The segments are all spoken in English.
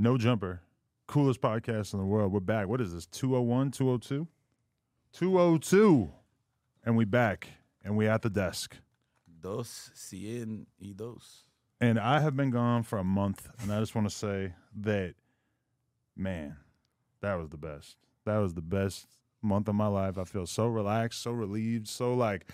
No Jumper, coolest podcast in the world. We're back. What is this? 201, 202? 202. And we back and we at the desk. Dos, cien y dos. And I have been gone for a month, and I just want to say that, man, that was the best. That was the best month of my life. I feel so relaxed, so relieved, so like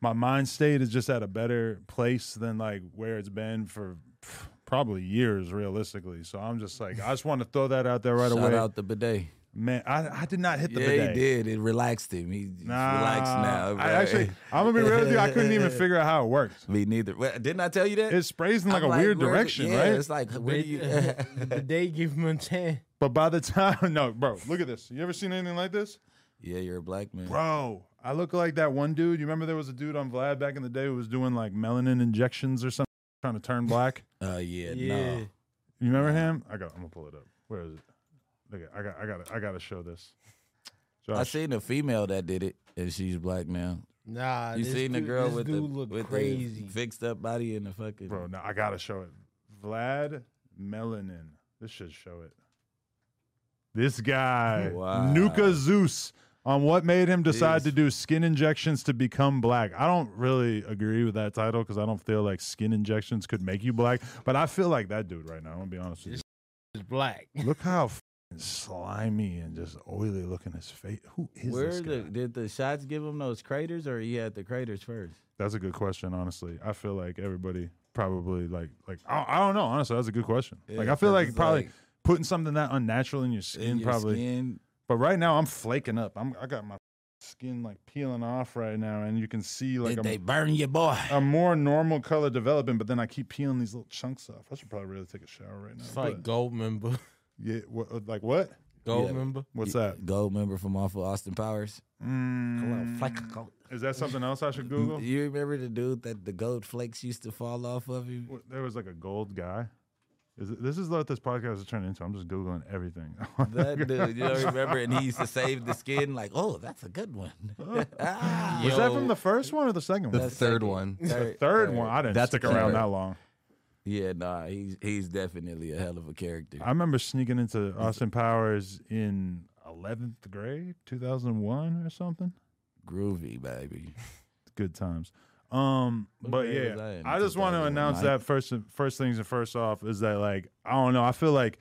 my mind state is just at a better place than like where it's been for pff, probably years, realistically. So I'm just like, I just want to throw that out there right Shout away. out the bidet. Man, I, I did not hit the yeah, bidet. he did. It relaxed him. He's Nah, relaxed now. I actually, I'm gonna be real with you. I couldn't even figure out how it works. Me neither. Well, didn't I tell you that? It sprays in like I'm a weird direction, yeah, right? It's like where do you? the day give him a ten. But by the time, no, bro, look at this. You ever seen anything like this? yeah, you're a black man. Bro, I look like that one dude. You remember there was a dude on Vlad back in the day who was doing like melanin injections or something, trying to turn black. Uh, yeah, Yeah. no. You remember him? I got. I'm gonna pull it up. Where is it? Look, at- I got. I got. I got to show this. Josh, I seen a female that did it, and she's black now. Nah, You this seen the girl with the look with crazy. the fixed up body and the fucking bro. No, I gotta show it. Vlad melanin. This should show it. This guy, Wow. Nuka Zeus, on what made him decide Jeez. to do skin injections to become black. I don't really agree with that title because I don't feel like skin injections could make you black. But I feel like that dude right now. I'm gonna be honest with you. It's black. Look how f***ing slimy and just oily looking his face. Who is Where this the guy? did the shots give him those craters, or he had the craters first? That's a good question. Honestly, I feel like everybody probably like like I, I don't know. Honestly, that's a good question. like I feel like probably like- putting something that unnatural in your skin In your probably. skin, But right now I'm flaking up. I'm I got my skin like peeling off right now, and you can see like did a, they burn your boy? a more normal color developing. But then I keep peeling these little chunks off. I should probably really take a shower right now. It's like but- gold member. yeah, what, like what? Gold Yeah. member. What's that? Gold member from off of Austin Powers. Mm, Like a gold. is that something else I should Google? You remember the dude that the gold flakes used to fall off of him? What, there was like a gold guy. Is it, this is what this podcast is turning into. I'm just googling everything. That dude, you don't remember? And he used to save the skin. Like, oh, that's a good one. Ah. was that from the first one or the second The one? That's third second. one. Third, third one. I didn't That's stick a around keeper. that long. Yeah, nah, he's he's definitely a hell of a character. I remember sneaking into Austin Powers in 11th grade, 2001 or something. Groovy, baby. Good times. Um, but yeah, I just want to announce that first. First things and first off is that like I don't know. I feel like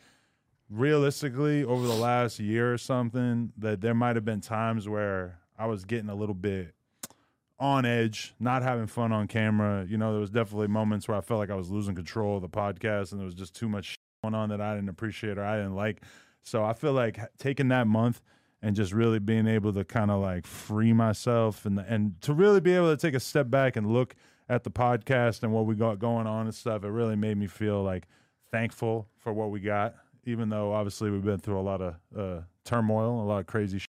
realistically over the last year or something that there might have been times where I was getting a little bit on edge, not having fun on camera. You know, there was definitely moments where I felt like I was losing control of the podcast and there was just too much going on that I didn't appreciate or I didn't like. So I feel like taking that month and just really being able to kind of like free myself and and to really be able to take a step back and look at the podcast and what we got going on and stuff, it really made me feel like thankful for what we got. Even though obviously we've been through a lot of uh, turmoil, a lot of crazy shit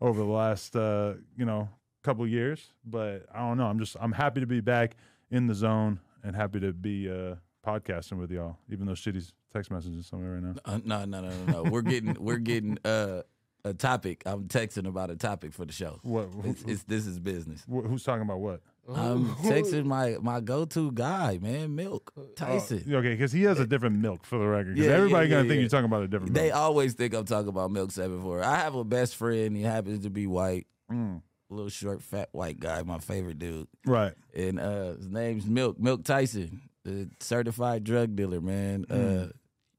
over the last uh, you know couple years, but I don't know. I'm just I'm happy to be back in the zone and happy to be uh, podcasting with y'all. Even though Shitty's text messages somewhere right now. Uh, no, no, no, no, no. We're getting we're getting uh, a topic. I'm texting about a topic for the show. What? Who, It's, it's this is business. who- who's talking about what? I'm texting my my go to guy, man, Milk Tyson. Oh, okay, because he has a different milk for the record. Because Yeah, yeah, everybody yeah, gonna think yeah. you're talking about a different They milk. always think I'm talking about Milk Seven Four. I have a best friend. He happens to be white, Mm, little short, fat white guy. My favorite dude, right. and uh, his name's Milk Milk Tyson, the certified drug dealer, man. Mm. Uh,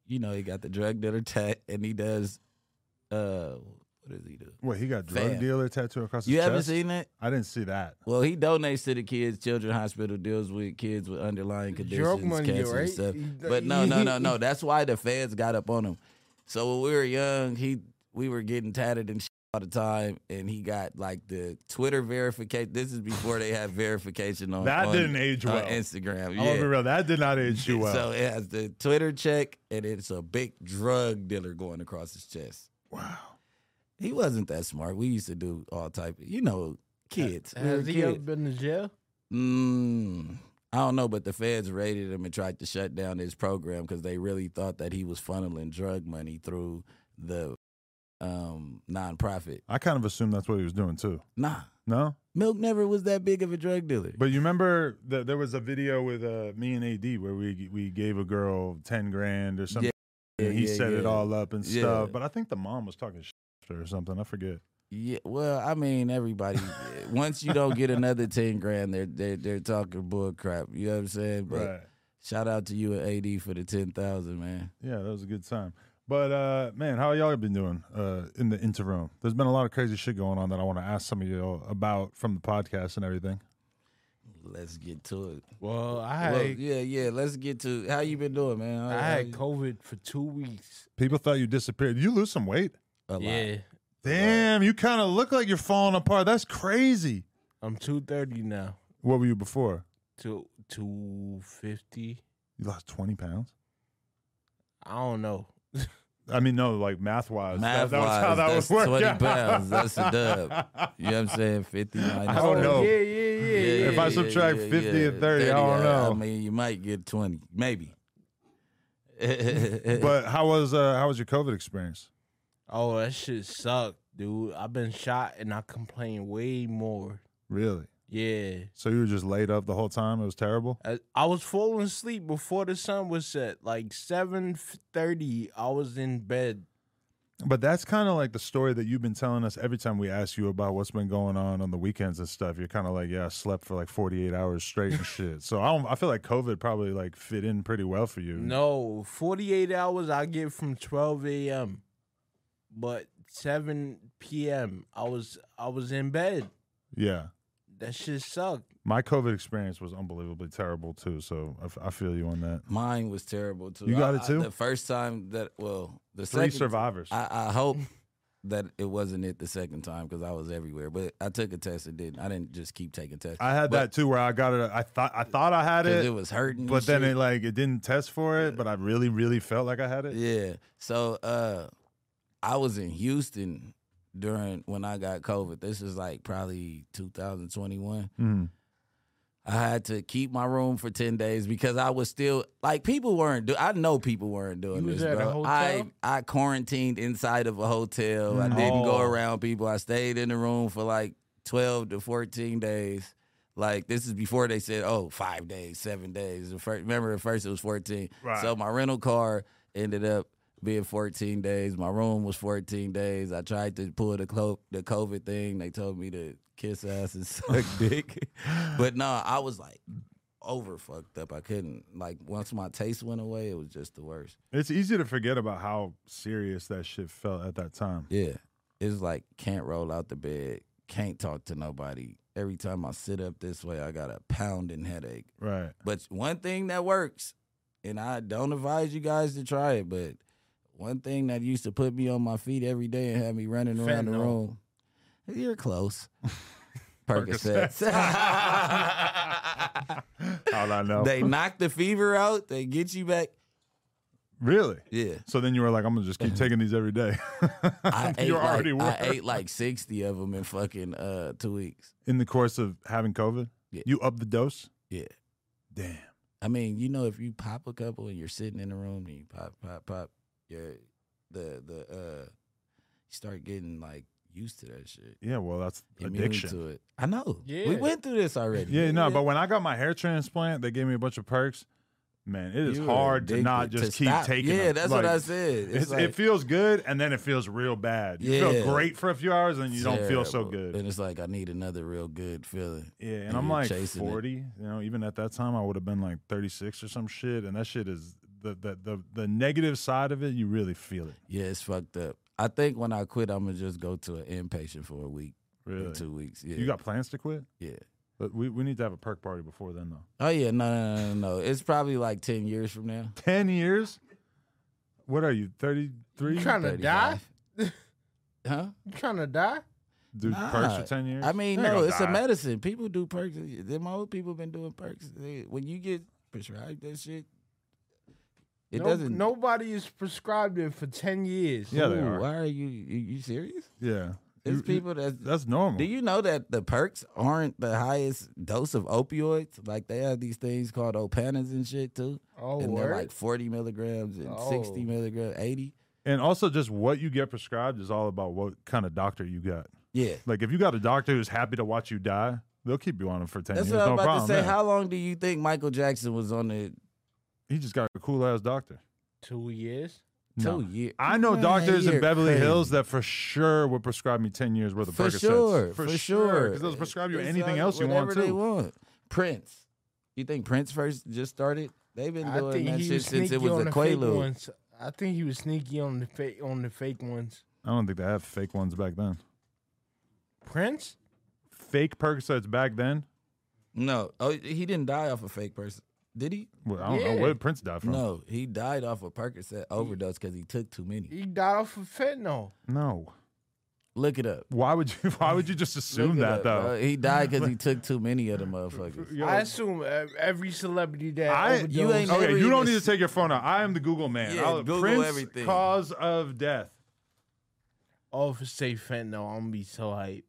you know, he got the drug dealer tat, and he does. Uh, what does he do? Wait, he got drug Fam. dealer tattoo across his chest? You chest. haven't seen that? I didn't see that. Well, he donates to the kids children hospital, deals with kids with underlying conditions, Drug money, cancer right? and stuff. But no, no, no, no. That's why the feds got up on him. So when we were young, he we were getting tatted and shit all the time, and he got like the Twitter verification. This is before they had verification on That on- didn't age on well. Instagram. I'm gonna be real. That did not age you well. So it has the Twitter check, and it's a big drug dealer going across his chest. wow. He wasn't that smart. We used to do all type, of, you know, kids. We were Has he ever kids. been to jail? Mm, I don't know, but the feds raided him and tried to shut down his program because they really thought that he was funneling drug money through the um, nonprofit. I kind of assumed that's what he was doing too. Nah, No, Milk never was that big of a drug dealer. but you remember that there was a video with uh, me and AD where we we gave a girl ten grand or something. Yeah, and he yeah, set it all up and Yeah. stuff. But I think the mom was talking shit or something. I forget. Yeah, well, I mean, everybody. once you don't get another ten grand, they're they're they're talking bull crap. You know what I'm saying? But Right. shout out to you and AD for the ten thousand, man. Yeah, that was a good time. But uh, man, how y'all been doing uh, in the interim? There's been a lot of crazy shit going on that I want to ask some of y'all about from the podcast and everything. Let's get to it. Well, I had Well, yeah, yeah. Let's get to how you been doing, man. How- I how had you- COVID for two weeks. People thought you disappeared. Did you lose some weight? A lot. Yeah, Damn, you kind of look like you're falling apart. That's crazy. I'm two thirty now. What were you before? Two two fifty. You lost 20 pounds? I don't know. I mean, no, like math wise. Math that, that was how that that's would work. 20 pounds. That's a dub. You know what I'm saying? 50 minus I don't know. Yeah, yeah, yeah. yeah. If I subtract 50 and 30, I don't know. I mean, you might get 20, maybe. But how was uh, how was your COVID experience? Oh, that shit sucked, dude. I've been shot and I complain way more. Really? Yeah. So you were just laid up the whole time? It was terrible? I, I was falling asleep before the sun was set. Like seven thirty, I was in bed. But that's kind of like the story that you've been telling us every time we ask you about what's been going on on the weekends and stuff. You're kind of like, yeah, I slept for like 48 hours straight and shit. So I, don't, I feel like COVID probably like fit in pretty well for you. No, forty eight hours I get from twelve a.m. But seven p.m. I was I was in bed. Yeah. That shit sucked. My COVID experience was unbelievably terrible too. So I, f- I feel you on that. Mine was terrible too. You got I- it I- too? the first time that, well, the Three second, survivors. I, I hope that it wasn't it the second time because I was everywhere. But I took a test and didn't. I didn't just keep taking tests. I had But- that too, where I got it. I thought I thought I had 'cause it, it was hurting. but then shit. it like it didn't test for it. But I really, really felt like I had it. Yeah. So uh I was in Houston during when I got COVID. This is like probably 2021. Mhm. I had to keep my room for 10 days because I was still like people weren't do I know people weren't doing You this, bro. I I quarantined inside of a hotel. I didn't go Oh. around people. I stayed in the room for like 12 to 14 days. Like this is before they said, "Oh, five days, seven days." The first, remember, at first it was fourteen. Right. So my rental car ended up being 14 days. My room was 14 days. I tried to pull the clo- the COVID thing. They told me to kiss ass and suck dick. but no, I was like over fucked up. I couldn't like once my taste went away, it was just the worst. It's easy to forget about how serious that shit felt at that time. Yeah. It's like can't roll out the bed, can't talk to nobody. Every time I sit up this way, I got a pounding headache. Right. But one thing that works, and I don't advise you guys to try it, but one thing that used to put me on my feet every day and have me running around the room. You're close. Percocets. How'd I know? they knock the fever out. They get you back. really? Yeah. So then you were like, I'm gonna just keep taking these every day. I ate, like. I ate like 60 of them in fucking uh, two weeks. in the course of having COVID. Yeah. You up the dose. Yeah. Damn. I mean, you know, if you pop a couple and you're sitting in the room and you pop, pop, pop, yeah, the the uh, you start getting like used to that shit, Yeah. Well, that's immune addiction. to it. I know. Yeah. we went through this already. Yeah, no, but when I got my hair transplant, they gave me a bunch of perks. Man, it is You hard to not just to keep stop. taking. Yeah, them. that's what I said. It's, It's, like, it feels good, and then it feels real bad. You Yeah. feel great for a few hours, and you don't feel so good. And it's like I need another real good feeling. Yeah, and and I'm like chasing it. 40. You know, even at that time, I would have been like 36 or some shit, and that shit is the the the, the negative side of it. You really feel it. Yeah, it's fucked up. I think when I quit, I'm gonna just go to an inpatient for a week, Really. two weeks. Yeah, You got plans to quit? yeah. But we, we need to have a perk party before then, though. Oh yeah, no, no, no, no, no. It's probably like ten years from now. 10 years? What are you, 33? You trying to die? Huh? You trying to die? Do Nah. perks for 10 years? I mean, You ain't no, it's die. a medicine. People do perks. Them old people been doing perks. They- when you get prescribed that shit, it No- doesn't. Nobody is prescribed it for ten years. Yeah, they Ooh, are. Why are you? You, you serious? Yeah. There's You- people that. That's normal. Do you know that the perks aren't the highest dose of opioids? Like they have these things called opanas and shit too, Oh, and they're word? like forty milligrams and Oh. sixty milligrams, eighty. and also, just what you get prescribed is all about what kind of doctor you got. Yeah, Like, if you got a doctor who's happy to watch you die, they'll keep you on him for 10 that's years. what I'm no about problem. to say. yeah. How long do you think Michael Jackson was on the? He just got a cool ass doctor. two years. No. Two years. I know doctors in Beverly crazy. Hills that for sure would prescribe me ten years worth of For Percocets. sure, for, sure. because they'll prescribe you It's anything like else you want whatever They too. want. Prince. You think Prince first just started? They've been I doing think that shit since it was on a the fake Quaalude. ones. I think he was sneaky on the fake on the fake ones. I don't think they have fake ones back then. Prince? Fake Percocets back then. No, oh, he didn't die off a fake person, did he? Well, I don't know where did Prince die from. No, he died off a Percocet overdose because he took too many. He died off of fentanyl. No. Look it up. Why would you? Why would you just assume that up, though? bro. He died because he took too many of the motherfuckers. Yo, I assume every celebrity that I- overdosed. you ain't okay, you don't need to take your phone out. I am the Google man. Yeah, I'll- Google Prince everything. Cause of death. Oh, if it say fentanyl, I'm gonna be so hype.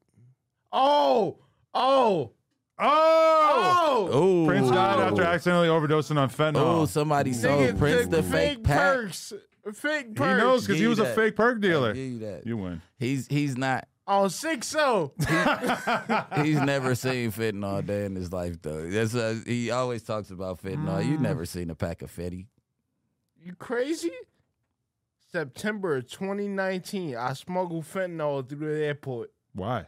Oh, oh, Oh! oh! Oh, Prince died after accidentally overdosing on fentanyl. Oh, somebody Nigga, sold Prince the, fake pack. perks, fake perks. he knows because he was you a that. fake perk dealer. give you that. You win. He's he's not. Oh, six so. He's never seen fentanyl a day in his life though. That's uh, he always talks about fentanyl. Mm. You never seen a pack of fetty. You crazy? September 2019, I smuggled fentanyl through the airport Why?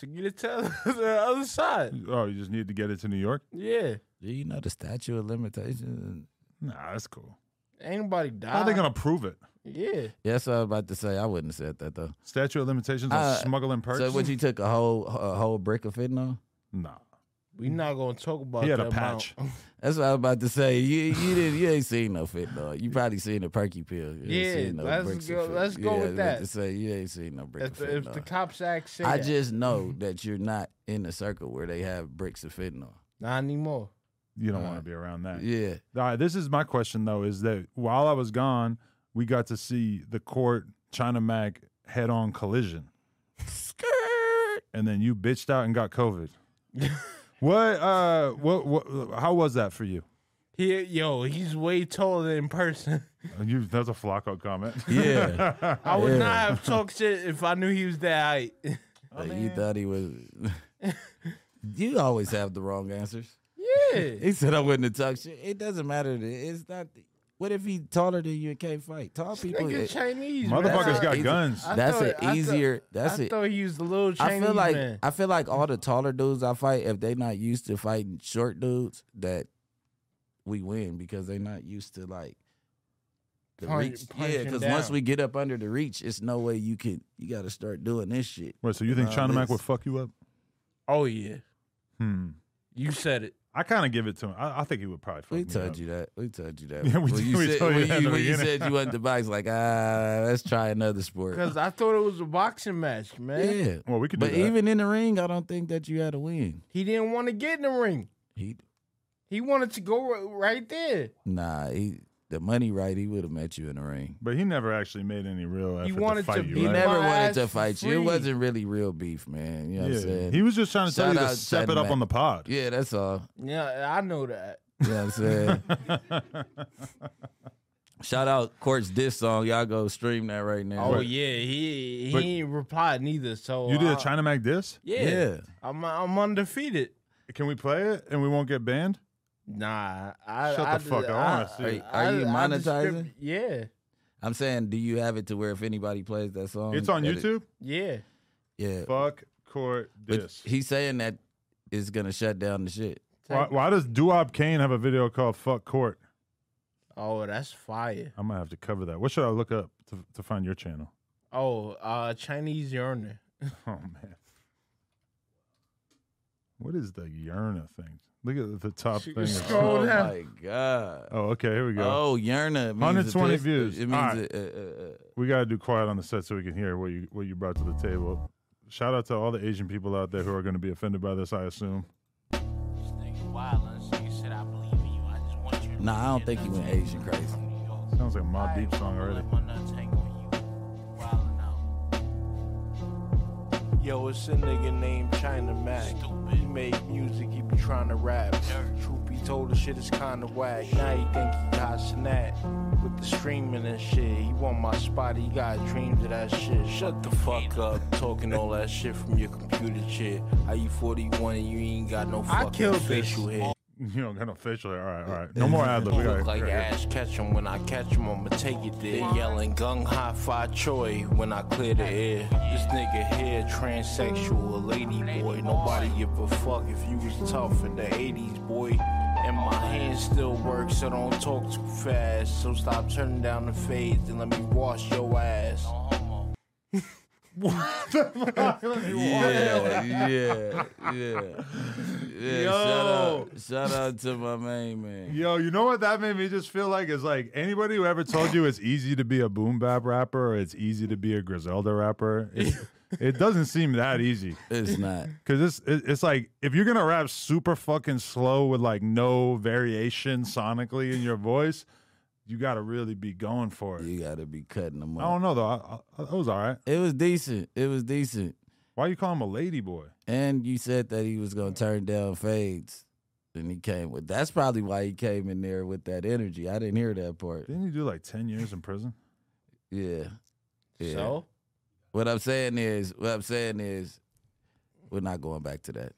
To get it to the other side. Oh, you just need to get it to New York? Yeah, Do you know the statute of limitations? Nah, that's cool. ain't nobody died. How are they gonna prove it? Yeah, Yeah, that's what I was about to say. I wouldn't have said that though. Statute of limitations on Uh, smuggling perks? So, what you took a whole a whole brick of fentanyl? No. Nah. We not gonna talk about. He had the a patch. amount. That's what I was about to say. You you didn't you ain't seen no fentanyl. You probably seen a perky pill. You ain't Yeah, seen no let's bricks of go- fentanyl. let's go Yeah, with I was about that. To say you ain't seen no bricks. If of the, if the fentanyl. cops act say I that. just know that you're not in a circle where they have bricks of fentanyl. not anymore. You don't Uh, want to be around that. Yeah. All right, this is my question though: is that while I was gone, we got to see the court China Mac head-on collision, Skirt. and then you bitched out and got COVID. What? Uh, what? What? How was that for you? He, yo, he's way taller in person. You that's a Flacco comment. Yeah. I would Yeah. not have talked shit if I knew he was that height. Like, you thought he was. you always have the wrong answers. yeah. He said I wouldn't have talked shit. It doesn't matter. It's not. What if he's taller than you and can't fight? Tall people. Nigga it- Chinese. Motherfuckers That's got easy. guns. I that's thought- an I thought- easier. That's I it. thought he was the little Chinese I feel like man. I feel like all the taller dudes I fight, if they not used to fighting short dudes, that we win because they not used to like the Punch- reach. Yeah, punching because once down. we get up under the reach, it's no way you can. You got to start doing this shit. Wait, so you think Nah, China Mac this- would fuck you up? Oh yeah, Hmm. you said it. I kind of give it to him. I, I think he would probably fuck We me told up. you that. We told you that. Yeah, we when you we said, told you when that you, the when you said you went to box, like ah, let's try another sport. Because I thought it was a boxing match, man. yeah, Well, we could do but that. even in the ring, I don't think that you had a win. He didn't want to get in the ring. He He wanted to go right there. nah, he the money right. He would have met you in the ring. but he never actually made any real effort He wanted to fight to you. He right? my never wanted to for fight you. It wasn't really real beef, man. You know what I'm saying? he was just trying to tell you to step it up Mac. on the pod. yeah, that's all. Yeah, I know that. You know what I'm saying? Shout out Court's diss song. Y'all go stream that right now. Oh yeah, he he But- ain't replied neither. So You did I- a China Mac diss? Yeah, Yeah. I'm I'm undefeated. Can we play it and we won't get banned? Nah, I Shut I, the fuck up. I Are you- are you I just monetizing? yeah, I'm saying, do you have it to where if anybody plays that song, It's on that it- YouTube. yeah. yeah, Fuck court but he's saying that is gonna shut down the shit. Why, why does Duop Kane have a video called "Fuck Court"? Oh, that's fire. I'm gonna have to cover that. What should I look up to, to find your channel? Oh, uh, Chinese yearner. Oh man, what is the Yerna thing? Look at the top Sh- thing. scroll oh down. my god. Oh, okay, here we go. Oh, Yerna. 120 a views. It means All right. a, uh, uh, uh, We gotta do quiet on the set so we can hear what you what you brought to the table. Shout out to all the Asian people out there who are going to be offended by this. I assume. This nigga wildin', so you said I believe in you. I just want you to Nah, I don't think he nuts went Asian crazy. you. New York. Sounds like a Mobb Deep song I'ma already. Yo, it's a nigga named China Mac. Stupid. He made music, he be trying to rap. Truth be told, the shit is kinda whack. Now he think he got snap with the streaming and shit. He want my spot, he got dreams of that shit. Shut the fuck up, talking all that shit from your computer shit. How you 41 and you ain't got no I fucking killed this. facial hair? You don't got no facial hair. All right, all right. No more ad libs. We Look got like Ash Ketchum when I catch him, I'ma take it there. Yelling gung ha fi choi when I clear the air. This nigga here, transsexual, a lady boy. Nobody give a fuck if you was tough in the 80s, boy. And my hands still work, so don't talk too fast. So stop turning down the fades and let me wash your ass. Yeah, yeah, yeah. Yeah, shout out, shout out to my main man. Yo, you know what that made me just feel like is like anybody who ever told you it's easy to be a boom bap rapper or it's easy to be a Griselda rapper, it, doesn't seem that easy. It's not. Cause it's it- it's like if you're gonna rap super fucking slow with like no variation sonically in your voice, you gotta really be going for it. You gotta be cutting them I don't know though. I, I, that was all right. It was decent. It was decent. Why you call him a lady boy? And you said that he was gonna turn down fades. And he came with that's probably why he came in there with that energy. I didn't hear that part. Didn't he do like ten years in prison? Yeah. Yeah. So? What I'm saying is, what I'm saying is, we're not going back to that.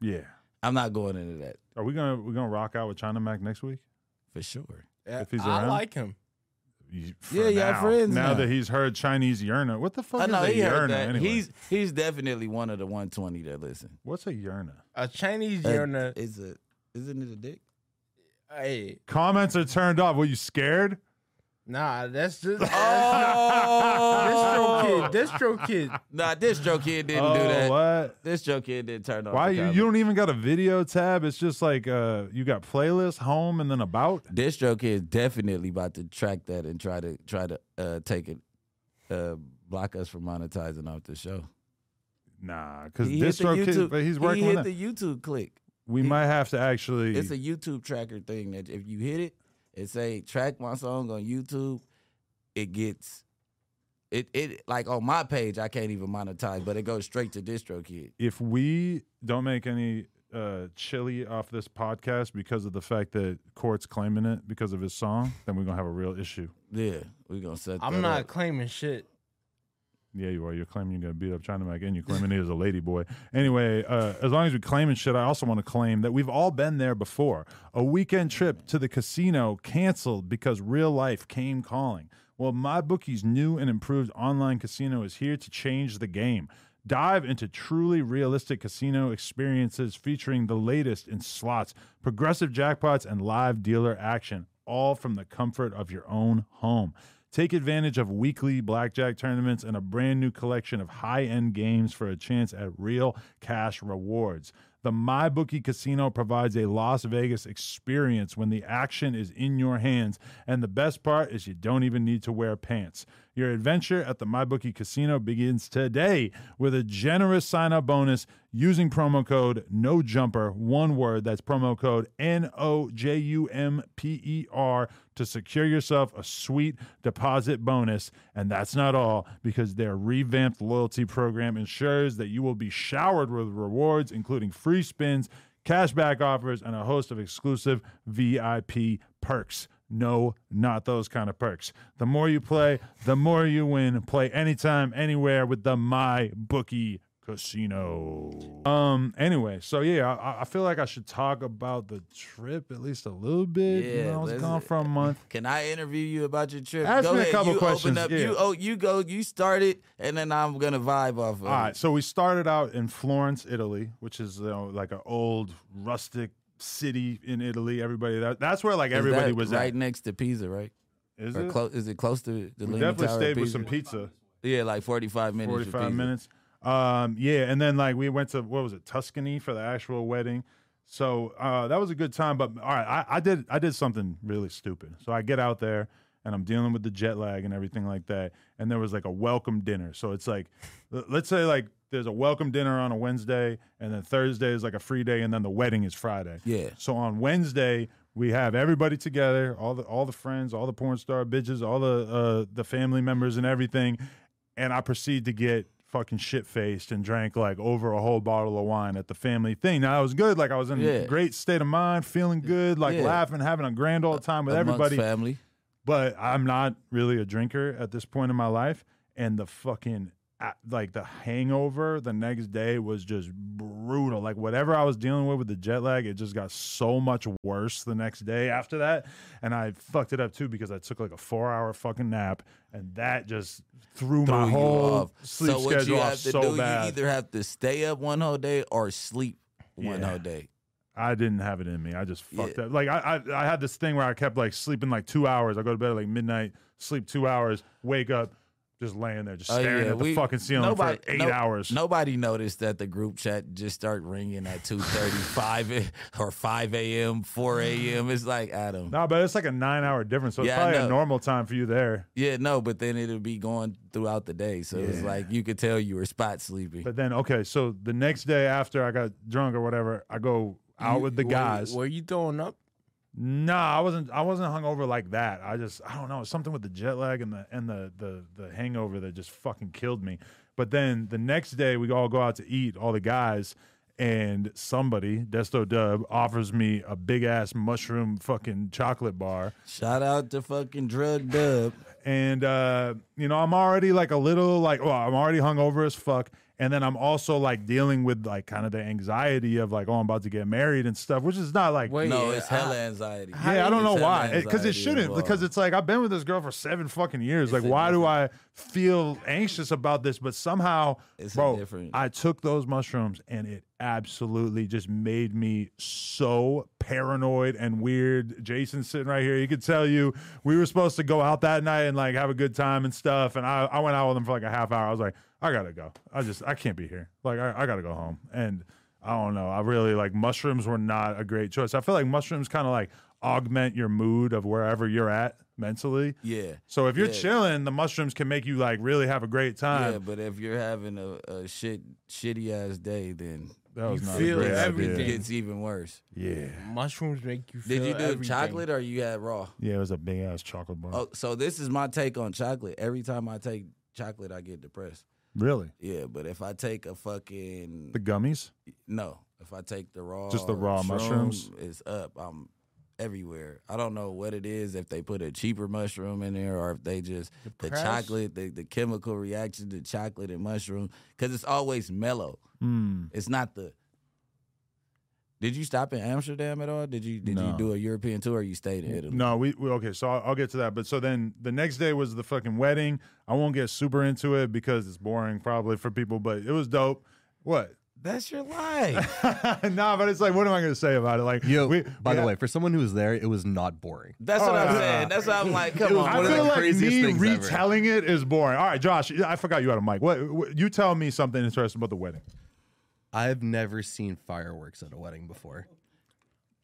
Yeah. I'm not going into that Are we gonna we gonna rock out with China Mac next week? for sure. If he's I around? like him. You- Yeah, for y'all now. friends Now now. that he's heard Chinese yearner, what the fuck I is know a he heard yearner that. anyway? He's he's definitely one of the 120 that listen. What's a yearner? A Chinese yearner. It's a isn't it a dick? Hey, Comments are turned off. Were you scared? nah, that's just Oh, DistroKid. Distro kid. Nah, DistroKid didn't oh, do that. what? DistroKid didn't turn off. Why the you, you don't even got a video tab? It's just like uh you got playlist, home, and then about. DistroKid is definitely about to track that and try to try to uh, take it, uh, block us from monetizing off the show. Nah, because He hit the DistroKid, YouTube- but he's he working hit on that. the YouTube click. we he- might have to actually. It's a YouTube tracker thing that if you hit it, it say track my song on YouTube. It gets it it like on my page I can't even monetize, but it goes straight to DistroKid. if we don't make any uh chili off this podcast because of the fact that court's claiming it because of his song, then we're gonna have a real issue. Yeah, we're gonna set. I'm that not up. claiming shit. Yeah, you are. You're claiming you're gonna beat up China Mac, and you're claiming he is a lady boy. Anyway, uh, as long as we claiming shit, I also want to claim that we've all been there before. A weekend trip to the casino canceled because real life came calling. Well, MyBookie's new and improved online casino is here to change the game. Dive into truly realistic casino experiences featuring the latest in slots, progressive jackpots, and live dealer action, all from the comfort of your own home. Take advantage of weekly blackjack tournaments and a brand new collection of high end games for a chance at real cash rewards. The MyBookie Casino provides a Las Vegas experience when the action is in your hands. And the best part is you don't even need to wear pants. Your adventure at the MyBookie Casino begins today with a generous sign up bonus using promo code No Jumper, one word. That's promo code N O J U M P E R to secure yourself a sweet deposit bonus. And that's not all, because their revamped loyalty program ensures that you will be showered with rewards, including free spins, cashback offers, and a host of exclusive VIP perks. No, not those kind of perks. The more you play, the more you win. Play anytime, anywhere with the MyBookie Casino. Um. Anyway, so yeah, I, I feel like I should talk about the trip at least a little bit. you Yeah, know, I was gone for a month. Can I interview you about your trip? Ask go me a couple you questions, up. yeah. You oh, you go. You start it, and then I'm gonna vibe off of All right, so we started out in Florence, Italy, which is you know, like an old rustic city in Italy. Everybody that that's where like Is everybody was right at. next to Pisa, right? Is Or it? close? Is it close to the we Leaning definitely Tower stayed with some pizza. Yeah, like 45 minutes. 45 minutes. Um, yeah, and then like we went to what was it, Tuscany for the actual wedding. So uh, that was a good time. But all right, I, I did I did something really stupid. So I get out there and I'm dealing with the jet lag and everything like that. And there was like a welcome dinner. So it's like, let's say like there's a welcome dinner on a Wednesday, and then Thursday is like a free day, and then the wedding is Friday. Yeah. So on Wednesday we have everybody together, all the all the friends, all the porn star bitches, all the uh, the family members and everything, and I proceed to get fucking shit faced and drank like over a whole bottle of wine at the family thing. Now I was good, like I was in Yeah. a great state of mind, feeling good, like Yeah. laughing, having a grand old time with Amongst everybody family. but I'm not really a drinker at this point in my life. And the fucking like the hangover the next day was just brutal. Like whatever I was dealing with with the jet lag, it just got so much worse the next day after that. And I fucked it up too because I took like a four hour fucking nap, and that just threw, Threw my whole off. sleep so schedule off so do, bad. you either have to stay up one whole day or sleep one Yeah. whole day. I didn't have it in me. I just Yeah. fucked up. Like I, I, I had this thing where I kept like sleeping like two hours. I go to bed at like midnight, sleep two hours, wake up, just laying there, just Oh, staring yeah, at the we- fucking ceiling nobody- for eight no- hours. Nobody noticed that the group chat just started ringing at 2.35 or 5 a.m., 4 a.m. It's like, Adam. No, but it's like a nine hour difference. So Yeah, I probably a normal time for you there. Yeah, no, but then it'll be going throughout the day. So it's Yeah. like you could tell you were spot sleeping. But then, okay, so the next day after I got drunk or whatever, I go out You- with the were- guys. Were you throwing up? Nah, I wasn't. I wasn't hungover like that. I just, I don't know, something with the jet lag and the and the the the hangover that just fucking killed me. But then the next day, we all go out to eat, all the guys, and somebody, Desto Dubb, offers me a big ass mushroom fucking chocolate bar. Shout out to fucking Drug Dub. and uh, you know I'm already like a little like well I'm already hungover as fuck, and then I'm also like dealing with like kind of the anxiety of like oh I'm about to get married and stuff, which is not like Wait, no, it's hella I- anxiety. yeah I don't know It's hella why because it anxiety shouldn't involved. because it's like I've been with this girl for seven fucking years like a why do I feel anxious about this but somehow It's a bro different- I took those mushrooms and it absolutely just made me so paranoid and weird. Jason's sitting right here. He could tell you we were supposed to go out that night and like have a good time and stuff. And I, I went out with him for like a half hour. I was like, I gotta go. I just I can't be here. Like I, I gotta go home. And I don't know. I really like mushrooms were not a great choice. I feel like mushrooms kind of like augment your mood of wherever you're at mentally. Yeah. So if you're Yeah. chilling, the mushrooms can make you like really have a great time. Yeah, but if you're having a, a shit shitty ass day, then that was You not feel a great everything. idea. gets even worse. Yeah. Mushrooms make you feel Did you do everything. chocolate or you had raw? Yeah, it was a big ass chocolate bar. Oh, so this is my take on chocolate. Every time I take chocolate, I get depressed. Really? Yeah, but if I take a fucking The gummies? no, if I take the raw, Just the raw shroom, mushrooms? it's up. I'm everywhere. I don't know what it is. If they put a cheaper mushroom in there, or if they just the Depressed? chocolate, the, the chemical reaction to chocolate and mushroom, because it's always mellow. Mm. It's not the. Did you stop in Amsterdam at all? Did you did you do a European tour? or You stayed in Italy. No, we, we okay. So I'll, I'll get to that. But so then the next day was the fucking wedding. I won't get super into it because it's boring probably for people, but it was dope. What? That's your life. nah, but it's like, what am I going to say about it? Like, Yo, we- by we the way, for someone who was there, it was not boring. That's Oh, what I'm yeah. saying. That's what I'm like, come was on. I one of feel the like craziest me things ever. retelling it is boring. All right, Josh, I forgot you had a mic. What, what? You tell me something interesting about the wedding. I've never seen fireworks at a wedding before.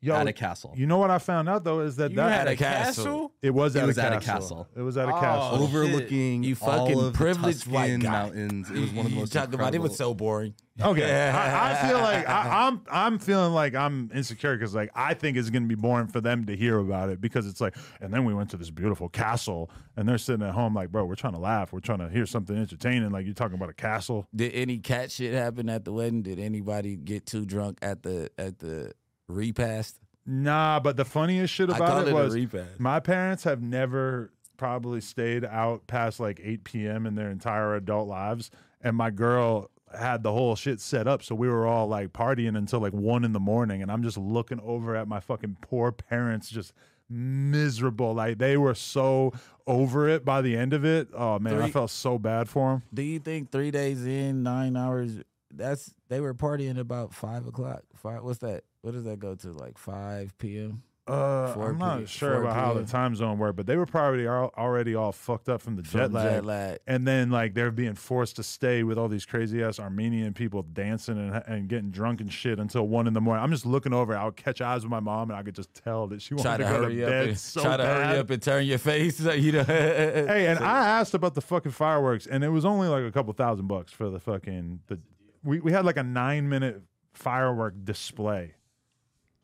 Yo, At a castle. You know what I found out though is that You that had a a castle? castle? it was It at was a at a castle. castle. It was at a Oh, castle. shit. Overlooking You all fucking of the privileged white guy. mountains. It was one of the You most talk about it was so boring. Okay, I, I feel like I, I'm I'm feeling like I'm insecure because like I think it's gonna be boring for them to hear about it because it's like, and then we went to this beautiful castle and they're sitting at home like, bro, we're trying to laugh, we're trying to hear something entertaining. Like you're talking about a castle. Did any cat shit happen at the wedding? Did anybody get too drunk at the at the repast? Nah, but the funniest shit about it it was my parents have never probably stayed out past like 8 p.m. in their entire adult lives, and my girl had the whole shit set up, so we were all like partying until like one in the morning, and I'm just looking over at my fucking poor parents, just miserable. Like they were so over it by the end of it. Oh man, I felt so bad for them. Do you think three days in, nine hours? That's they were partying about five o'clock. Five. What's that? What does that go to? Like five p.m. Uh, 4 I'm not p- sure 4 about how the time zone worked, but they were probably al- already all fucked up from the jet From lag. jet lag. and then like they're being forced to stay with all these crazy ass Armenian people dancing and, and getting drunk and shit until one in the morning. I'm just looking over. I'll catch eyes with my mom, and I could just tell that she wanted to, to go hurry to up bed and so try to bad. hurry up and turn your face. You know. Hey, and I asked about the fucking fireworks, and it was only like a couple thousand bucks for the fucking the. We we had like a nine minute firework display.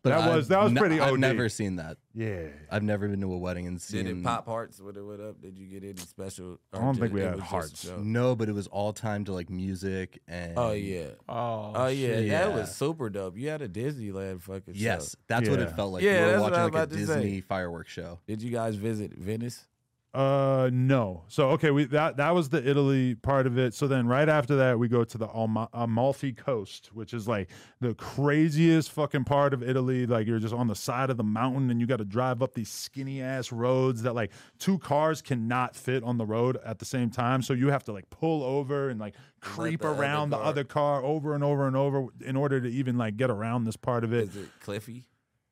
But That I've was- that was ne- pretty I've OD. never seen that. Yeah. I've never been to a wedding and Did seen. it pop hearts when it went up? Did you get any special? I don't think we had hearts. No, but it was all timed to like music and. Oh yeah. Oh, Oh yeah, shit. that was super dope. You had a Disneyland fucking Yes, show. that's what it felt like. Yeah, we that's were what watching I like was a about to say. Disney fireworks show. Did you guys visit Venice? Uh, no. So okay, we that that was the Italy part of it. So then right after that, we go to the Alma- Amalfi Coast, which is like the craziest fucking part of Italy. Like you're just on the side of the mountain, and you got to drive up these skinny ass roads that like two cars cannot fit on the road at the same time. So you have to like pull over and like creep the other around the other car over and over and over in order to even like get around this part of it. Is it Cliffy?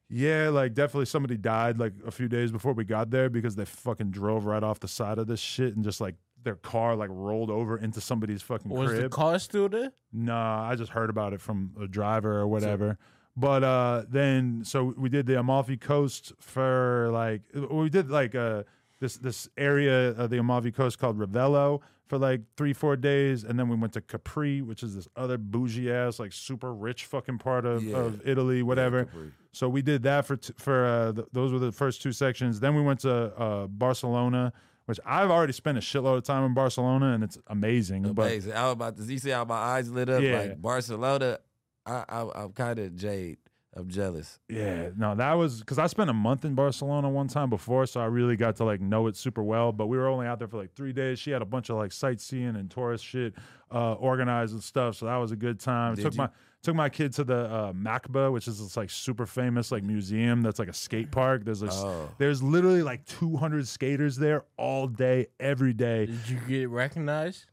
Yeah, like definitely somebody died like a few days before we got there because they fucking drove right off the side of this shit and just like their car like rolled over into somebody's fucking Was the car still there? Nah, I just heard about it from a driver or whatever. But uh then so we did the Amalfi Coast for like we did like uh this this area of the Amalfi Coast called Ravello for like three four days, and then we went to Capri, which is this other bougie ass like super rich fucking part of, Yeah. of Italy, whatever. Capri. So we did that for t- for uh, th- those were the first two sections. Then we went to uh, Barcelona, which I've already spent a shitload of time in Barcelona, and it's amazing. But Amazing. I was about to you see how my eyes lit up Yeah. like Barcelona. I, I I'm kind of jade. I'm jealous. yeah, no, that was because I spent a month in Barcelona one time before, so I really got to like know it super well. But we were only out there for like three days. She had a bunch of like sightseeing and tourist shit uh, organized and stuff, so that was a good time. Did took you? my took my kid to the uh, Macba, which is this like super famous like museum that's like a skate park. There's like, Oh. there's literally like 200 skaters there all day, every day. Did you get recognized?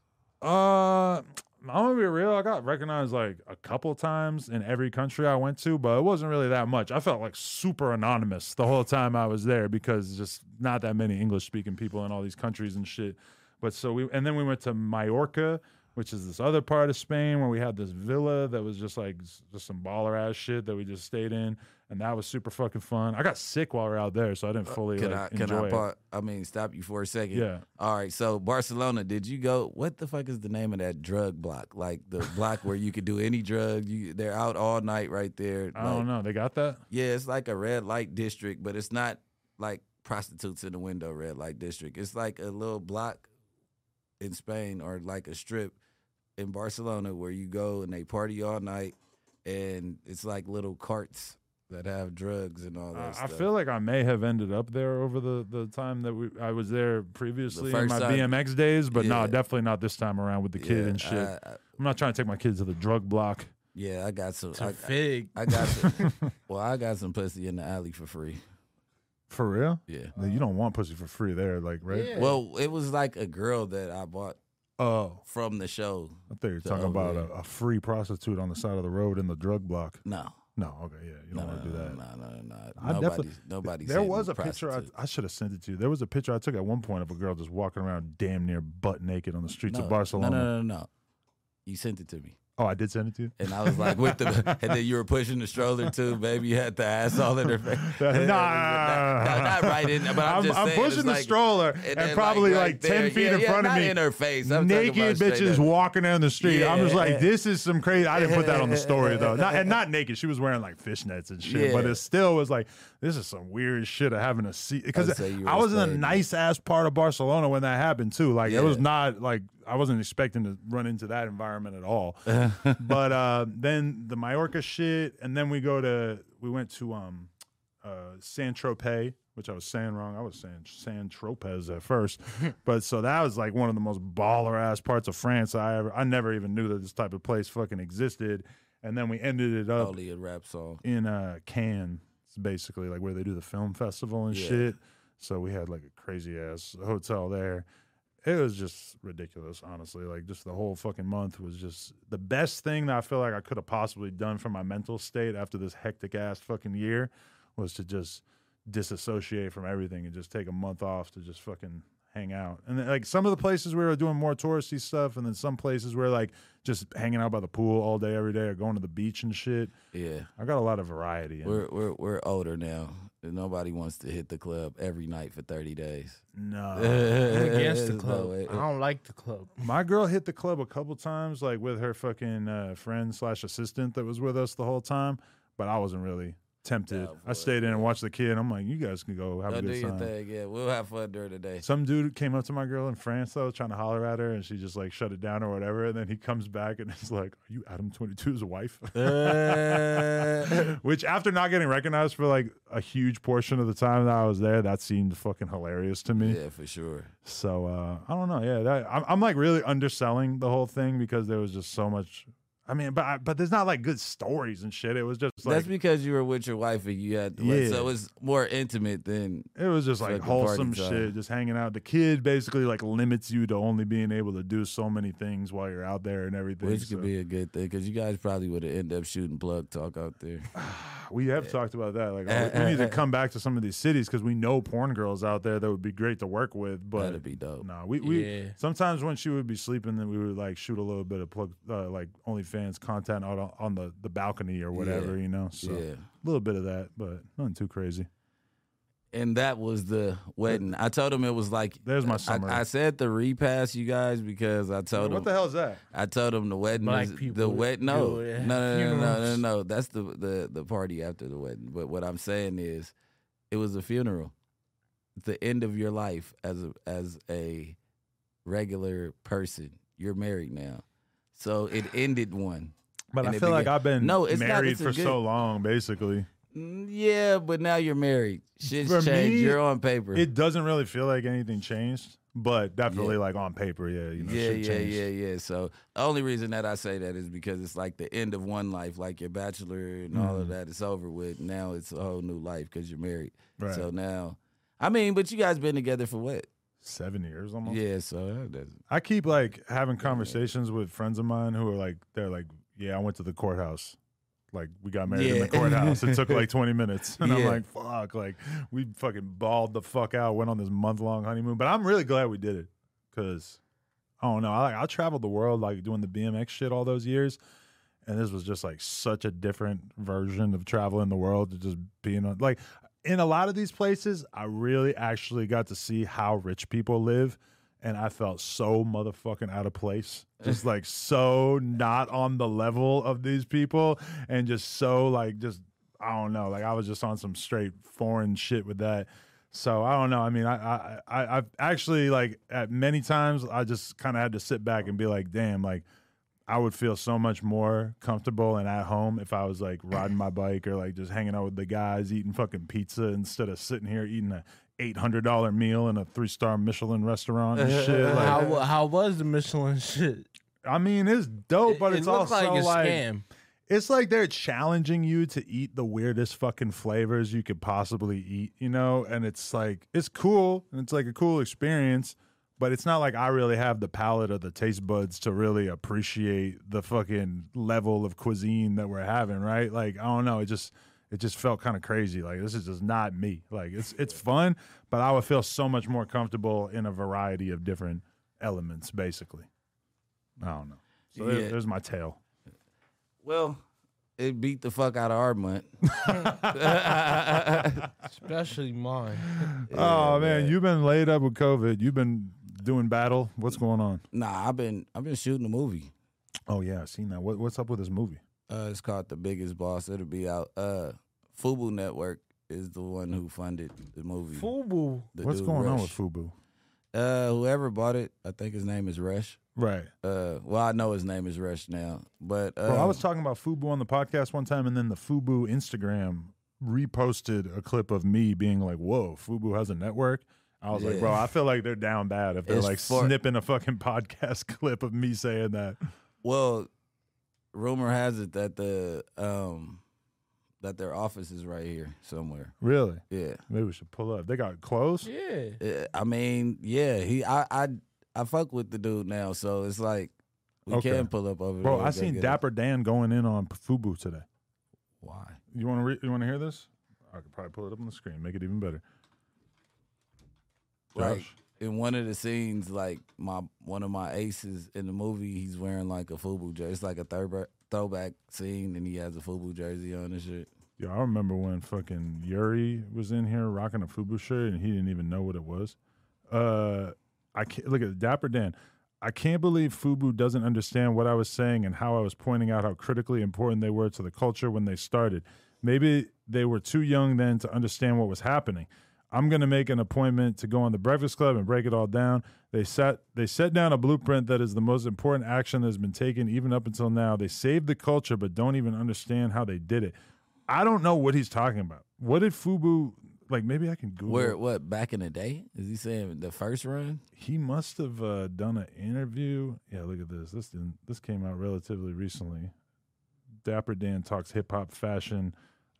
Uh, I'm gonna be real. I got recognized like a couple times in every country I went to, but it wasn't really that much. I felt like super anonymous the whole time I was there because just not that many English speaking people in all these countries and shit. But so we, and then we went to Mallorca, which is this other part of Spain where we had this villa that was just like just some baller ass shit that we just stayed in, and that was super fucking fun. I got sick while we were out there, so I didn't uh, fully Can like I can enjoy I part, I mean stop you for a second? Yeah. All right. So Barcelona, did you go? What the fuck is the name of that drug block? Like the block where you could do any drug. You they're out all night right there. I like- don't know. They got that. Yeah, it's like a red light district, but it's not like prostitutes in the window red light district. It's like a little block in Spain or like a strip in Barcelona where you go and they party all night and it's like little carts that have drugs and all that Uh, I feel like I may have ended up there over the, the time that we I was there previously in my time- BMX days, but no, Yeah. definitely not this time around with the kid Yeah, and shit. I- I- I'm not trying to take my kids to the drug block. yeah, I got some. To I, fig. I got some. well, I got some pussy in the alley for free. For real? Yeah. You don't want pussy for free there, like right? Yeah. Well, it was like a girl that I bought Oh, from the show. I thought you were talking about a, a free prostitute on the side of the road in the drug block. No, No, okay, yeah, you don't no, want to do that. no, no, no. I Nobody's, definitely- nobody's. There was a picture I. I should have sent it to you. There was a picture I took at one point of a girl just walking around damn near butt naked on the streets no, of Barcelona. No, no, no, no. You sent it to me. Oh, I did send it to you. And I was like, with the, and then you were pushing the stroller too, baby. You had the ass all in her face. Nah. not, not, not right in, but I'm, I'm, just I'm pushing the like- stroller and and, probably right like, 10 there. feet Yeah, in yeah, front of me. in her face. I'm naked about bitches walking down the street. I'm just like, this is some crazy. I didn't put that on the story though. Not, and not naked. She was wearing like fishnets and shit. But it still was like, this is some weird shit of having a seat. Because I'd say you were I was in a nice ass part of Barcelona when that happened too. Like it was not like I wasn't expecting to run into that environment at all. but uh, then the Majorca shit, and then we go to we went to um uh San Tropez, which I was saying wrong. I was saying San Tropez at first, but so that was like one of the most baller ass parts of France I ever. I never even knew that this type of place fucking existed, and then we ended it up Only a rap song. in uh Cannes, it's basically like where they do the film festival and Yeah. shit. So we had like a crazy ass hotel there. It was just ridiculous, honestly. Like just the whole fucking month was just the best thing that I feel like I could have possibly done for my mental state after this hectic ass fucking year was to just disassociate from everything and just take a month off to just fucking hang out. And then, like some of the places we were doing more touristy stuff, and then some places where like just hanging out by the pool all day every day or going to the beach and shit. Yeah. I got a lot of variety. We're we're we're older now. And Nobody wants to hit the club every night for 30 days. no, I'm against the No club. way. I don't like the club. my girl hit the club a couple times, like with her fucking uh, friend slash assistant that was with us the whole time. But I wasn't really. Tempted. For I stayed in and watched the kid. I'm like, you guys can go have Go a do good your time. thing. Yeah, we'll have fun during the day. Some dude came up to my girl in France though, trying to holler at her, and she just like shut it down or whatever. And then he comes back and is like, "Are you Adam 22's wife?" Uh, Which, after not getting recognized for like a huge portion of the time that I was there, that seemed fucking hilarious to me. yeah, for sure. So uh, I don't know. Yeah, that, I'm, I'm like really underselling the whole thing because there was just so much. I mean, but I, but there's not like good stories and shit. It was just like That's because you were with your wife and you had, like, so it was more intimate than. It was just like Fucking wholesome shit, just hanging out. The kid basically like limits you to only being able to do so many things while you're out there and everything. Which so- could be a good thing because you guys probably would have ended up shooting plug talk out there. we have talked about that. Like, oh, we need to eh, eh. come back to some of these cities because we know porn girls out there that would be great to work with. But That'd be dope. no, we, we Yeah. sometimes when she would be sleeping, then we would like shoot a little bit of plug, uh, like OnlyFans content out on, on the, the balcony or whatever, Yeah. you know. So Yeah. a little bit of that, but nothing too crazy. And that was the wedding. I told him it was like. There's my I- I, said the repass, you guys, because I told him what the hell is that? I told him the wedding Black is the people wedding. No, no, no, no, no, no, no, no. That's the the the party after the wedding. But what I'm saying is, it was a funeral. The end of your life as a as a regular person. You're married now, so it ended one. But I feel like I've been No, it's not- married it's for good- so long, basically. Mm, Yeah, but now you're married. Shit's For changed. me, you're on paper. It doesn't really feel like anything changed, but definitely Yeah. like on paper, yeah. You know, yeah, shit yeah, changed. yeah, yeah. So the only reason that I say that is because it's like the end of one life, like your bachelor and all Mm. of that. It's over with. Now it's a whole new life because you're married. Right. So now, I mean, but you guys been together for what? Seven years almost. Yeah. So that doesn't. I keep like having conversations with friends of mine who are like, they're like, yeah, I went to the courthouse. Like we got married in Yeah. the courthouse. it took like 20 minutes. And I'm Yeah. like, fuck. Like we fucking balled the fuck out, went on this month long honeymoon. But I'm really glad we did it. Cause I don't know. I like I traveled the world like doing the BMX shit all those years. And this was just like such a different version of traveling the world to just being on like in a lot of these places, I really actually got to see how rich people live. And I felt so motherfucking out of place. Just like so not on the level of these people. And just so like, just, I don't know. Like I was just on some straight foreign shit with that. So I don't know. I mean, I, I, I I've actually like at many times I just kind of had to sit back and be like, damn, like I would feel so much more comfortable and at home if I was like riding my bike or like just hanging out with the guys eating fucking pizza instead of sitting here eating a eight hundred dollar meal in a three star Michelin restaurant and shit. Like, how how was the Michelin shit? I mean, it's dope, but it, it's it looked also like a like scam. it's like they're challenging you to eat the weirdest fucking flavors you could possibly eat, you know? And it's like, it's cool and it's like a cool experience, but it's not like I really have the palate or the taste buds to really appreciate the fucking level of cuisine that we're having, right? Like, I don't know. It just, it just felt kind of crazy. Like, this is just not me. Like, it's, it's fun, but I would feel so much more comfortable in a variety of different elements, basically. I don't know. So Yeah. there's my tale. Well, it beat the fuck out of our month. Especially mine. oh man, man. you've been laid up with COVID. You've been doing battle. What's going on? Nah, I've been I've been shooting a movie. Oh yeah, I seen that. What, what's up with this movie? Uh, it's called The Biggest Boss. It'll be out. Uh, Fubu Network is the one who funded the movie. Fubu. The what's dude, going on with Fubu? Uh, whoever bought it, I think his name is Rush. Right. Uh, well, I know his name is Rush now, but uh, Bro, I was talking about Fubu on the podcast one time, and then the Fubu Instagram reposted a clip of me being like, "Whoa, Fubu has a network." I was like, "Bro, I feel like they're down bad if they're It's like for- snipping a fucking podcast clip of me saying that." well, rumor has it that the um that their office is right here somewhere. Really? Yeah, Maybe we should pull up. They got close. Yeah. Uh, I mean, yeah, he I I I fuck with the dude now, so it's like we Okay. can pull up over Bro, there. I seen get it. Dapper Dan going in on Fubu today. Why? You want to re- you want to hear this? I could probably pull it up on the screen, make it even better. Like Josh? in one of the scenes, like my one of my aces in the movie, he's wearing like a Fubu jersey. It's like a throwback throwback scene, and he has a Fubu jersey on and shit. Yeah, I remember when fucking Yuri was in here rocking a Fubu shirt and he didn't even know what it was. Uh, I can't look at Dapper Dan. I can't believe Fubu doesn't understand what I was saying and how I was pointing out how critically important they were to the culture when they started. Maybe they were too young then to understand what was happening. I'm gonna make an appointment to go on the Breakfast Club and break it all down. They set they set down a blueprint that is the most important action that has been taken even up until now. They saved the culture, but don't even understand how they did it. I don't know what he's talking about. What did Fubu like? Maybe I can Google. Where what back in the day? Is he saying the first run? he must have uh, done an interview. Yeah, look at this. This didn't, this came out relatively recently. Dapper Dan talks hip hop fashion.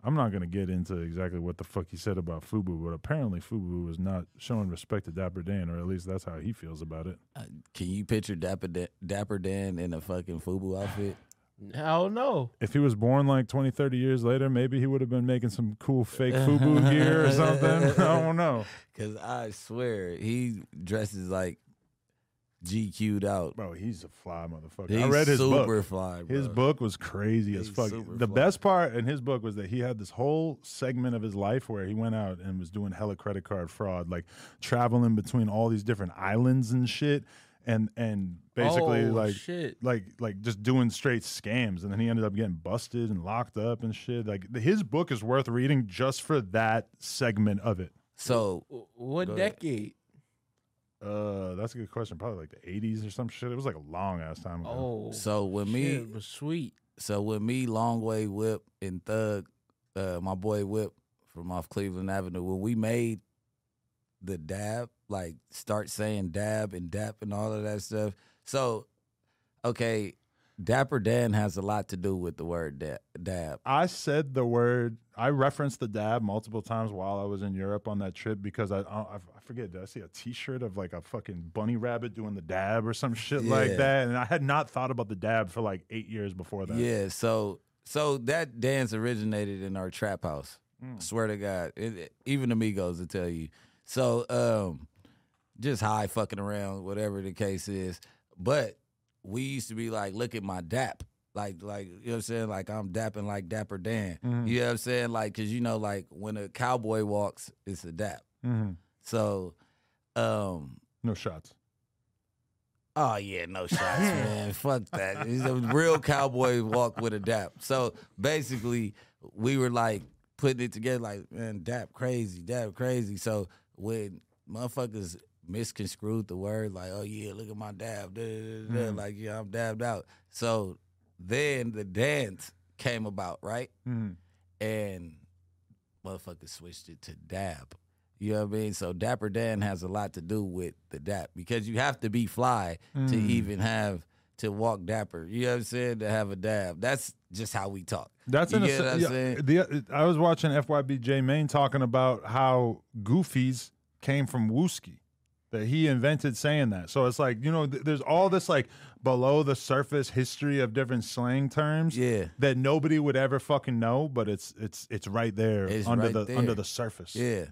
I'm not gonna get into exactly what the fuck he said about Fubu, but apparently Fubu was not showing respect to Dapper Dan, or at least that's how he feels about it. Uh, can you picture Dapper Dan, Dapper Dan in a fucking FUBU outfit? Hell no. If he was born like 20, 30 years later, maybe he would have been making some cool fake Fubu gear or something. I don't know, Cause I swear he dresses like GQ'd out. bro. He's a fly motherfucker. He's I read his book. super fly. Bro. His book was crazy as fuck. The fly. best part in his book was that he had this whole segment of his life where he went out and was doing hella credit card fraud, like traveling between all these different islands and shit, and and basically Oh, like shit. like like just doing straight scams. And then he ended up getting busted and locked up and shit. Like his book is worth reading just for that segment of it. So What decade? Uh, that's a good question. Probably like the '80s or some shit. It was like a long ass time ago. Oh, so with me, shit, it was sweet. So with me, Long Way Whip and Thug, uh, my boy Whip from off Cleveland Avenue, when we made the dab, like start saying dab and dap and all of that stuff. So, okay, Dapper Dan has a lot to do with the word da- dab. I said the word. I referenced the dab multiple times while I was in Europe on that trip because I I, I forget. Did I see a T-shirt of like a fucking bunny rabbit doing the dab or some shit like that? And I had not thought about the dab for like eight years before that. Yeah, so so that dance originated in our trap house. Mm. Swear to God, it, it- even amigos will tell you. So um, just high fucking around, whatever the case is. But we used to be like, look at my dap. Like, like you know what I'm saying? Like I'm dapping like Dapper Dan. Mhm. You know what I'm saying? Like, cause you know, like when a cowboy walks, it's a dap. hmm So, um, No shots. Oh yeah, no shots, man. Fuck that. He's a real cowboy walk with a dap. So basically, we were like putting it together, like man, dap crazy, dap crazy. So when motherfuckers misconstrued the word, like, oh yeah, look at my dab, da, da, da, da, Mhm. like yeah, I'm dabbed out. So then the dance came about, right? hmm and motherfuckers switched it to dab. You know what I mean? So Dapper Dan has a lot to do with the dap because you have to be fly to Mm. even have to walk dapper. You know what I'm saying? To have a dab. That's just how we talk. That's You in a, what yeah, saying? the, I was watching FYBJ Mane talking about how Goofies came from Wooski, that he invented saying that. So it's like you know, th- there's all this like below the surface history of different slang terms Yeah. that nobody would ever fucking know, but it's it's it's right there It's under right the there. under the surface. Yeah.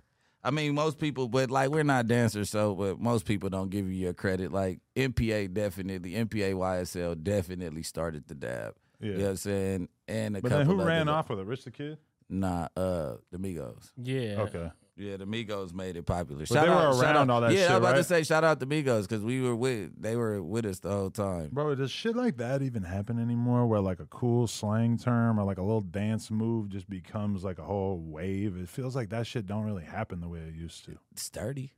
I mean, most people, but like we're not dancers, so but most people don't give you your credit. Like MPA definitely, MPA YSL definitely started the dab. Yeah. You know what I'm saying? And a But then couple who ran off with it? Rich the Kid? Nah, uh, the Migos. Yeah. Okay. Yeah, the Migos made it popular. But they were shout around out, all that shit. Yeah, shit, I was about to say shout out to Migos because we were with they were with us the whole time. Bro, does shit like that even happen anymore? Where like a cool slang term or like a little dance move just becomes like a whole wave? It feels like that shit don't really happen the way it used to. Sturdy.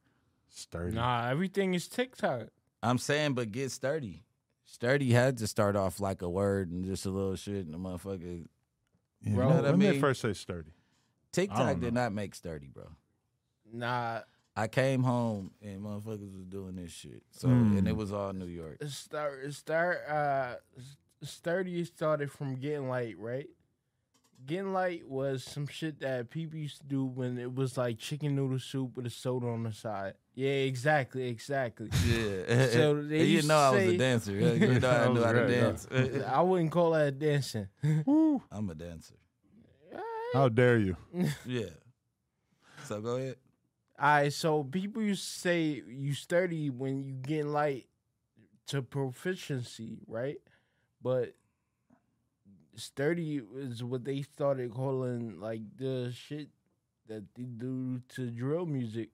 Sturdy. Nah, everything is TikTok. I'm saying, but get sturdy. Sturdy had to start off like a word and just a little shit, and the motherfucker. Yeah, Bro, when what I they mean? first say sturdy. TikTok did not make sturdy, bro. Nah, I came home and motherfuckers was doing this shit. So Mm. and it was all New York. it start it start uh s- sturdy started from getting light, right? Getting light was some shit that people used to do when it was like chicken noodle soup with a soda on the side. Yeah, exactly, exactly. Yeah. So they you used know to I was say- a dancer. You know I That knew how to great, yeah. dance. I wouldn't call that dancing. I'm a dancer. How dare you? Yeah. So go ahead. All right, so people used to say you sturdy when you get light to proficiency, right? But sturdy is what they started calling like the shit that they do to drill music.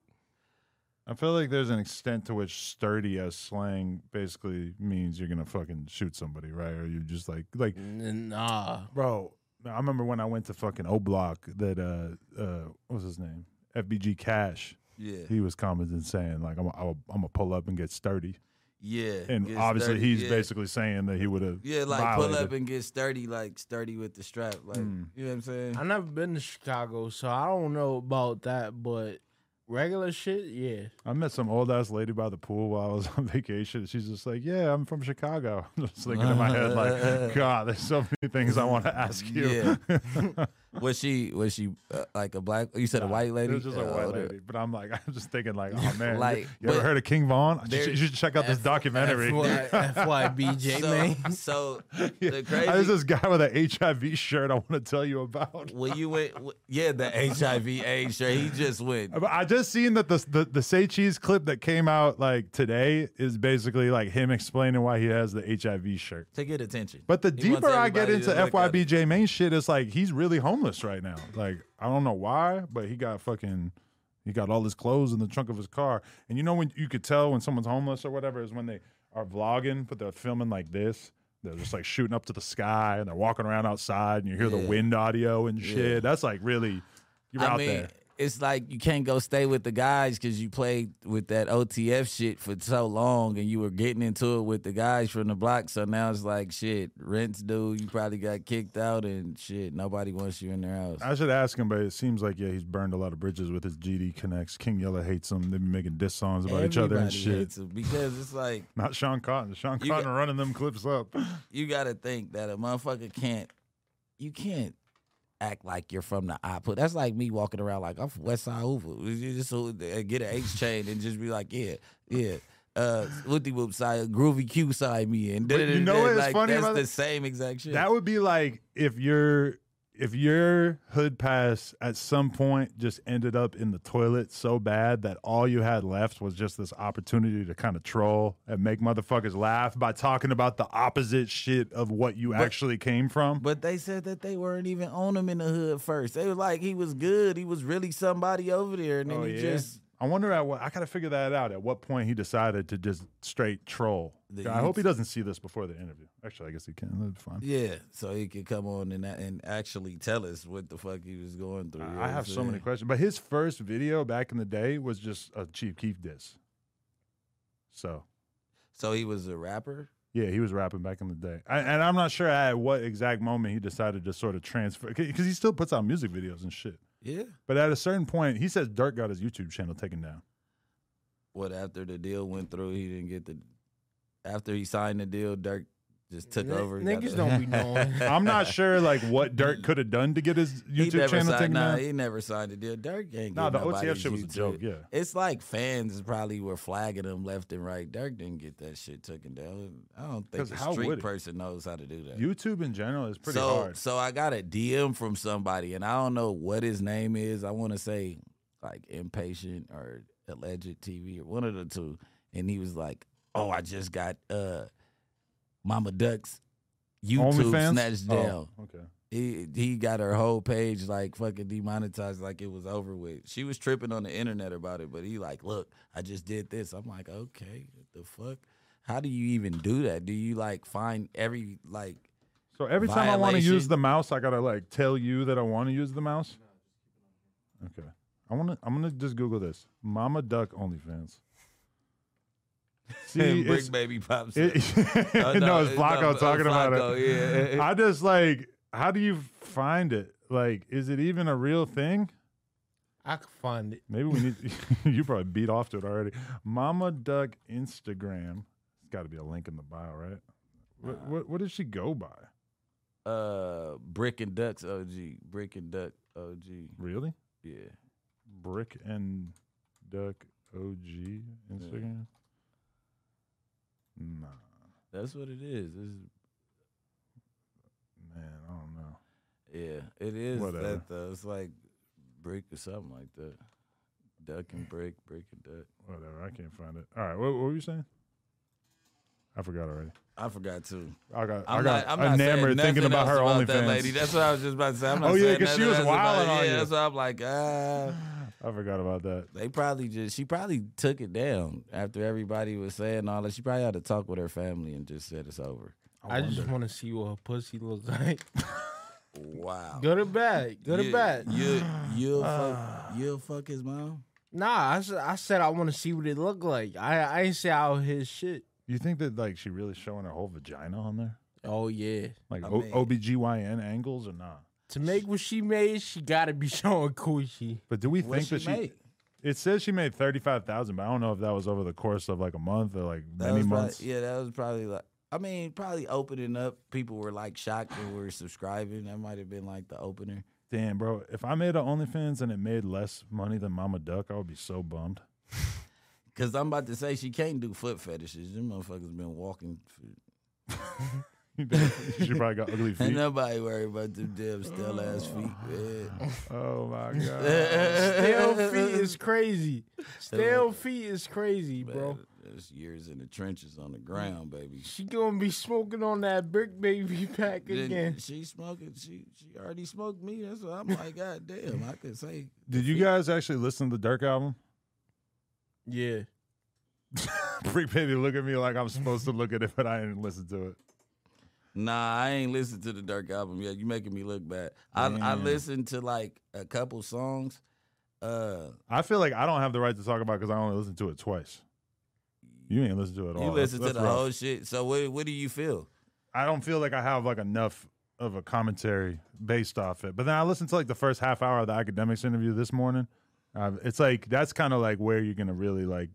I feel like there's an extent to which sturdy as slang basically means you're gonna fucking shoot somebody, right? Or you just like like Nah, bro, I remember when I went to fucking O Block that uh uh what's his name FBG Cash. Yeah, He was commenting saying like I'm a, I'm a, I'm a pull up and get sturdy, yeah. and obviously sturdy, he's yeah. basically saying that he would have yeah, like pull up and get sturdy, like sturdy with the strap, like Mm. you know what I'm saying. I never been to Chicago, so I don't know about that. But regular shit, yeah. I met some old ass lady by the pool while I was on vacation. She's just like, "Yeah, I'm from Chicago." I'm just thinking in my head, like, "God, there's so many things I want to ask you." Yeah. Was she was she uh, like a black? You said a white lady. It was just a Uh, white older- lady, but I'm like, I'm just thinking, like, oh man, Like, you, you ever heard of King Von? You should, you should check out this documentary. FY, FYBJ, So, man. so Yeah. the There's crazy this guy with an HIV shirt I want to tell you about. when you went, yeah, the HIV AIDS shirt. He just went. But I just seen that the the the Say Cheese clip that came out like today is basically like him explaining why he has the HIV shirt. to get attention. But the He deeper I get into to look at it. FYBJ Mane shit, it's like he's really homeless right now. Like I don't know why, but he got fucking he got all his clothes in the trunk of his car. And you know when you could tell when someone's homeless or whatever is when they are vlogging, but they're filming like this. They're just like shooting up to the sky and they're walking around outside and you hear the wind audio and shit. Yeah. That's like really you're I out mean, there. It's like you can't go stay with the guys because you played with that OTF shit for so long and you were getting into it with the guys from the block. So now it's like shit, rent's due. You probably got kicked out and shit. Nobody wants you in their house. I should ask him, but it seems like yeah, he's burned a lot of bridges with his GD connects. King Yella hates him. They've been making diss songs about each other and Everybody shit. because it's like Not Sean Cotton. Sean Cotton got- running them clips up. you got to think that a motherfucker can't. You can't act like you're from the output. That's like me walking around like I'm from West Side Hoover. You just uh, get an H chain and just be like, yeah, yeah. Uh, Whoopty Whoop side, Groovy Q side me, and you know what is like, funny That's the same exact shit. That would be like if your if your hood pass at some point just ended up in the toilet so bad that all you had left was just this opportunity to kind of troll and make motherfuckers laugh by talking about the opposite shit of what you actually came from. But they said that they weren't even on him in the hood first. They were like, he was good. He was really somebody over there, and then Oh, he yeah? just I wonder at what I gotta figure that out. At what point he decided to just straight troll. The I hope he doesn't see this before the interview. Actually, I guess he can. That'd be fine. yeah. So he could come on and and actually tell us what the fuck he was going through. know I have so many questions. But his first video back in the day was just a Chief Keef diss. So So he was a rapper. yeah, he was rapping back in the day, I, and I'm not sure at what exact moment he decided to sort of transfer because he still puts out music videos and shit. Yeah. But at a certain point, he says Durk got his YouTube channel taken down. What after the deal went through, he didn't get the. After he signed the deal, Durk just took N- over. niggas don't be knowing. I'm not sure like what Durk could have done to get his YouTube channel signed. taken Nah, down. he never signed a deal. Durk ain't. Nah, get the OTF nobody's shit was a joke. Yeah. It's like fans probably were flagging him left and right. Durk didn't get that shit taken down. I don't think a street person knows how to do that. YouTube in general is pretty so, hard. So I got a DM from somebody, and I don't know what his name is. I want to say like impatient or alleged TV or one of the two. And he was like, "Oh, I just got uh Mama Duck's YouTube OnlyFans? snatched Oh, down. okay. He he got her whole page like fucking demonetized, like it was over with. She was tripping on the internet about it, but he like, look, I just did this. I'm like, okay, what the fuck? How do you even do that? Do you like find every like So every time I want to use the mouse, I gotta like tell you that I want to use the mouse. Okay, I want to. I'm gonna just Google this. Mama Duck OnlyFans. See, Bricc Baby pops? it, up? Oh, no, it's it- Flacco no, talking about Flacco, it. Yeah. I just like, how do you find it? Like, is it even a real thing? I can find it. Maybe we need. you probably beat off to it already. Mama Duck Instagram. It's got to be a link in the bio, right? What, what, what does she go by? uh, Brick and Ducks OG. Brick and Duck OG. Really? Yeah. Brick and Duck OG Instagram? Nah, That's what it is. Is man, I don't know. Yeah, it is Whatever. that though. It's like brick or something like that. Duck and brick, brick and duck. Whatever, I can't find it. All right, what, what were you saying? I forgot already. I forgot too. I got I I'm got not. I'm enamored thinking about her about OnlyFans. that lady. That's what I was just about to say. I'm not Oh, yeah, saying 'cause she was wilding on Yeah, you. that's why I'm like, ah. I forgot about that. They probably just. She probably took it down after everybody was saying all that. She probably had to talk with her family and just said it's over. I, just want to see what her pussy looks like. Wow. Go to bed. Good or You- bad? You you'll fuck you'll fuck his mom. Nah, I said I said I want to see what it looked like. I I ain't say out his shit. You think that like she really showing her whole vagina on there? Oh yeah. Like I o- mean- OBGYN angles or not? To make what she made, she gotta be showing coochie. But do we What think she that she make? It says she made thirty five thousand, but I don't know if that was over the course of like a month or like That many was probably- months. yeah, that was probably like I mean, probably opening up. People were like shocked and were subscribing. That might have been like the opener. Damn, bro. If I made an OnlyFans and it made less money than Mama Duck, I would be so bummed. Cause I'm about to say she can't do foot fetishes. Them motherfuckers been walking. For, she probably got ugly ain't feet. nobody worried about them damn still ass feet, oh, man. Oh my god. Stale feet is crazy. Stale feet is crazy, bro. Man, There's years in the trenches on the ground, baby. She gonna be smoking on that Bricc Baby pack Then again. She smoking. She she already smoked me. That's what I'm like. God damn, I could say. Did you guys actually listen to the Durk album? Yeah. Bricc Baby look at me like I'm supposed to look at it, but I didn't listen to it. Nah, I ain't listened to the Durk album yet. You making me look bad. I I listened to like a couple songs. Uh, I feel like I don't have the right to talk about because I only listened to it twice. You ain't listened to it at all. you listen to that's the rough. whole shit. So what what do you feel? I don't feel like I have like enough of a commentary based off it. But then I listened to like the first half hour of the Akademiks interview this morning. Uh, it's like that's kind of like where you're gonna really like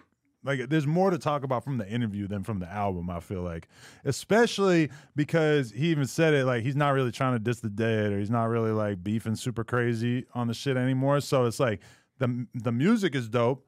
like there's more to talk about from the interview than from the album. I feel like, especially because he even said it like he's not really trying to diss the dead or he's not really like beefing super crazy on the shit anymore. So it's like the the music is dope.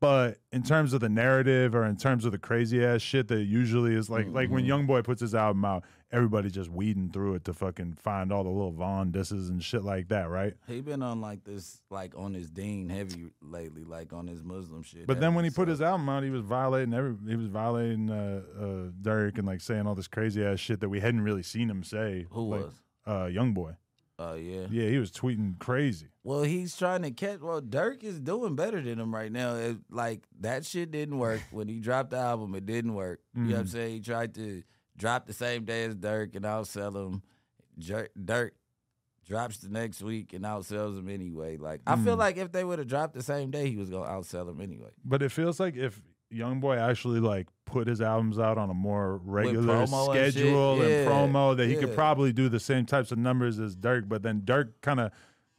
But in terms of the narrative or in terms of the crazy ass shit that usually is like like when mm-hmm. YoungBoy puts his album out, everybody just weeding through it to fucking find all the little Von disses and shit like that, right? He been on like this, like on his deen heavy lately, like on his Muslim shit. But then when he put his album out, he was violating every he was violating uh, uh, Durk and like saying all this crazy ass shit that we hadn't really seen him say. who like, was? uh young boy. Oh yeah. Yeah, he was tweeting crazy. Well, he's trying to catch. Well, Durk is doing better than him right now. It, like that shit didn't work when he dropped the album. It didn't work. You know what I'm Mhm. saying? He tried to drop the same day as Durk and outsell him. Jer- Durk drops the next week and outsells him anyway. Like I feel Mm. like if they would have dropped the same day, he was gonna outsell him anyway. But it feels like if YoungBoy actually like put his albums out on a more regular and schedule and, yeah, promo, that he could probably do the same types of numbers as Durk. But then Durk kind of,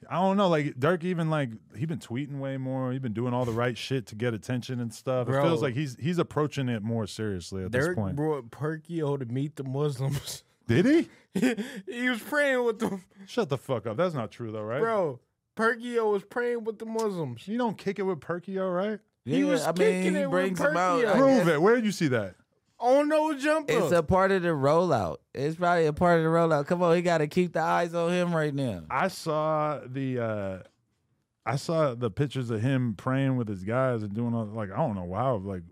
I don't know, like Durk even like he's been tweeting way more. He's been doing all the right shit to get attention and stuff. It feels like he's he's approaching it more seriously at this Durk point. brought Perkio to meet the Muslims. Did he? he was praying with them, Shut the fuck up. That's not true though, right? bro. Perkio was praying with the Muslims. You don't kick it with Perkio, right? He was I mean, kicking he it with brings him out. Perkio. Prove it. Where did you see that? On no jumper. It's a part of the rollout. It's probably a part of the rollout. Come on, he got to keep the eyes on him right now. I saw the uh I saw the pictures of him praying with his guys and doing all like I don't know how like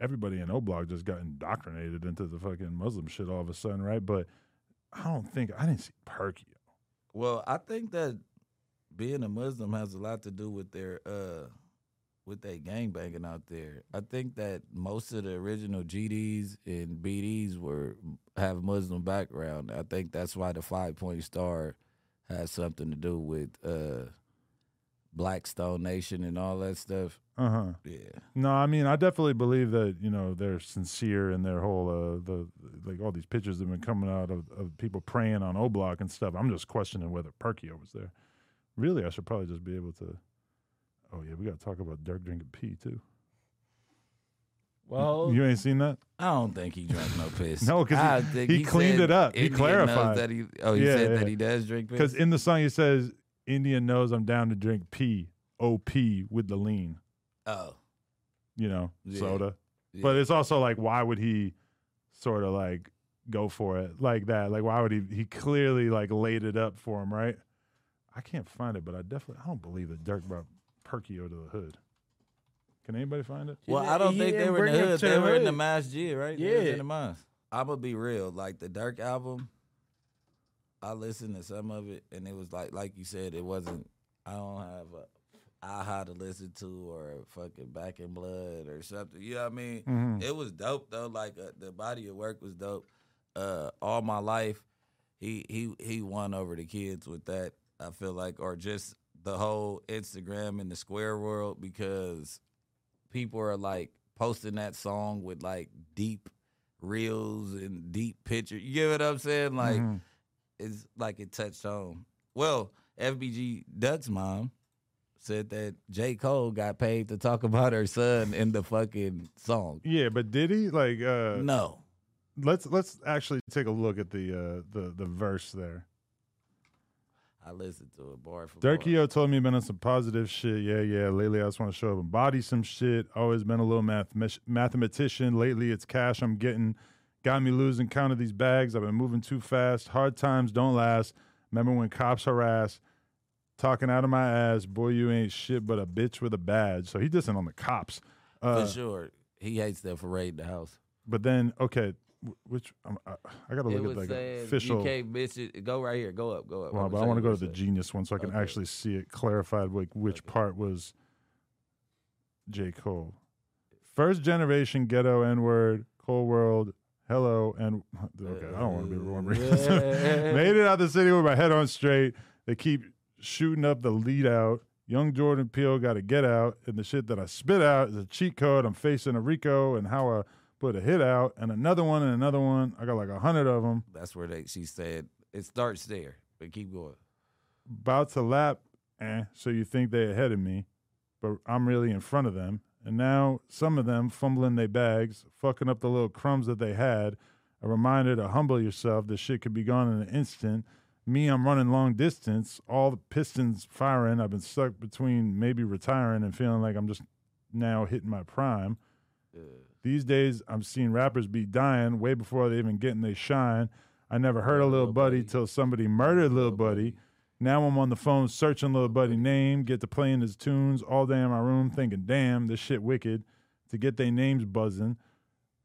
everybody in O Block just got indoctrinated into the fucking Muslim shit all of a sudden, right? But I don't think I didn't see Perkio. Well, I think that being a Muslim has a lot to do with their uh with that gang banging out there. I think that most of the original GDs and BDs were have Muslim background. I think that's why the five point star has something to do with uh Blackstone Nation and all that stuff. Uh huh. Yeah. No, I mean I definitely believe that you know they're sincere in their whole uh the like all these pictures have been coming out of, of people praying on O Block and stuff. I'm just questioning whether Perkio was there. Really, I should probably just be able to. Oh yeah, we got to talk about Durk drinking pee too. well, You ain't seen that? I don't think he drank no piss. No, 'cause he- think he cleaned it up. He clarified. That he, oh, he Yeah, said yeah. that he does drink piss. Because in the song he says, "Indian knows I'm down to drink pee, OP with the lean." oh, You know, Yeah. soda. But it's also like, why would he sort of like go for it like that? Like, why would he? He clearly like laid it up for him, right? I can't find it, but I definitely I don't believe that Durk brought Perkio to the hood. Can anybody find it? Well, I don't didn't- think they didn't were in bring the him hood. to They the were in the hood. masjid, right? They was Yeah. in the mosque. I'm gonna be real. Like the Durk album, I listened to some of it, and it was like, like you said, it wasn't. I don't have a aha to listen to or a fucking Back in Blood or something. You know what I mean? Mhm. It was dope though. Like uh, the body of work was dope. Uh, all my life, he he he won over the kids with that. I feel like, or just the whole Instagram and the square world because people are like posting that song with like deep reels and deep pictures. You get what I'm saying? Like Mhm. it's like it touched home. Well, FBG Duck's mom said that J. Cole got paid to talk about her son in the fucking song. Yeah, but did he like? uh No. Let's let's actually take a look at the uh the the verse there. I listened to it bar for bar. Durkio told me been on some positive shit. Yeah, yeah. Lately, I just want to show up and body some shit. Always been a little math mathematician. Lately, it's cash I'm getting. Got me losing count of these bags. I've been moving too fast. Hard times don't last. Remember when cops harass? Talking out of my ass. Boy, you ain't shit but a bitch with a badge. So he dissing on the cops. Uh, for sure. He hates them for raiding the house. But then, okay, which um, I, I got to look was at like saying official. you can't miss it. Go right here. Go up. Go up. Well, but I want to go to the said. Genius one so I can Okay. actually see it clarified, like which part was J. Cole. First generation ghetto N word, Cole World, hello, and okay, I don't want to be remembering. Yeah. Made it out the city with my head on straight. They keep shooting up the lead out. Young Jordan Peele got to get out, and the shit that I spit out is a cheat code. I'm facing a Rico and how I put a hit out, and another one and another one. I got like a hundred of them. That's where they. She said it starts there, but keep going. about to lap, eh, so you think they ahead of me, but I'm really in front of them. And now some of them fumbling their bags, fucking up the little crumbs that they had. A reminder to humble yourself. This shit could be gone in an instant. Me, I'm running long distance. All the pistons firing. I've been stuck between maybe retiring and feeling like I'm just now hitting my prime. These days, I'm seeing rappers be dying way before they even getting they shine. I never heard of Little Buddy till somebody murdered Little Buddy. Now I'm on the phone searching Little Buddy name, get to playing his tunes all day in my room, thinking, "Damn, this shit wicked." To get their names buzzing.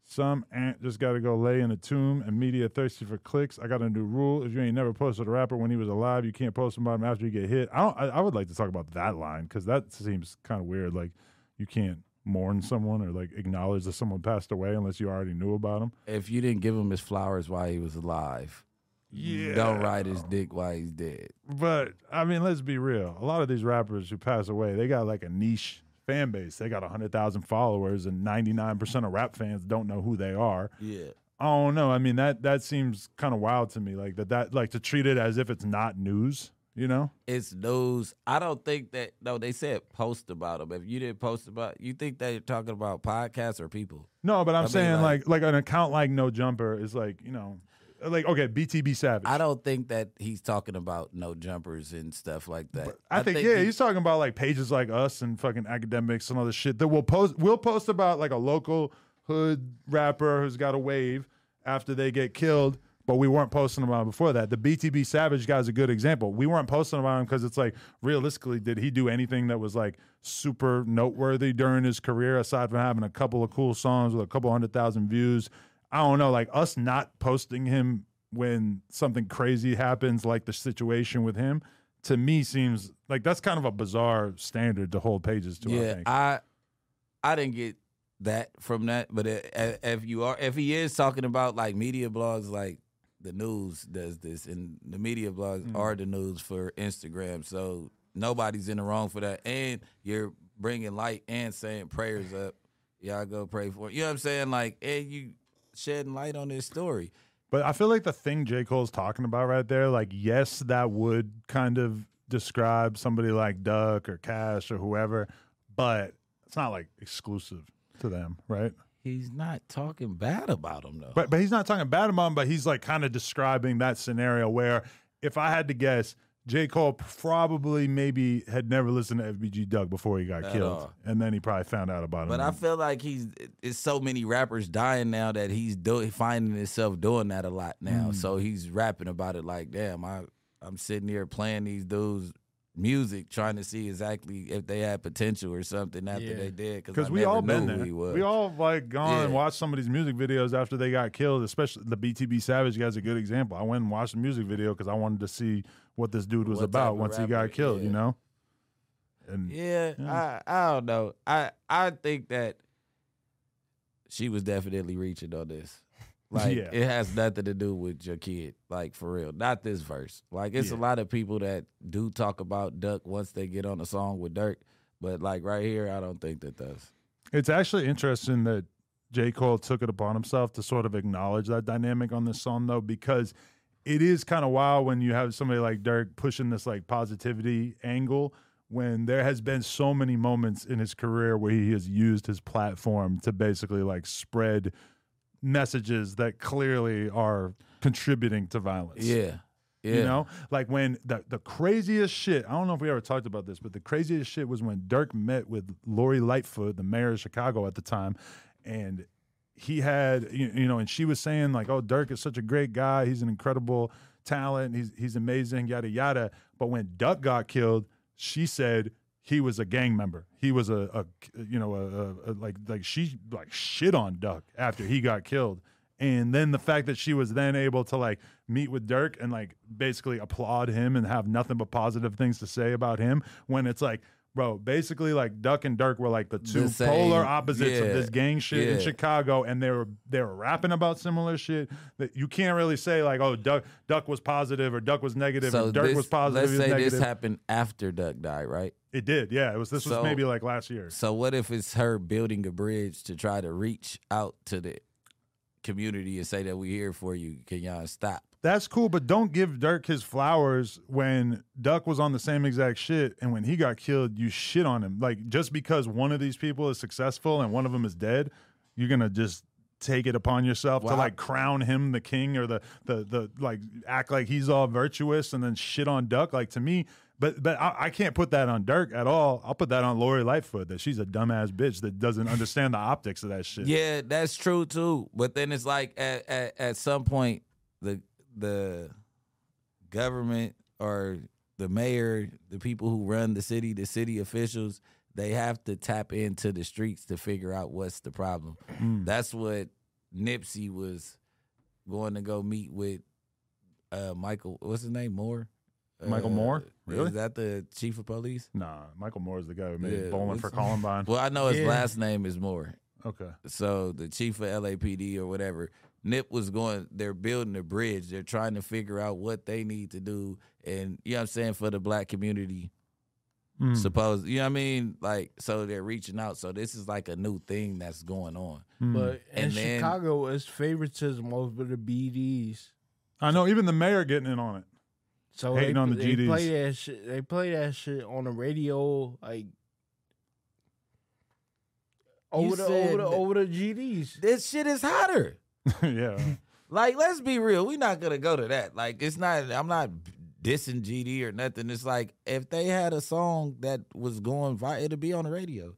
Some ant just got to go lay in a tomb, and media thirsty for clicks. I got a new rule: if you ain't never posted a rapper when he was alive, you can't post about him after you get hit. I don't. I, I would like to talk about that line because that seems kind of weird. Like you can't mourn someone or like acknowledge that someone passed away unless you already knew about him. If you didn't give him his flowers while he was alive, Yeah. don't ride his dick while he's dead. But I mean, let's be real. A lot of these rappers who pass away, they got like a niche fan base. They got hundred thousand followers, and ninety nine percent of rap fans don't know who they are. Yeah. I don't know. I mean, that that seems kind of wild to me. Like that, that like to treat it as if it's not news. You know? It's news. I don't think that. No, they said post about them. If you didn't post about, you think they're talking about podcasts or people? No, but I'm I mean, saying like- like, like an account like No Jumper is like you know, like okay, BTB Savage. I don't think that he's talking about no jumpers and stuff like that. I, think, yeah, he- he's talking about like pages like us and fucking Akademiks and other shit that will post. We'll post about like a local hood rapper who's got a wave after they get killed, but we weren't posting about him before that. The BTB Savage guy's a good example. We weren't posting about him because it's like realistically, did he do anything that was like super noteworthy during his career aside from having a couple of cool songs with a couple hundred thousand views? I don't know, like us not posting him when something crazy happens, like the situation with him, to me seems like that's kind of a bizarre standard to hold pages to. I yeah, think. I, I didn't get that from that. But i- i- if you are, if he is talking about like media blogs, like the news does this, and the media blogs Mm. are the news for Instagram, so nobody's in the wrong for that. And you're bringing light and saying prayers up. Y'all go pray for. it. You know what I'm saying? Like, and you shedding light on this story. But I feel like the thing J. Cole's talking about right there, like, yes, that would kind of describe somebody like Duck or Cash or whoever, but it's not like exclusive to them, right? He's not talking bad about him though. But but he's not talking bad about him, but he's like kind of describing that scenario where if I had to guess, J. Cole probably maybe had never listened to FBG Duck before he got At killed. all. And then he probably found out about him. But. I feel like he's it's so many rappers dying now that he's doing finding himself doing that a lot now. Mm. So he's rapping about it like, damn, I I'm sitting here playing these dudes music, trying to see exactly if they had potential or something after Yeah. they did. because we never all been knew there. We all like gone and watched some of these music videos after they got killed. Especially the BTB Savage guy's a good example. I went and watched the music video because I wanted to see what this dude was What about once he got killed. You know. And Yeah, Yeah. I I don't know. I I think that she was definitely reaching on this. Like Yeah. it has nothing to do with your kid. Like for real. Not this verse. Like it's a lot of people that do talk about Duck once they get on a song with Durk. But like right here, I don't think that does. It's actually interesting that J. Cole took it upon himself to sort of acknowledge that dynamic on this song, though, because it is kind of wild when you have somebody like Durk pushing this like positivity angle when there has been so many moments in his career where he has used his platform to basically like spread messages that clearly are contributing to violence. Yeah. Yeah. You know, like when the the craziest shit. I don't know if we ever talked about this, but the craziest shit was when Durk met with Lori Lightfoot, the mayor of Chicago at the time, and he had you, you know, and she was saying like, "Oh, Durk is such a great guy. He's an incredible talent. He's he's amazing. Yada yada." But when Duck got killed, she said he was a gang member. He was a, a you know a, a, a like like she like shit on Duck after he got killed. And then the fact that she was then able to like meet with Durk and like basically applaud him and have nothing but positive things to say about him when it's like, bro, basically like Duck and Durk were like the two same, polar opposites of yeah, this gang shit in yeah. Chicago, and they were they were rapping about similar shit that you can't really say like, oh, Duck Duck was positive or Duck was negative So or Durk this, was positive. let's was say negative. this happened after Duck died, right? It did, yeah. It was this was So- maybe like last year. So what if it's her building a bridge to try to reach out to the community and say that we're here for you? Can y'all stop? That's cool, but don't give Durk his flowers when Duck was on the same exact shit, and when he got killed, you shit on him. Like just because one of these people is successful and one of them is dead, you're gonna just take it upon yourself to like crown him the king or the the the like act like he's all virtuous and then shit on Duck. Like to me, but but I, I can't put that on Durk at all. I'll put that on Lori Lightfoot that she's a dumbass bitch that doesn't understand the optics of that shit. Yeah, that's true too. But then it's like at, at, at some point the the government or the mayor, the people who run the city, the city officials, they have to tap into the streets to figure out what's the problem. Mm. That's what Nipsey was going to go meet with uh Michael what's his name? Moore? Michael Uh, Moore? Really? Is that the chief of police? Nah, Michael Moore is the guy who made Yeah, Bowling for Columbine. Well, I know his Yeah. last name is Moore. Okay. So the chief of LAPD or whatever, Nip was going. They're building a bridge. They're trying to figure out what they need to do, and you know what I'm saying for the black community. Mm. Suppose you know what I mean. Like so, they're reaching out. So this is like a new thing that's going on. Mm. But in And then- Chicago, it's favoritism over the BDs. I know even the mayor getting in on it. So Hating they, on the they GDs. play that shit. They play that shit on the radio, like over the over the over the GDs. This shit is hotter. yeah. Like, let's be real. We're not gonna go to that. Like, it's not. I'm not dissing GD or nothing. It's like if they had a song that was going viral, it'd be on the radio.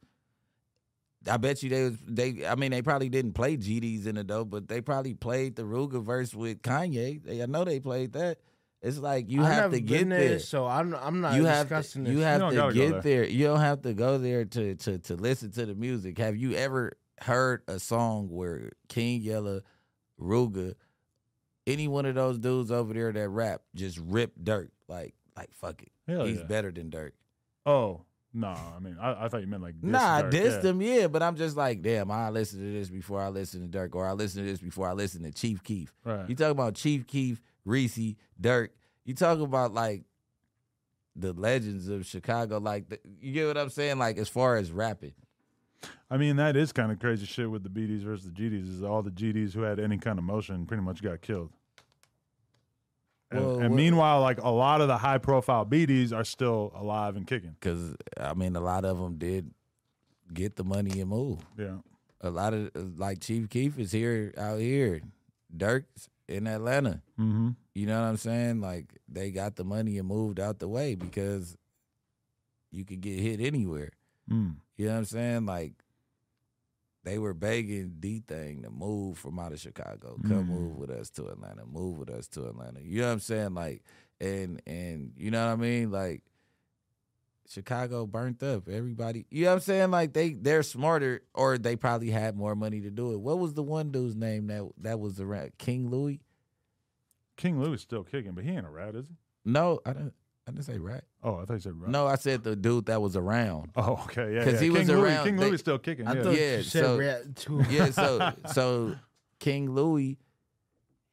I bet you they was they. I mean, they probably didn't play GDs in it though, but they probably played the Ruger verse with Kanye. They, I know they played that. It's like you I've to get been there. so I'm I'm not You have to, this. you have don't to gotta get there. You don't have to go there to to to listen to the music. Have you ever heard a song where King Yella, Ruga, any one of those dudes over there that rap just rip Durk like like fuck it. Hell He's yeah. better than Durk. Oh no, I mean I, I thought you meant like diss nah, Durk, diss yeah. them, yeah, but I'm just like, damn, I listen to this before I listen to Durk, or I listen to this before I listen to Chief Keef. Right. You talk about Chief Keef, Reese, Durk. You talk about like the legends of Chicago. Like the, you get what I'm saying? Like as far as rapping, I mean that is kind of crazy shit with the BDs versus the GDs. Is all the GDs who had any kind of motion pretty much got killed. And, Well, and meanwhile, like a lot of the high profile BDs are still alive and kicking. because I mean, a lot of them did get the money and move. Yeah. A lot of like Chief Keef is here out here, Durk's in Atlanta. Mm-hmm. You know what I'm saying? Like they got the money and moved out the way because you could get hit anywhere. Mm. You know what I'm saying? Like they were begging D thing to move from out of Chicago. Come Mhm. move with us to Atlanta. Move with us to Atlanta. You know what I'm saying? Like and and you know what I mean? Like Chicago burnt up. Everybody you know what I'm saying? Like they they're smarter or they probably had more money to do it. What was the one dude's name that that was around King Louie? King Louie still kicking, but he ain't a rat, is he? No, I didn't I didn't say rat. Oh, I thought you said rat. No, I said the dude that was around. Oh, okay, yeah. 'Cause yeah. he King was Louie, around- King they- Louie still kicking. I yeah. thought Yeah, you said so- rat too. yeah, so so King Louie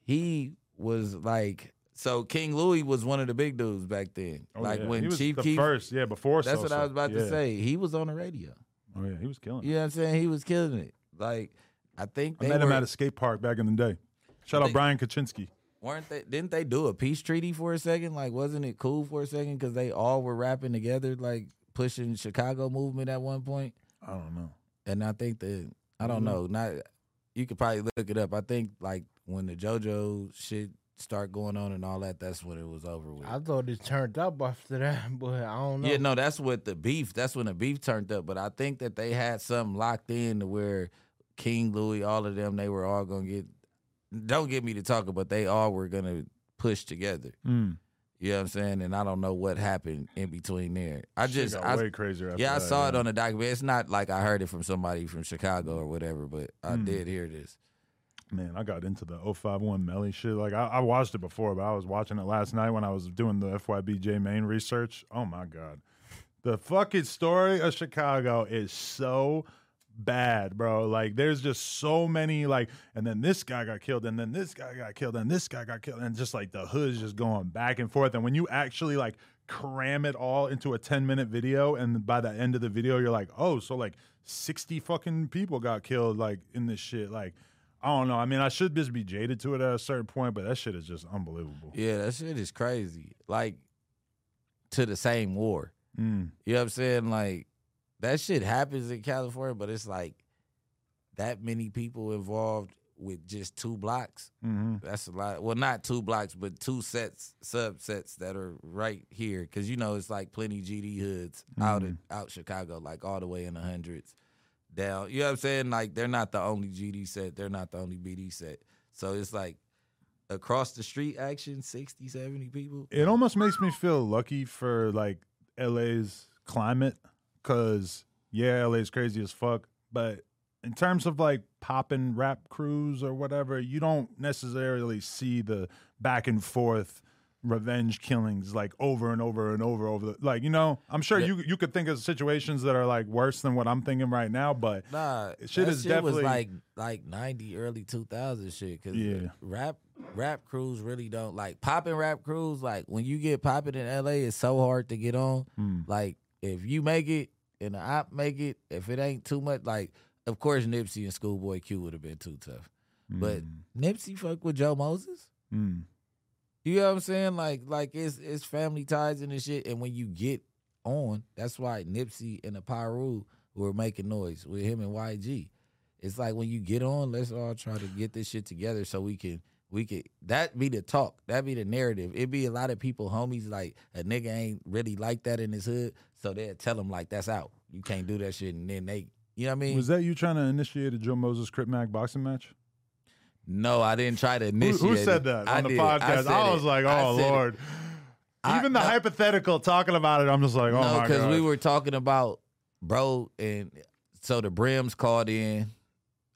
he was like so King Louie was one of the big dudes back then. Oh, like yeah. when he was Chief the Keef first, yeah, before. That's what I was about Yeah. to say. He was on the radio. Oh yeah, he was killing. it. You know what I'm saying? He was killing it. Like I think I they met him at a skate park back in the day. Shout out Brian Kaczynski. Weren't they didn't they do a peace treaty for a second? Like wasn't it cool for a second cuz they all were rapping together like pushing Chicago movement at one point? I don't know. And I think that I don't Mhm. know, not you could probably look it up. I think like when the JoJo shit start going on and all that, that's when it was over with. I thought it turned up after that, but I don't know. Yeah, no, that's what the beef. That's when the beef turned up. But I think that they had something locked in to where King Louie, all of them, they were all gonna get. Don't get me to talking, but they all were gonna push together. Mm. You know what I'm saying? And I don't know what happened in between there. I just, I, way crazier. After yeah, I that, saw it on the documentary. It's not like I heard it from somebody from Chicago or whatever, but I Mm. did hear this. Man, I got into the 051 Melly shit. Like I, I watched it before, but I was watching it last night when I was doing the FYBJ Mane research. Oh my god, the fucking story of Chicago is so bad, bro. Like there's just so many like, and then this guy got killed, and then this guy got killed, and this guy got killed, and just like the hood's just going back and forth. And when you actually like cram it all into a 10 minute video, and by the end of the video, you're like, oh, so like 60 fucking people got killed like in this shit, like. I don't know. I mean, I should just be jaded to it at a certain point, but that shit is just unbelievable. Yeah, that shit is crazy. Like to the same war. Mm. You know what I'm saying? Like that shit happens in California, but it's like that many people involved with just two blocks. hmm That's a lot. Well, not two blocks, but two sets, subsets that are right here. Cause you know it's like plenty GD hoods out in out Chicago, like all the way in the hundreds down. You know what I'm saying? Like they're not the only GD set. They're not the only BD set. So it's like across the street action, 60, 70 people. It almost makes me feel lucky for like LA's climate because, yeah, LA's crazy as fuck. But in terms of like popping rap crews or whatever, you don't necessarily see the back and forth revenge killings like over and over and over over the, like you know i'm sure Yeah. you you could think of situations that are like worse than what i'm thinking right now but Nah, Shit is shit definitely- was like like ninety, early two thousand shit. Cause Yeah. rap rap crews really don't like popping rap crews. Like when you get popping in LA, it's so hard to get on. Mm. Like if you make it and the op make it, if it ain't too much, like of course Nipsey and Schoolboy Q would have been too tough. But Nipsey fuck with Joe Moses. Mm. You know what I'm saying? Like, like it's it's family ties and this shit. And when you get on, that's why Nipsey and the Pyru were making noise with him and YG. It's like when you get on, let's all try to get this shit together so we can we could that be the talk. That be the narrative. It be a lot of people, homies, like a nigga ain't really like that in his hood. So they'll tell him like that's out. You can't do that shit. And then they you know what I mean? was that you trying to initiate a joe moses crip mac boxing match no, I didn't try to initiate. who it. said that I on the podcast? said I, was it. like, oh said it. lord. I- Even the no. hypothetical talking about it, I'm just like, oh no, my god. we were talking about bro, and so the Brims called in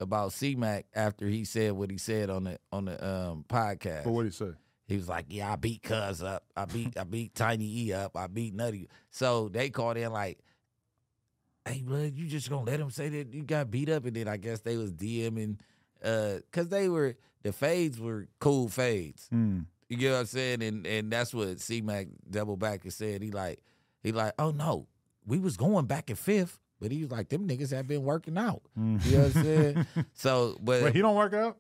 about C Mac after he said what he said on the on the um podcast. But what do you say? He was like, "Yeah, I beat Cuz up. I beat I beat Tiny E up. I beat Nutty." So they called in like, "Hey, blood, you just gonna let him say that you got beat up?" And then I guess they was DMing, uh, cause they were the fades were cool fades. Mm. You get what I'm saying? And and that's what C Mac double back and said. He like he like, oh no, we was going back and fifth, but he was like, them niggas have been working out. Mm. You know what I'm saying? so, but Wait, he don't work out?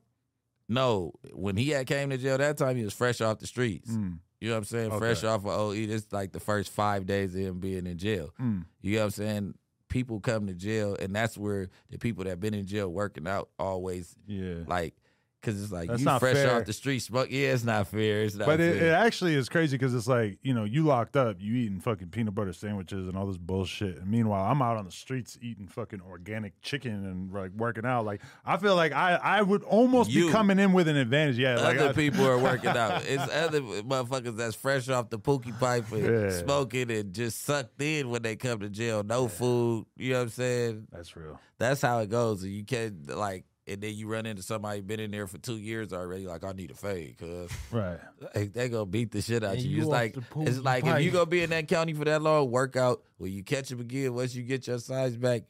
no, when he had came to jail that time, he was fresh off the streets. Mm. You know what I'm saying? Okay. Fresh off of OE. This like the first five days of him being in jail. Mm. You know what I'm saying? People come to jail, and that's where the people that been in jail working out always Yeah. like, cause it's like That's you not fresh fair. off the street smoke. Yeah, it's not fair. It's not But it, fair. it actually is crazy because it's like, you know, you locked up, you eating fucking peanut butter sandwiches and all this bullshit. And meanwhile, I'm out on the streets eating fucking organic chicken and like working out. Like, I feel like I, I would almost be coming in with an advantage. Yeah. Like other I- people are working out. It's other motherfuckers that's fresh off the pookie pipe and Yeah. smoking and just sucked in when they come to jail. No food. You know what I'm saying? That's real. That's how it goes. You can't like and then you run into somebody been in there for two years already, like I need a fade, cause Right. like, they gonna beat the shit out And you. you It's like it's pookie like if you pipe. gonna be in that county for that long, work out. When you catch them again, once you get your size back,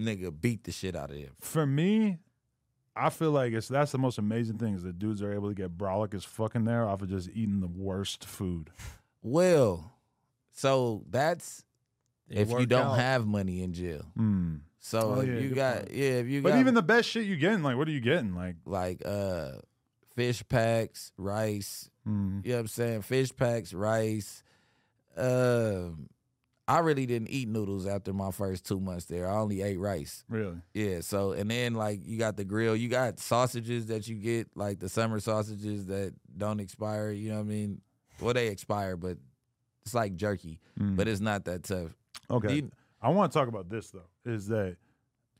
nigga, beat the shit out of him. For me, I feel like it's that's the most amazing thing is that dudes are able to get brolic as fucking there off of just eating the worst food. Well, so that's They if you don't out. have money in jail. Mm. So Oh, if yeah, you got point. yeah, if you But got even the best shit you getting, like, what are you getting? Like, like uh fish packs, rice, mm, you know what I'm saying? Fish packs, rice. Um I really didn't eat noodles after my first two months there. I only ate rice. really? Yeah, so and then like you got the grill, you got sausages that you get, like the summer sausages that don't expire, you know what I mean? Well they expire, but it's like jerky, Mm. but it's not that tough. okay. You- I want to talk about this though. Is that?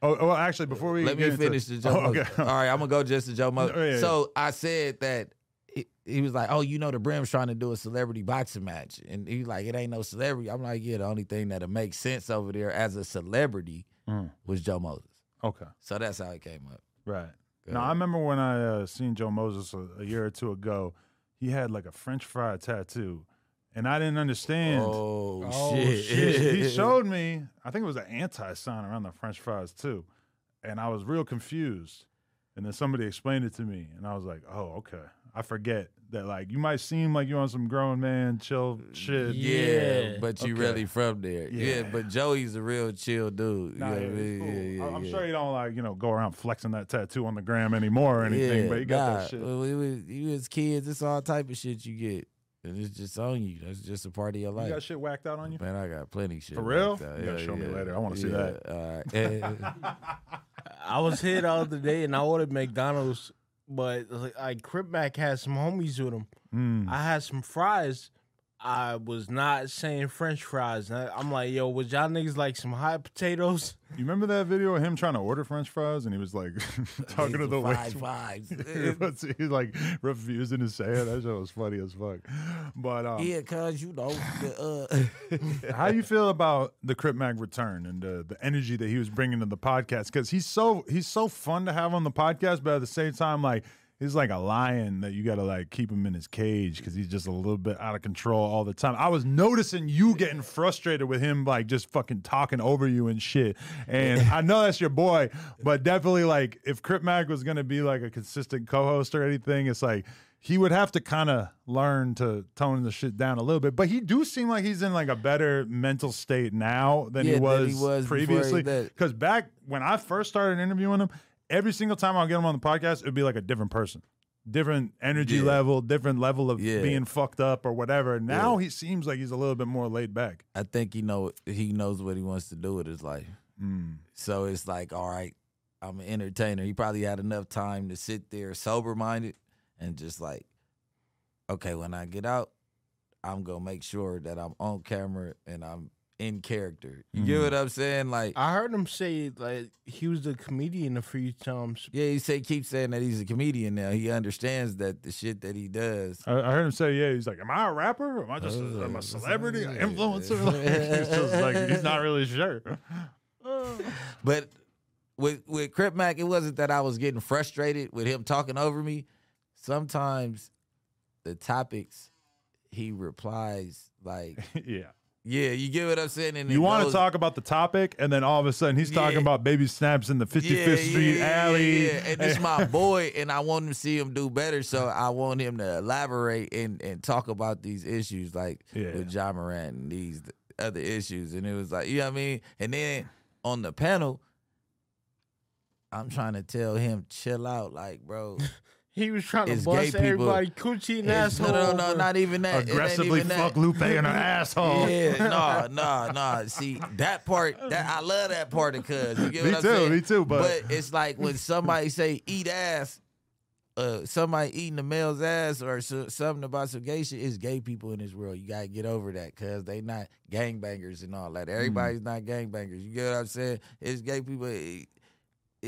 Oh, well, actually, before we Let me into- finish the Joe Oh, okay. All right, I'm gonna go just to Joe Moses. Oh, yeah, yeah. So I said that he, he was like, "Oh, you know, the Brim's trying to do a celebrity boxing match," and he's like, "It ain't no celebrity." I'm like, "Yeah, the only thing that'll make sense over there as a celebrity Mm. was Joe Moses." Okay. So that's how it came up. Right. Go Now I remember when I uh, seen Joe Moses a, a year or two ago. He had like a French fry tattoo, and I didn't understand. Oh, Oh, shit! He- he showed me. I think it was an anti sign around the French fries too, and I was real confused. And then somebody explained it to me, and I was like, "Oh, okay." I forget that like you might seem like you're on some grown man chill shit. Yeah, Yeah. but you Okay. really from there. Yeah. Yeah. but Joey's a real chill dude. Nah, you know yeah, what I it's mean? cool. yeah, yeah, I- I'm yeah. sure you don't like you know go around flexing that tattoo on the gram anymore or anything, yeah, but you got nah, that shit. When we was, you was kids, it's all type of shit you get. And it's just on you. That's just a part of your life. You got shit whacked out on you? Man, I got plenty of shit. For real? like that. You gotta Yeah, show me later. I wanna see that. All right. I was here the other day and I ordered McDonald's, but like, like Crip Mac had some homies with him. Mm. I had some fries. I was not saying French fries. I'm like, yo, would y'all niggas like some hot potatoes? You remember that video of him trying to order French fries and he was like talking to the five fives. He's like refusing to say it. That shit was funny as fuck. But um, yeah, cause you know, the, uh, how you feel about the Crip Mac return and the the energy that he was bringing to the podcast? Because he's so he's so fun to have on the podcast, but at the same time, like he's like a lion that you got to like keep him in his cage because he's just a little bit out of control all the time. I was noticing you getting frustrated with him, like just fucking talking over you and shit. And I know that's your boy, but definitely like if Crip Mac was gonna be like a consistent co-host or anything, it's like he would have to kind of learn to tone the shit down a little bit. But he do seem like he's in like a better mental state now than, Yeah, he, than was he was previously. Because back when I first started interviewing him, every single time I'll get him on the podcast, it'd be like a different person. Different energy Yeah. level, different level of Yeah. being fucked up or whatever. Now he seems like he's a little bit more laid back. I think he know he knows what he wants to do with his life. Mm. So it's like, all right, I'm an entertainer. He probably had enough time to sit there sober minded and just like, okay, when I get out, I'm gonna make sure that I'm on camera and I'm in character. You get Mhm. what I'm saying? Like, I heard him say like he was a comedian a few times. yeah, he say keep saying that he's a comedian now. He understands that the shit that he does. I, I heard him say, "Yeah." He's like, "Am I a rapper? Am I just a, Uh, am I a celebrity, yeah. influencer?" Like, he's just like he's not really sure. But with with Crip Mac, it wasn't that I was getting frustrated with him talking over me. Sometimes the topics he replies like, yeah. Yeah, you get what I'm saying. And You want to talk about the topic, and then all of a sudden he's talking about baby snaps in the 55th Yeah, Street yeah, alley. yeah, and it's my boy, and I want to see him do better. So I want him to elaborate and, and talk about these issues, like Yeah. with John Moran and these other issues. And it was like, you know what I mean? And then on the panel, I'm trying to tell him chill out, like, bro. He was trying to It's bust gay people. everybody coochie and It's- asshole. no, no, no, not even that. Aggressively even fuck that. Lupe in her asshole. Yeah, no, no, no. See that part, that I love that part of Cuz. You get Me what I'm too, saying? me too, but- it's like when somebody say eat ass, uh, somebody eating a male's ass or so, something about some gay shit. It's gay people in this world. You gotta get over that because they not gangbangers and all that. Everybody's Mm. not gangbangers. You get what I'm saying? It's gay people.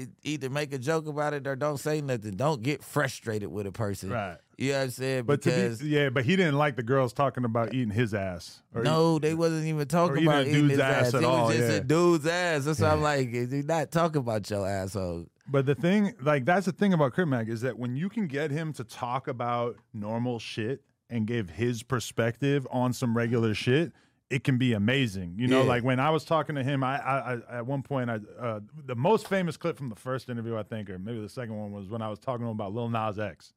It, it, either make a joke about it or don't say nothing. Don't get frustrated with a person. Right. You know what I'm saying? But to because be, yeah, but he didn't like the girls talking about eating his ass. Or no, they wasn't even talking about eating his ass ass. at it all, was just yeah. a dude's ass. That's why I'm like, you're not talking about your asshole. But the thing, like, that's the thing about Crip Mac is that when you can get him to talk about normal shit and give his perspective on some regular shit, it can be amazing. You know, Yeah. like when I was talking to him, I, I, I at one point, I uh, the most famous clip from the first interview, I think, or maybe the second one was when I was talking to him about Lil Nas X,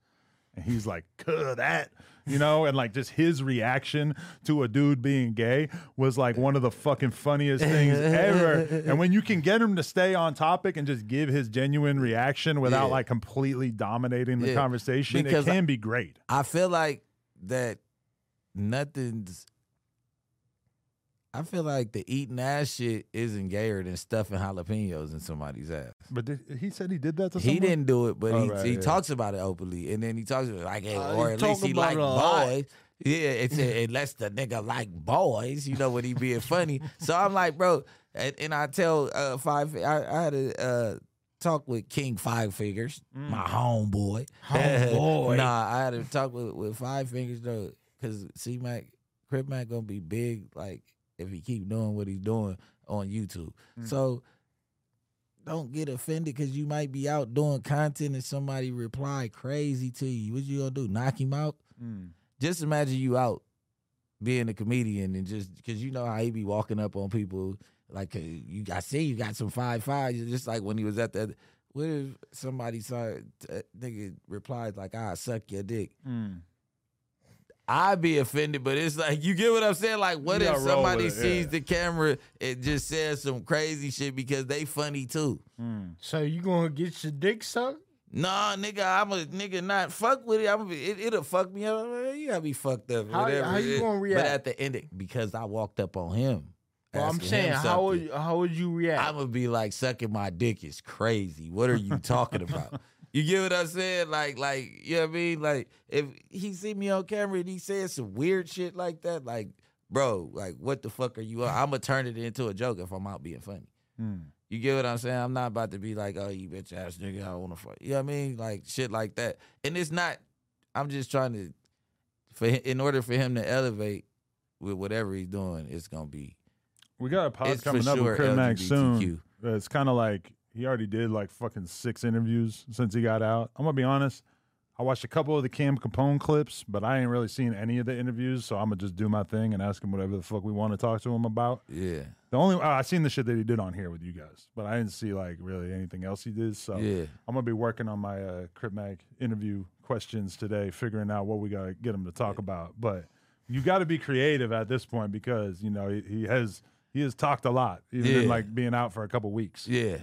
and he's like, "Cuh, that," you know, and like just his reaction to a dude being gay was like one of the fucking funniest things ever. And when you can get him to stay on topic and just give his genuine reaction without Yeah. like completely dominating the Yeah. conversation, Because it I- can be great. I feel like that nothing's. I feel like the eating ass shit isn't gayer than stuffing jalapenos in somebody's ass. But did, he said he did that to He didn't do it, but Oh, he, right, he yeah. talks about it openly, and then he talks about it like, hey, Uh, or at least he about like it a lot. boys. Yeah, it's a, unless the nigga like boys, you know, when he being funny. So I'm like, bro, and, and I tell uh, five, I, I had a uh, talk with King Five Fingers, my homeboy. Homeboy. nah, I had to talk with, with Five Fingers though, because C Mac, Crip Mac gonna be big, like if he keep doing what he's doing on YouTube. So don't get offended because you might be out doing content and somebody reply crazy to you. What you gonna do? Knock him out? Mm. Just imagine you out being a comedian and just because you know how he be walking up on people like uh, you. I see you got some five fives. Just like when he was at that. What if somebody saw uh, nigga replied like, "I suck your dick." Mm. I'd be offended, but it's like you get what I'm saying. Like, what if somebody it, sees yeah. the camera and just says some crazy shit because they funny too? Mm. So you gonna get your dick sucked? Nah, nigga, I'm a nigga not fuck with it. I'm it, it'll fuck me up. You gotta be fucked up. How- whatever. how you gonna react? But react? at the end, of- because I walked up on him. Well, I'm saying, how would how would you react? I'm gonna be like sucking my dick is crazy. What are you talking about? You get what I'm saying? Like, like, you know what I mean? Like, if he see me on camera and he says some weird shit like that, like, bro, like, what the fuck are you on? I'm gonna turn it into a joke if I'm out being funny. Mm. You get what I'm saying? I'm not about to be like, oh, you bitch ass nigga, I wanna fuck. You know what I mean? Like shit like that. And it's not. I'm just trying to, for hi- in order for him to elevate with whatever he's doing, it's gonna be. We got a pod coming up sure with Crip Mac soon. It's kind of like he already did like fucking six interviews since he got out. I'm gonna be honest. I watched a couple of the Cam Capone clips, but I ain't really seen any of the interviews. So I'm gonna just do my thing and ask him whatever the fuck we want to talk to him about. Yeah, The only uh, I seen the shit that he did on here with you guys, but I didn't see like really anything else he did. So yeah. I'm gonna be working on my uh, Crip Mac interview questions today, figuring out what we gotta get him to talk about. But you got to be creative at this point because you know he, he has he has talked a lot, even in Yeah. like being out for a couple weeks. Yeah.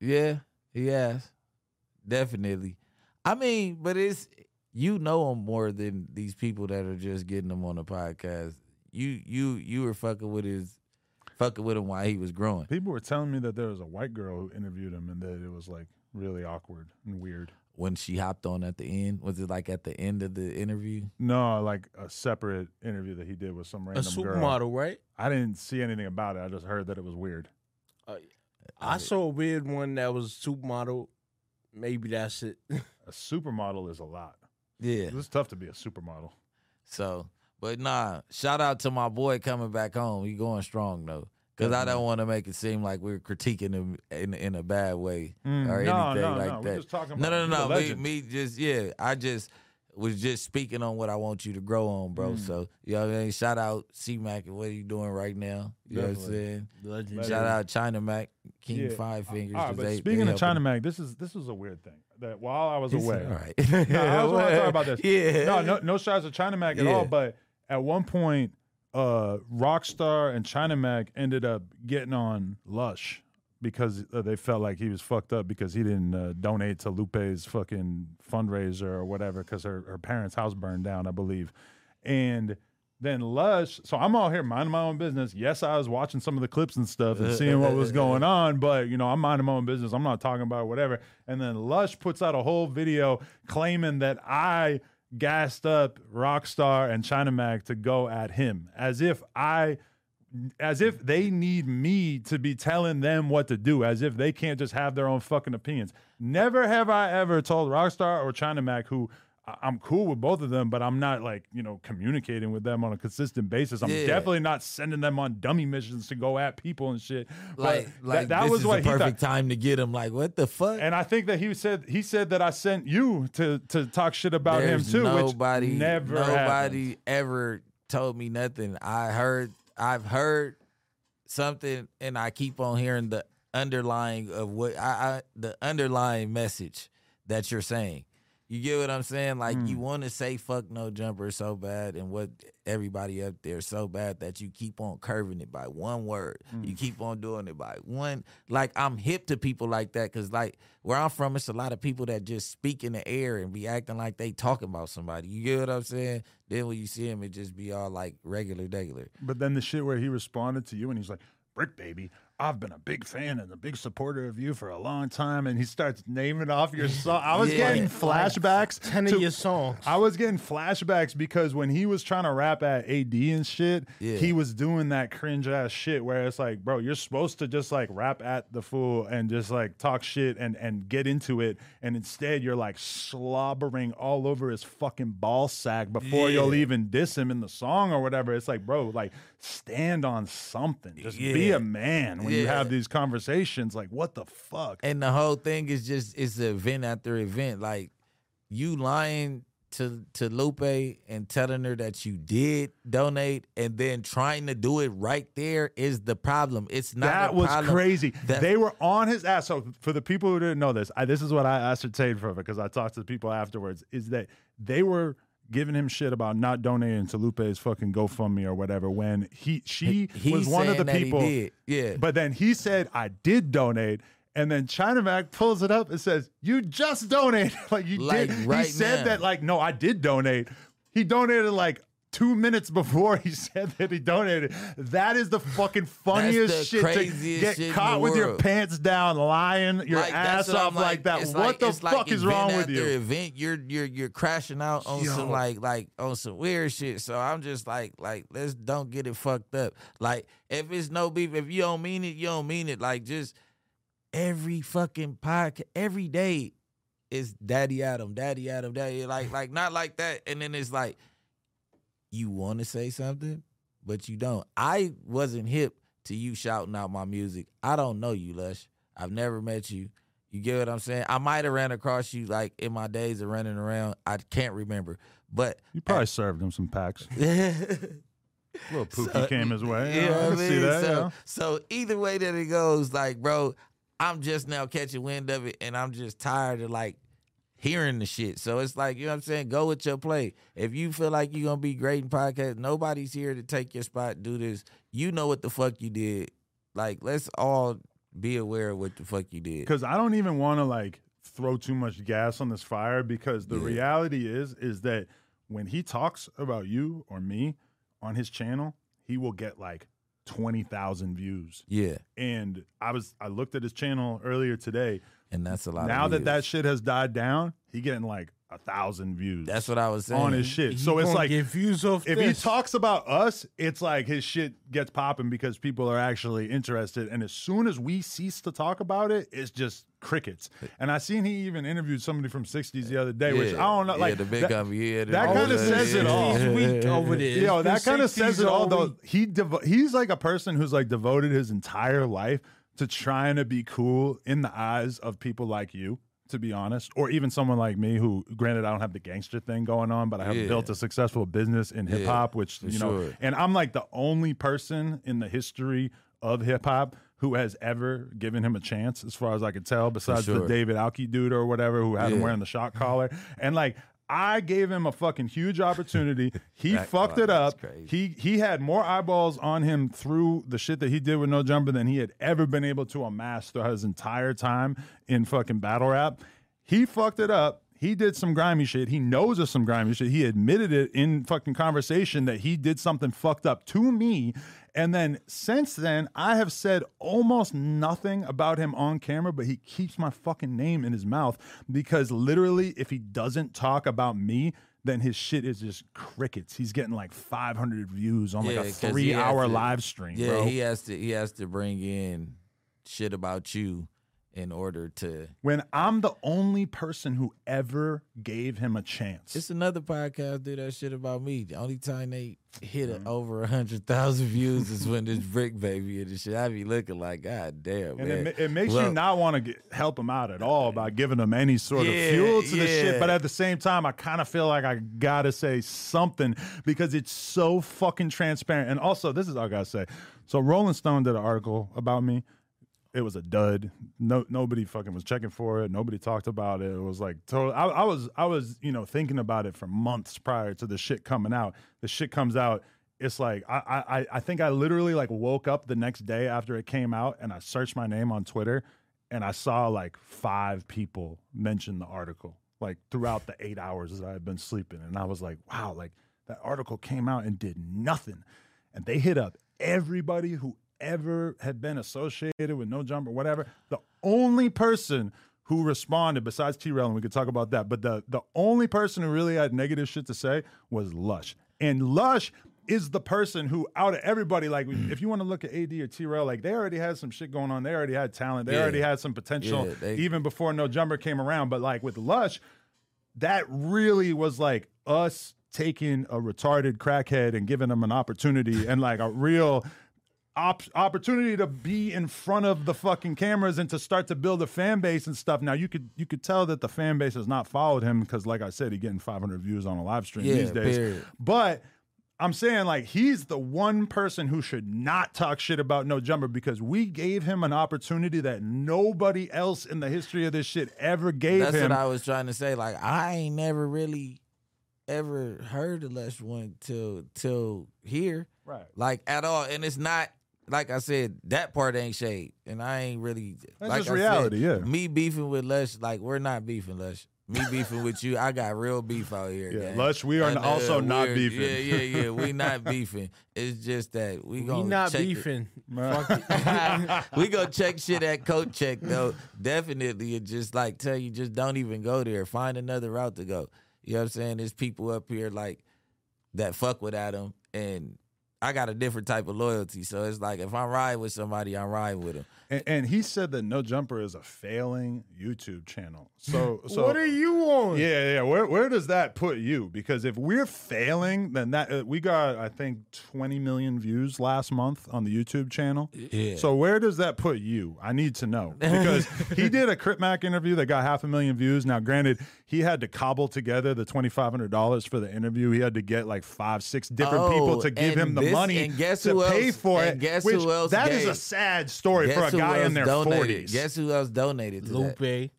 Yeah, he has. Definitely. I mean, but it's you know him more than these people that are just getting him on the podcast. You you you were fucking with his fucking with him while he was growing. People were telling me that there was a white girl who interviewed him and that it was like really awkward and weird. When she hopped on at the end, was it like at the end of the interview? No, like a separate interview that he did with some a random girl. supermodel, right? I didn't see anything about it. I just heard that it was weird. Uh, I saw a weird one that was supermodel. Maybe that's it. A supermodel is a lot. Yeah. It's tough to be a supermodel. So, but nah, shout out to my boy coming back home. He going strong though. Cause I don't want to make it seem like we're critiquing him in in a bad way Mm, or no, anything no, like no. that. We're just talking no, about no, no, no. Me, me just yeah. I just was just speaking on what I want you to grow on, bro. Mm. So you know what I mean. Shout out C Mac and what you doing right now. You know what I'm saying. Legend. Shout out China Mac, King Yeah. Five Fingers. All right, 'cause but they- speaking they of China Mac, this is this is a weird thing. That while I was He said, away, All right. No, I was want to talk about this. Yeah. No, no, no shots of China Mac at all. But at one point, uh, Rockstar and China Mac ended up getting on Lush because uh, they felt like he was fucked up because he didn't uh, donate to Lupe's fucking fundraiser or whatever because her, her parents' house burned down, I believe. And then Lush, so I'm all here minding my own business. Yes, I was watching some of the clips and stuff and seeing what was going on, but you know, I'm minding my own business. I'm not talking about whatever. And then Lush puts out a whole video claiming that I gassed up Rockstar and China Mac to go at him as if I as if they need me to be telling them what to do, as if they can't just have their own fucking opinions. Never have I ever told Rockstar or China Mac, who I'm cool with both of them, but I'm not like, you know, communicating with them on a consistent basis. I'm Yeah. definitely not sending them on dummy missions to go at people and shit. But Like, that- like that, was what the perfect time to get him. Like, what the fuck? And I think that he said he said that I sent you to to talk shit about There's him too, nobody, which never nobody ever told me nothing. I heard, I've heard something, and I keep on hearing the underlying of what I, I the underlying message that you're saying. You get what I'm saying? Like you mm. want to say fuck no jumper so bad, and what everybody up there so bad that you keep on curving it by one word. You mm. keep on doing it by one. Like I'm hip to people like that because like where I'm from, it's a lot of people that just speak in the air and be acting like they talking about somebody. You get what I'm saying? Then when you see him, it just be all like regular, regular. But then the shit where he responded to you and he's like, Bricc Baby, I've been a big fan and a big supporter of you for a long time. And he starts naming off your song. I was Yeah. getting flashbacks. Ten to- of your songs. I was getting flashbacks because when he was trying to rap at AD and shit, Yeah. he was doing that cringe ass shit where it's like, bro, you're supposed to just like rap at the fool and just like talk shit and and get into it, and instead you're like slobbering all over his fucking ball sack before you'll even diss him in the song or whatever. It's like, bro, like stand on something. Just be a man when you have these conversations. Like, what the fuck? And the whole thing is just it's event after event. Like you lying to to Lupe and telling her that you did donate and then trying to do it right there is the problem. It's not that was crazy. that- they were on his ass. So for the people who didn't know this, I, this is what I ascertained from it because I talked to the people afterwards. Is that they were giving him shit about not donating to Lupe's fucking GoFundMe or whatever when he she He- was one of the saying that he people. Yeah. But then he said I did donate. And then China Mac pulls it up and says, "You just donated, like you Like, did." right he said now. that, like, no, I did donate. He donated like two minutes before he said that he donated. That is the fucking funniest the shit to get shit caught with your pants down, lying your Like, ass off like, that. What like- the it's fuck like is wrong with you? Event, you're you're you're crashing out on some like like on some weird shit. So I'm just like like let's don't get it fucked up. Like if it's no beef, if you don't mean it, you don't mean it. Like just every fucking podcast, every day is Daddy Adam, Daddy Adam, Daddy like like not like that. And then it's like you want to say something, but you don't. I wasn't hip to you shouting out my music. I don't know you, Lush. I've never met you. You get what I'm saying? I might have ran across you like in my days of running around. I can't remember. But You probably served him some packs. little pookie came his way. you Yeah, know I can see mean? that. So, yeah. so either way that it goes, like, bro, I'm just now catching wind of it and I'm just tired of like hearing the shit. So it's like, you know what I'm saying? Go with your play. If you feel like you're gonna be great in podcast, nobody's here to take your spot, do this. You know what the fuck you did. Like, let's all be aware of what the fuck you did. because I don't even want to like throw too much gas on this fire because the Yeah. reality is is that when he talks about you or me on his channel, he will get like twenty thousand views. Yeah. And I was I looked at his channel earlier today. And that's a lot Now that that shit has died down, he getting like a thousand views. That's what I was saying. on his shit. He So it's like get views off if he talks about us, it's like his shit gets popping because people are actually interested. And as soon as we cease to talk about it, it's just crickets. And I seen he even interviewed somebody from 60s the other day, which I don't know. Yeah, Like the big that, company. Yeah, the- that kinda the- says it all. He's weak over there. Yo, been that kind of says it all. Though week. he devo- he's like a person who's like devoted his entire life to trying to be cool in the eyes of people like you. To be honest, or even someone like me, who, granted, I don't have the gangster thing going on, but I have Yeah. built a successful business in hip hop, which you know, sure. and I'm like the only person in the history of hip hop who has ever given him a chance, as far as I could tell, besides the. David Alki dude or whatever who had him wearing the shock collar. And like, I gave him a fucking huge opportunity. He That- fucked it up. He he had more eyeballs on him through the shit that he did with No Jumper than he had ever been able to amass throughout his entire time in fucking battle rap. He fucked it up. He did some grimy shit. He knows of some grimy shit. He admitted it in fucking conversation that he did something fucked up to me. And then since then, I have said almost nothing about him on camera, but he keeps my fucking name in his mouth because literally, if he doesn't talk about me, then his shit is just crickets. He's getting like 500 views on Yeah, like a three hour to- live stream, Yeah, bro. he has to he has to bring in shit about you in order to. when I'm the only person who ever gave him a chance. It's another podcast do that shit about me. The only time they hit Mm-hmm. over a hundred thousand views is when this Bricc Baby and the shit. I be looking like, God damn, and man. it, it makes you not want to help him out at all by giving him any sort Yeah, of fuel to the shit. But at the same time, I kind of feel like I gotta say something because it's so fucking transparent. And also, this is all I gotta say. So Rolling Stone did an article about me. It was a dud. No, nobody fucking was checking for it. Nobody talked about it. It was like total. I, I was, I was, you know, thinking about it for months prior to the shit coming out. The shit comes out. It's like I, I, I think I literally like woke up the next day after it came out and I searched my name on Twitter and I saw like five people mention the article like throughout the eight hours that I had been sleeping. And I was like, wow, like that article came out and did nothing. And they hit up everybody who ever had been associated with No Jump or whatever. The only person who responded besides T Rail, and we could talk about that, but the the only person who really had negative shit to say was Lush. And Lush is the person who out of everybody, like mm. if you want to look at AD or T Rail, like they already had some shit going on. They already had talent. They Yeah. already had some potential Yeah, they- even before No Jumper came around. But like with Lush, that really was like us taking a retarded crackhead and giving him an opportunity and like a real op- opportunity to be in front of the fucking cameras and to start to build a fan base and stuff. Now you could you could tell that the fan base has not followed him because, like I said, he getting 500 views on a live stream Yeah, these days. period. But I'm saying like he's the one person who should not talk shit about No Jumper because we gave him an opportunity that nobody else in the history of this shit ever gave That's him. what I was trying to say. Like I ain't never really ever heard the Lush one till till here. Right. Like at all. And it's not like I said, that part ain't shade. And I ain't really That's like just I said, reality, yeah. Me beefing with Lush, like we're not beefing Lush. Me beefing with you, I got real beef out here. Yeah, gang. Lush, we are And, uh, also not beefing. Yeah, yeah, yeah. We not beefing. It's just that we We gonna not check the- beefing. we go check shit at coat check though. Definitely, and just like tell you, just don't even go there. Find another route to go. You know what I'm saying? There's people up here like that fuck with Adam, and I got a different type of loyalty. So it's like if I ride with somebody, I ride with them. And, and he said that No Jumper is a failing YouTube channel. So, so what are you on? Yeah, yeah. Where where does that put you? Because if we're failing, then that uh, we got I think 20 million views last month on the YouTube channel. Yeah. So where does that put you? I need to know because he did a Crip Mac interview that got half a million views. Now, granted, he had to cobble together the twenty five hundred dollars for the interview. He had to get like five, six different people Oh, to give him the this- money and guess to who pay else- for and it. guess which who else that is gave? a sad story for Guess a who guy in their donated? forties. Guess who else donated to that? Lupe.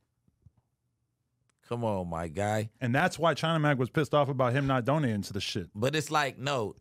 Come on, my guy. And that's why China Mac was pissed off about him not donating to the shit. But it's like, no,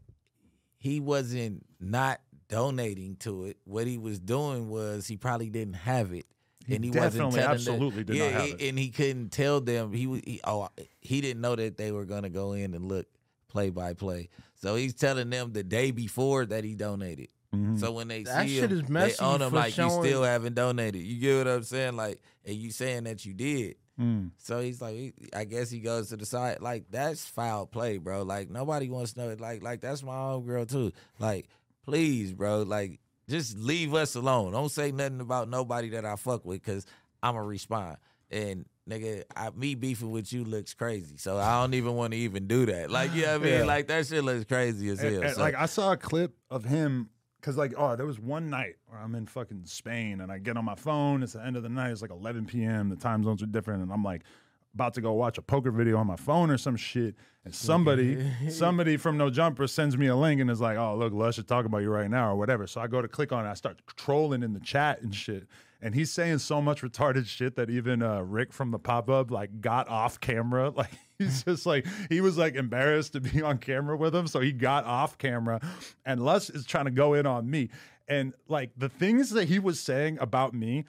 he wasn't not donating to it. What he was doing was he probably didn't have it. He and he wasn't definitely, telling absolutely them, did not yeah, have he- it. and he couldn't tell them. He was he, oh he didn't know that they were gonna go in and look play by play. So he's telling them the day before that he donated. Mhm. So when they That see shit him, is messy they own him for like you showing- still haven't donated. You get what I'm saying? Like, and you saying that you did. Mm. So he's like, he- I guess he goes to the side. Like that's foul play, bro. Like nobody wants to know. Like, like that's my own girl too. Like, please, bro. Like, just leave us alone. Don't say nothing about nobody that I fuck with, cause I'ma respond. And nigga, I, me beefing with you looks crazy. So I don't even want to even do that. Like, you know what I mean? Yeah. Like that shit looks crazy as And- hell. and, So- like I saw a clip of him because like oh there was one night where I'm in fucking Spain and I get on my phone. It's the end of the night. It's like 11 p.m. The time zones are different, and I'm like about to go watch a poker video on my phone or some shit. And somebody somebody from No Jumper sends me a link and is like, oh look, Lush should talk about you right now or whatever. So I go to click on it. I start trolling in the chat and shit. And he's saying so much retarded shit that even uh, Rick from the pop up like got off camera. Like he's just like he was like embarrassed to be on camera with him, so he got off camera. And Lush is trying to go in on me. And like the things that he was saying about me,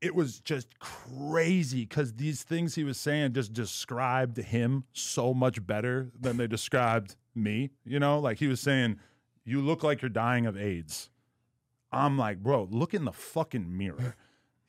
it was just crazy because these things he was saying just described him so much better than they described me. You know, like he was saying, "You look like you're dying of AIDS." I'm like, bro, look in the fucking mirror.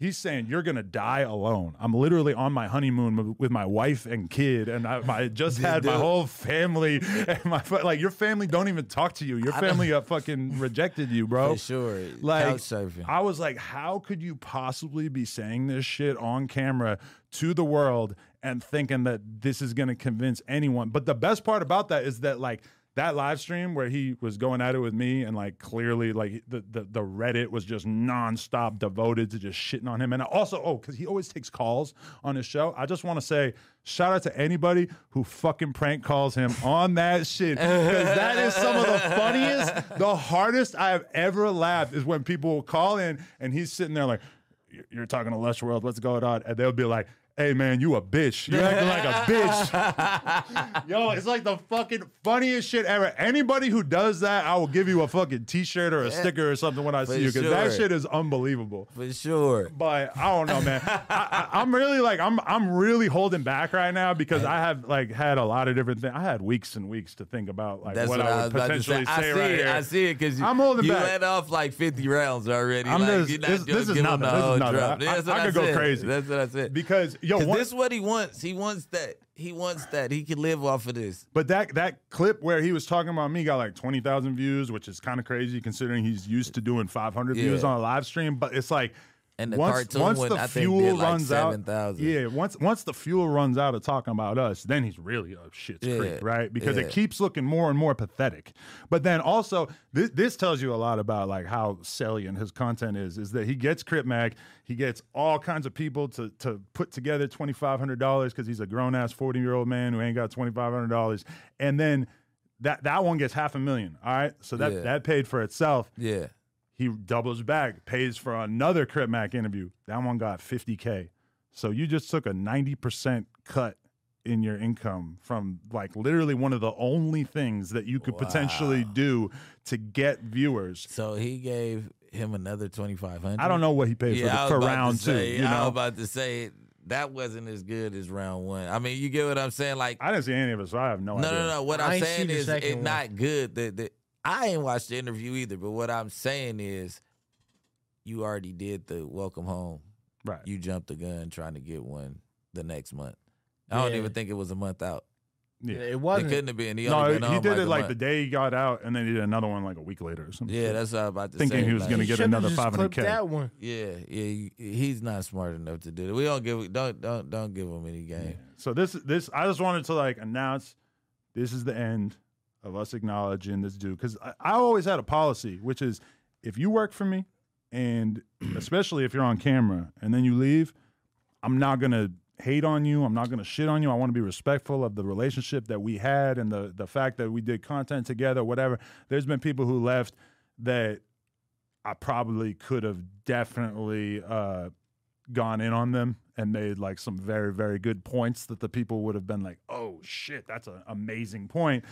He's saying you're gonna die alone. I'm literally on my honeymoon with my wife and kid, and I, I just had my whole family. And my like your family don't even talk to you. Your family uh, fucking rejected you, bro. For sure. Like. I was like, how could you possibly be saying this shit on camera to the world and thinking that this is gonna convince anyone? But the best part about that is that like that live stream where he was going at it with me and like clearly like the the, the Reddit was just nonstop devoted to just shitting on him. And also, oh, because he always takes calls on his show. I just want to say shout out to anybody who fucking prank calls him on that shit. Because that is some of the funniest, the hardest I have ever laughed is when people will call in and he's sitting there like, "You're- You're talking to Lush World, what's going on? And they'll be like, Hey man, you a bitch. You're acting like a bitch. Yo, it's like the fucking funniest shit ever. Anybody who does that, I will give you a fucking t-shirt or a sticker or something when I For see you because that shit is unbelievable. For sure. But I don't know, man. I, I, I'm really like I'm I'm really holding back right now because I have like had a lot of different things. I had weeks and weeks to think about like what, what, I I would potentially say. I see right it. here. I see it because I'm holding you back. let off like 50 rounds already. I'm like, just- you're not this- this is nothing. the This is nothing. drop. I- I could go crazy. That's what I said. because yo, one- this is what he wants. He wants that. He wants that. He can live off of this. But that that clip where he was talking about me got like twenty thousand views, which is kind of crazy considering he's used to doing five hundred views on a live stream. But it's like And the once, cartoon once one, the I fuel like runs out, 7,000. yeah, once once the fuel runs out of talking about us, then he's really up shit's Yeah. creek, right? Because Yeah. it keeps looking more and more pathetic. But then also, this this tells you a lot about like how salient his content is. Is that he gets Crip Mac, he gets all kinds of people to to put together twenty five hundred dollars because he's a grown ass forty year old man who ain't got twenty five hundred dollars, and then. That, that one gets half a million. All right. So that, Yeah. that paid for itself Yeah. He doubles back, pays for another Crip Mac interview. That one got 50K. So you just took a 90% cut in your income from like literally one of the only things that you could potentially do to get viewers. So he gave him another 2500 I don't know what he paid Yeah, for, the, for about to round two. say, You I was know, about to say that wasn't as good as round one. I mean, you get what I'm saying? Like, I didn't see any of it, so I have no, no, idea. no, no. No. What I I'm saying is second it's one. not good. That that I ain't watched the interview either. But what I'm saying is, you already did the welcome home. Right. You jumped the gun trying to get one the next month. I don't even think it was a month out. Yeah. It It wasn't. couldn't have been. He No, only he been home did it like month. the day he got out, and then he did another one like a week later or something. Yeah, that's what I was about to Thinking say. he was like- gonna get should've another just clipped 500K. That one. Yeah, yeah, he's not smart enough to do it. We don't give don't don't don't give him any game. So this this I just wanted to like announce this is the end of us acknowledging this dude because I, I always had a policy which is if you work for me and especially if you're on camera and then you leave, I'm not gonna hate on you. I'm not gonna shit on you. I want to be respectful of the relationship that we had and the the fact that we did content together. Whatever. There's been people who left that I probably could have definitely uh, gone in on them and made like some very very good points that the people would have been like, "Oh shit, that's an amazing point."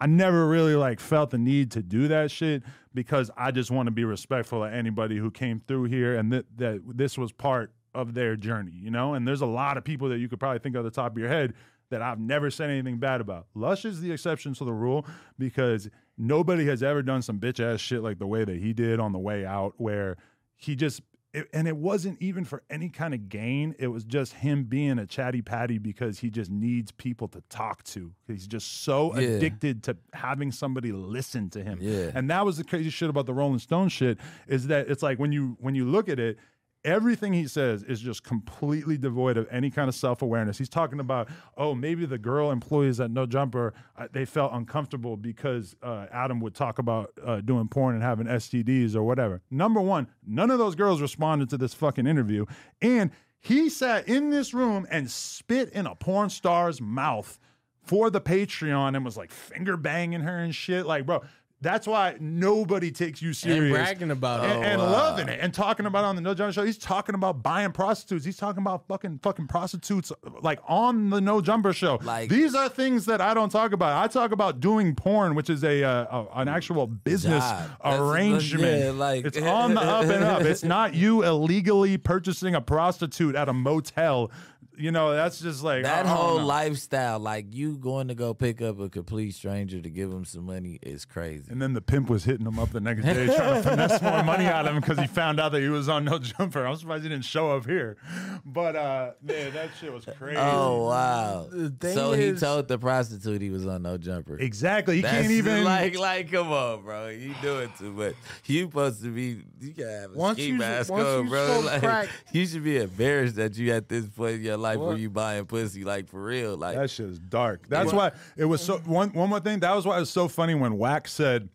I never really like felt the need to do that shit because I just want to be respectful of anybody who came through here and that that this was part of their journey, you know? And there's a lot of people that you could probably think of the top of your head that I've never said anything bad about. Lush is the exception to the rule because nobody has ever done some bitch ass shit like the way that he did on the way out, where he just, it, and it wasn't even for any kind of gain. It was just him being a chatty patty because he just needs people to talk to. He's just so Yeah. addicted to having somebody listen to him. Yeah. And that was the crazy shit about the Rolling Stone shit is that it's like when you when you look at it, everything he says is just completely devoid of any kind of self-awareness. He's talking about, oh, maybe the girl employees at No Jumper uh, they felt uncomfortable because uh, Adam would talk about uh, doing porn and having STDs or whatever. Number one, none of those girls responded to this fucking interview, and he sat in this room and spit in a porn star's mouth for the Patreon and was like finger banging her and shit. Like, bro, that's why nobody takes you serious. And bragging about it. and, and Oh, loving it and talking about it on the No Jumper show. He's talking about buying prostitutes. He's talking about fucking fucking prostitutes like on the No Jumper show. Like- these are things that I don't talk about. I talk about doing porn, which is a, uh, a an actual business. That's- arrangement. yeah, like- it's on the up and up. It's not you illegally purchasing a prostitute at a motel you know, that's just like That I don't whole know. lifestyle, like you going to go pick up a complete stranger to give him some money, is crazy. And then the pimp was hitting him up the next day trying to finesse more money out of him because he found out that he was on no jumper. I'm surprised he didn't show up here. But uh man, that shit was crazy. Oh wow! The thing So he told the prostitute he was on no jumper. Exactly. He That's can't even like like come on, bro. You doing too much. You supposed to be you gotta have a Once ski you- mask on, bro. Like, crack- you should be embarrassed that you at this point in your life where What? you buying pussy, like for real. Like That shit is dark. That's why it was so one one more thing. That was why it was so funny when Wack said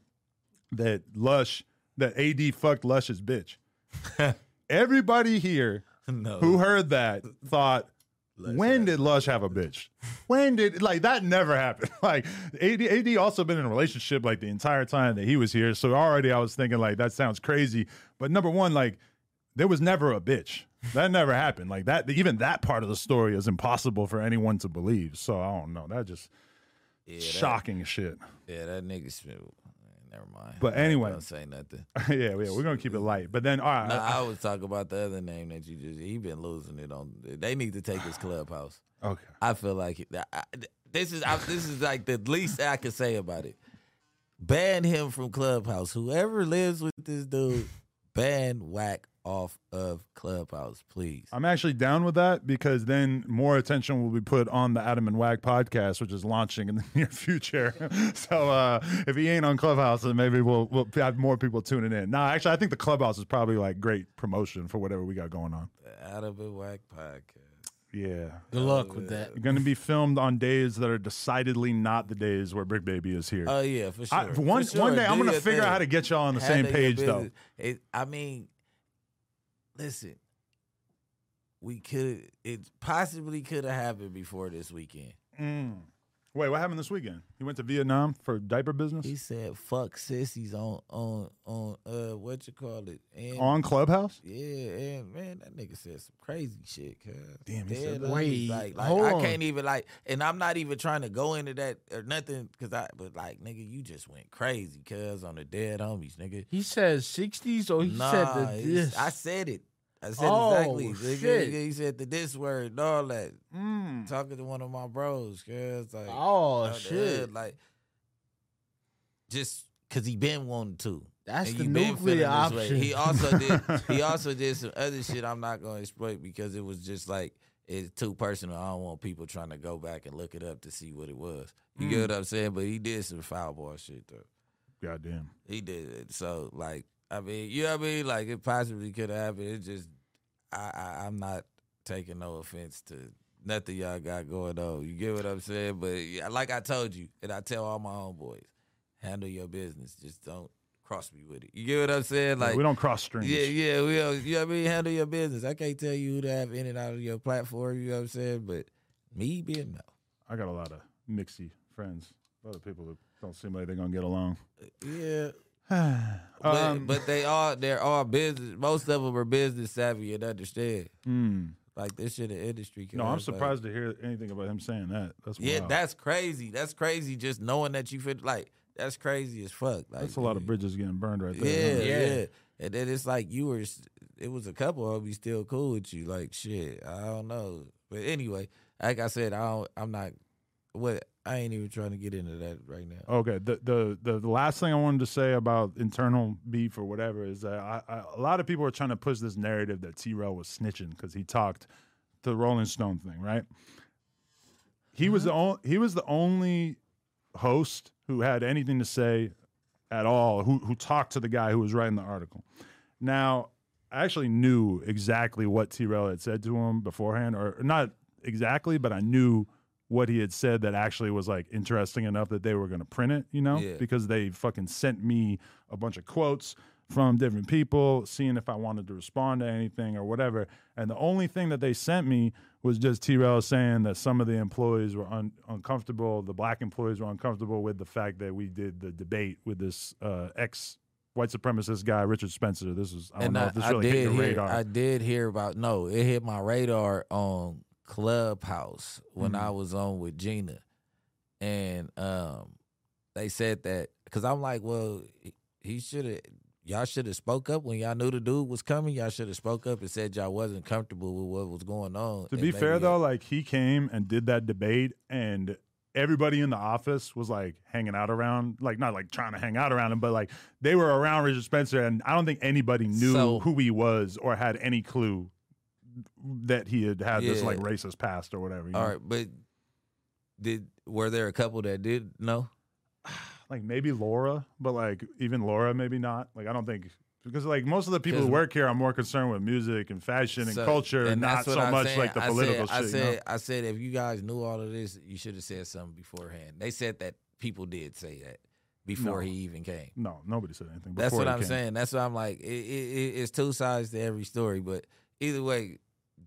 that Lush that AD fucked Lush's bitch. Everybody here no. who heard that thought when did Lush have a bitch? When did like that never happened? Like AD, AD also been in a relationship like the entire time that he was here. So already I was thinking like that sounds crazy. But number one, like there was never a bitch. That never happened. Like that even that part of the story is impossible for anyone to believe. So I don't know. That just yeah, that, shocking shit. yeah, that nigga. Smith- Never mind. But anyway. gonna say nothing. yeah, yeah, we're gonna keep it light. But then all right. No, I was talking about the other name that you just. He been losing it on. They need to take his clubhouse. okay. I feel like I, this is I, this is like the least I can say about it. Ban him from Clubhouse. Whoever lives with this dude, ban Wack off of Clubhouse, please. I'm actually down with that because then more attention will be put on the Adam and Wack podcast, which is launching in the near future. so uh, if he ain't on Clubhouse, then maybe we'll we'll have more people tuning in. Nah, actually, I think the Clubhouse is probably like great promotion for whatever we got going on. The Adam and Wack podcast. Yeah. Good luck with that. Going to be filmed on days that are decidedly not the days where Bricc Baby is here. Oh yeah, for sure. I, one, For sure. one day I'm going to your figure out how to get y'all on the same page, though. It, I mean, listen, we could. It possibly could have happened before this weekend. Mm. Wait, what happened this weekend? He went to Vietnam for diaper business? He said, "Fuck sissies on on on uh what you call it." And on Clubhouse? yeah, and man, that nigga said some crazy shit. Cause Damn, he said that? Wait, like, like hold I on. can't even like, and I'm not even trying to go into that or nothing, cause I, but like, nigga, you just went crazy, cuz on the dead homies, nigga. He said 60s or he nah, said the this. I said it. I said Oh, exactly. Shit. he said the this word and all that. Mm. Talking to one of my bros, cuz like, oh, shit. hood, like just cause he been wanting to. That's and the you nuclear feeling way. option. He also did. He also did some other shit. I'm not gonna exploit because it was just like it's too personal. I don't want people trying to go back and look it up to see what it was. You Mm. get what I'm saying? But he did some foul ball shit though. Goddamn. He did it. So like, I mean, you know what I mean? Like it possibly could have happened. It just, I, I, I'm not taking no offense to nothing y'all got going on. You get what I'm saying? But yeah, like I told you, and I tell all my homeboys, handle your business. Just don't cross me with it. You get what I'm saying? Like we don't cross streams. yeah, yeah, we don't, you know what I mean? Handle your business. I can't tell you who to have in and out of your platform, you know what I'm saying? But me being no. I got a lot of mixy friends. A lot of people that don't seem like they're gonna get along. Uh, yeah. But, Um, but they are they're all business most of them are business savvy and understand. mm, Like this shit in industry. no, I'm cuz, like- surprised to hear anything about him saying that. That's Yeah, that's crazy. That's crazy. Just knowing that you fit like that's crazy as fuck. Like that's a lot of bridges getting burned right Yeah, there. yeah, huh? And then it's like you were. It was a couple of me still cool with you. Like shit, I don't know. But anyway, like I said, I don't. I'm not. What I ain't even trying to get into that right now. Okay. The, the the the last thing I wanted to say about internal beef or whatever is that I, I, a lot of people are trying to push this narrative that T. Rail was snitching because he talked the Rolling Stone thing, right? He was the mm-hmm. only he was the only host who had anything to say at all who who talked to the guy who was writing the article. Now, I actually knew exactly what T. Rail had said to him beforehand, or not exactly, but I knew what he had said that actually was like interesting enough that they were going to print it, you know, Yeah. because they fucking sent me a bunch of quotes from different people, seeing if I wanted to respond to anything or whatever. And the only thing that they sent me was just T. Rail saying that some of the employees were un- uncomfortable, the black employees were uncomfortable with the fact that we did the debate with this uh, ex white supremacist guy, Richard Spencer. This is, I don't and know I, if this I really hit your hear, radar. I did hear about no, it hit my radar on Clubhouse when Mm-hmm. I was on with Gina, and um, they said that because I'm like, well, he- should have y'all should have spoke up when y'all knew the dude was coming. Y'all should have spoke up and said y'all wasn't comfortable with what was going on. To be fair though, like he came and did that debate, and everybody in the office was like hanging out around, like not like trying to hang out around him, but like they were around Richard Spencer, and I don't think anybody knew So- who he was or had any clue that he had had this like racist past or whatever. all know? right, but did were there a couple that did know? like maybe Laura, but like even Laura, maybe not. Like I don't think because like most of the people who work here are more concerned with music and fashion and So- culture, and not so I'm much saying. like the I political said, I shit. you know? said, I said, if you guys knew all of this, you should have said something beforehand. They said that people did say that before No. he even came. No, nobody said anything. That's what I'm came. saying. That's what I'm like. It, it- it's two sides to every story, but either way,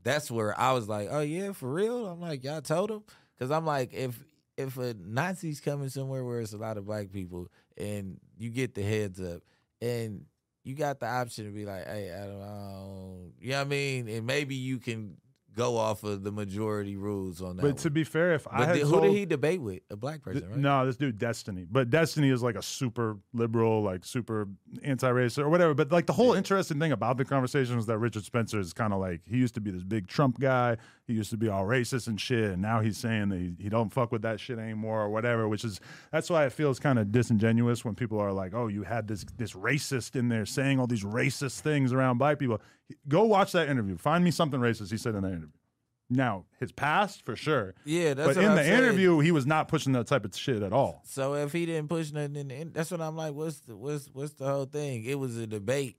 that's where I was like, oh yeah, for real. I'm like, y'all told him because I'm like, if if a Nazi's coming somewhere where it's a lot of black people and you get the heads up and you got the option to be like, hey, I don't, I don't you know what I mean, and maybe you can go off of the majority rules on that. But to be fair, if I had did- who told, did he debate with? A black person, Th- right? No, this dude Destiny. But Destiny is like a super liberal, like super anti-racist or whatever. But like the whole interesting thing about the conversation was that Richard Spencer is kind of like he used to be this big Trump guy. He used to be all racist and shit, and now he's saying that he, he don't fuck with that shit anymore or whatever. Which is that's why it feels kind of disingenuous when people are like, "Oh, you had this this racist in there saying all these racist things around black people." Go watch that interview. Find me something racist he said in that interview. Now his past for sure. Yeah, that's But in I'm the saying. interview, he was not pushing that type of shit at all. So if he didn't push nothing in, the, in that's what I'm like. What's the what's what's the whole thing? It was a debate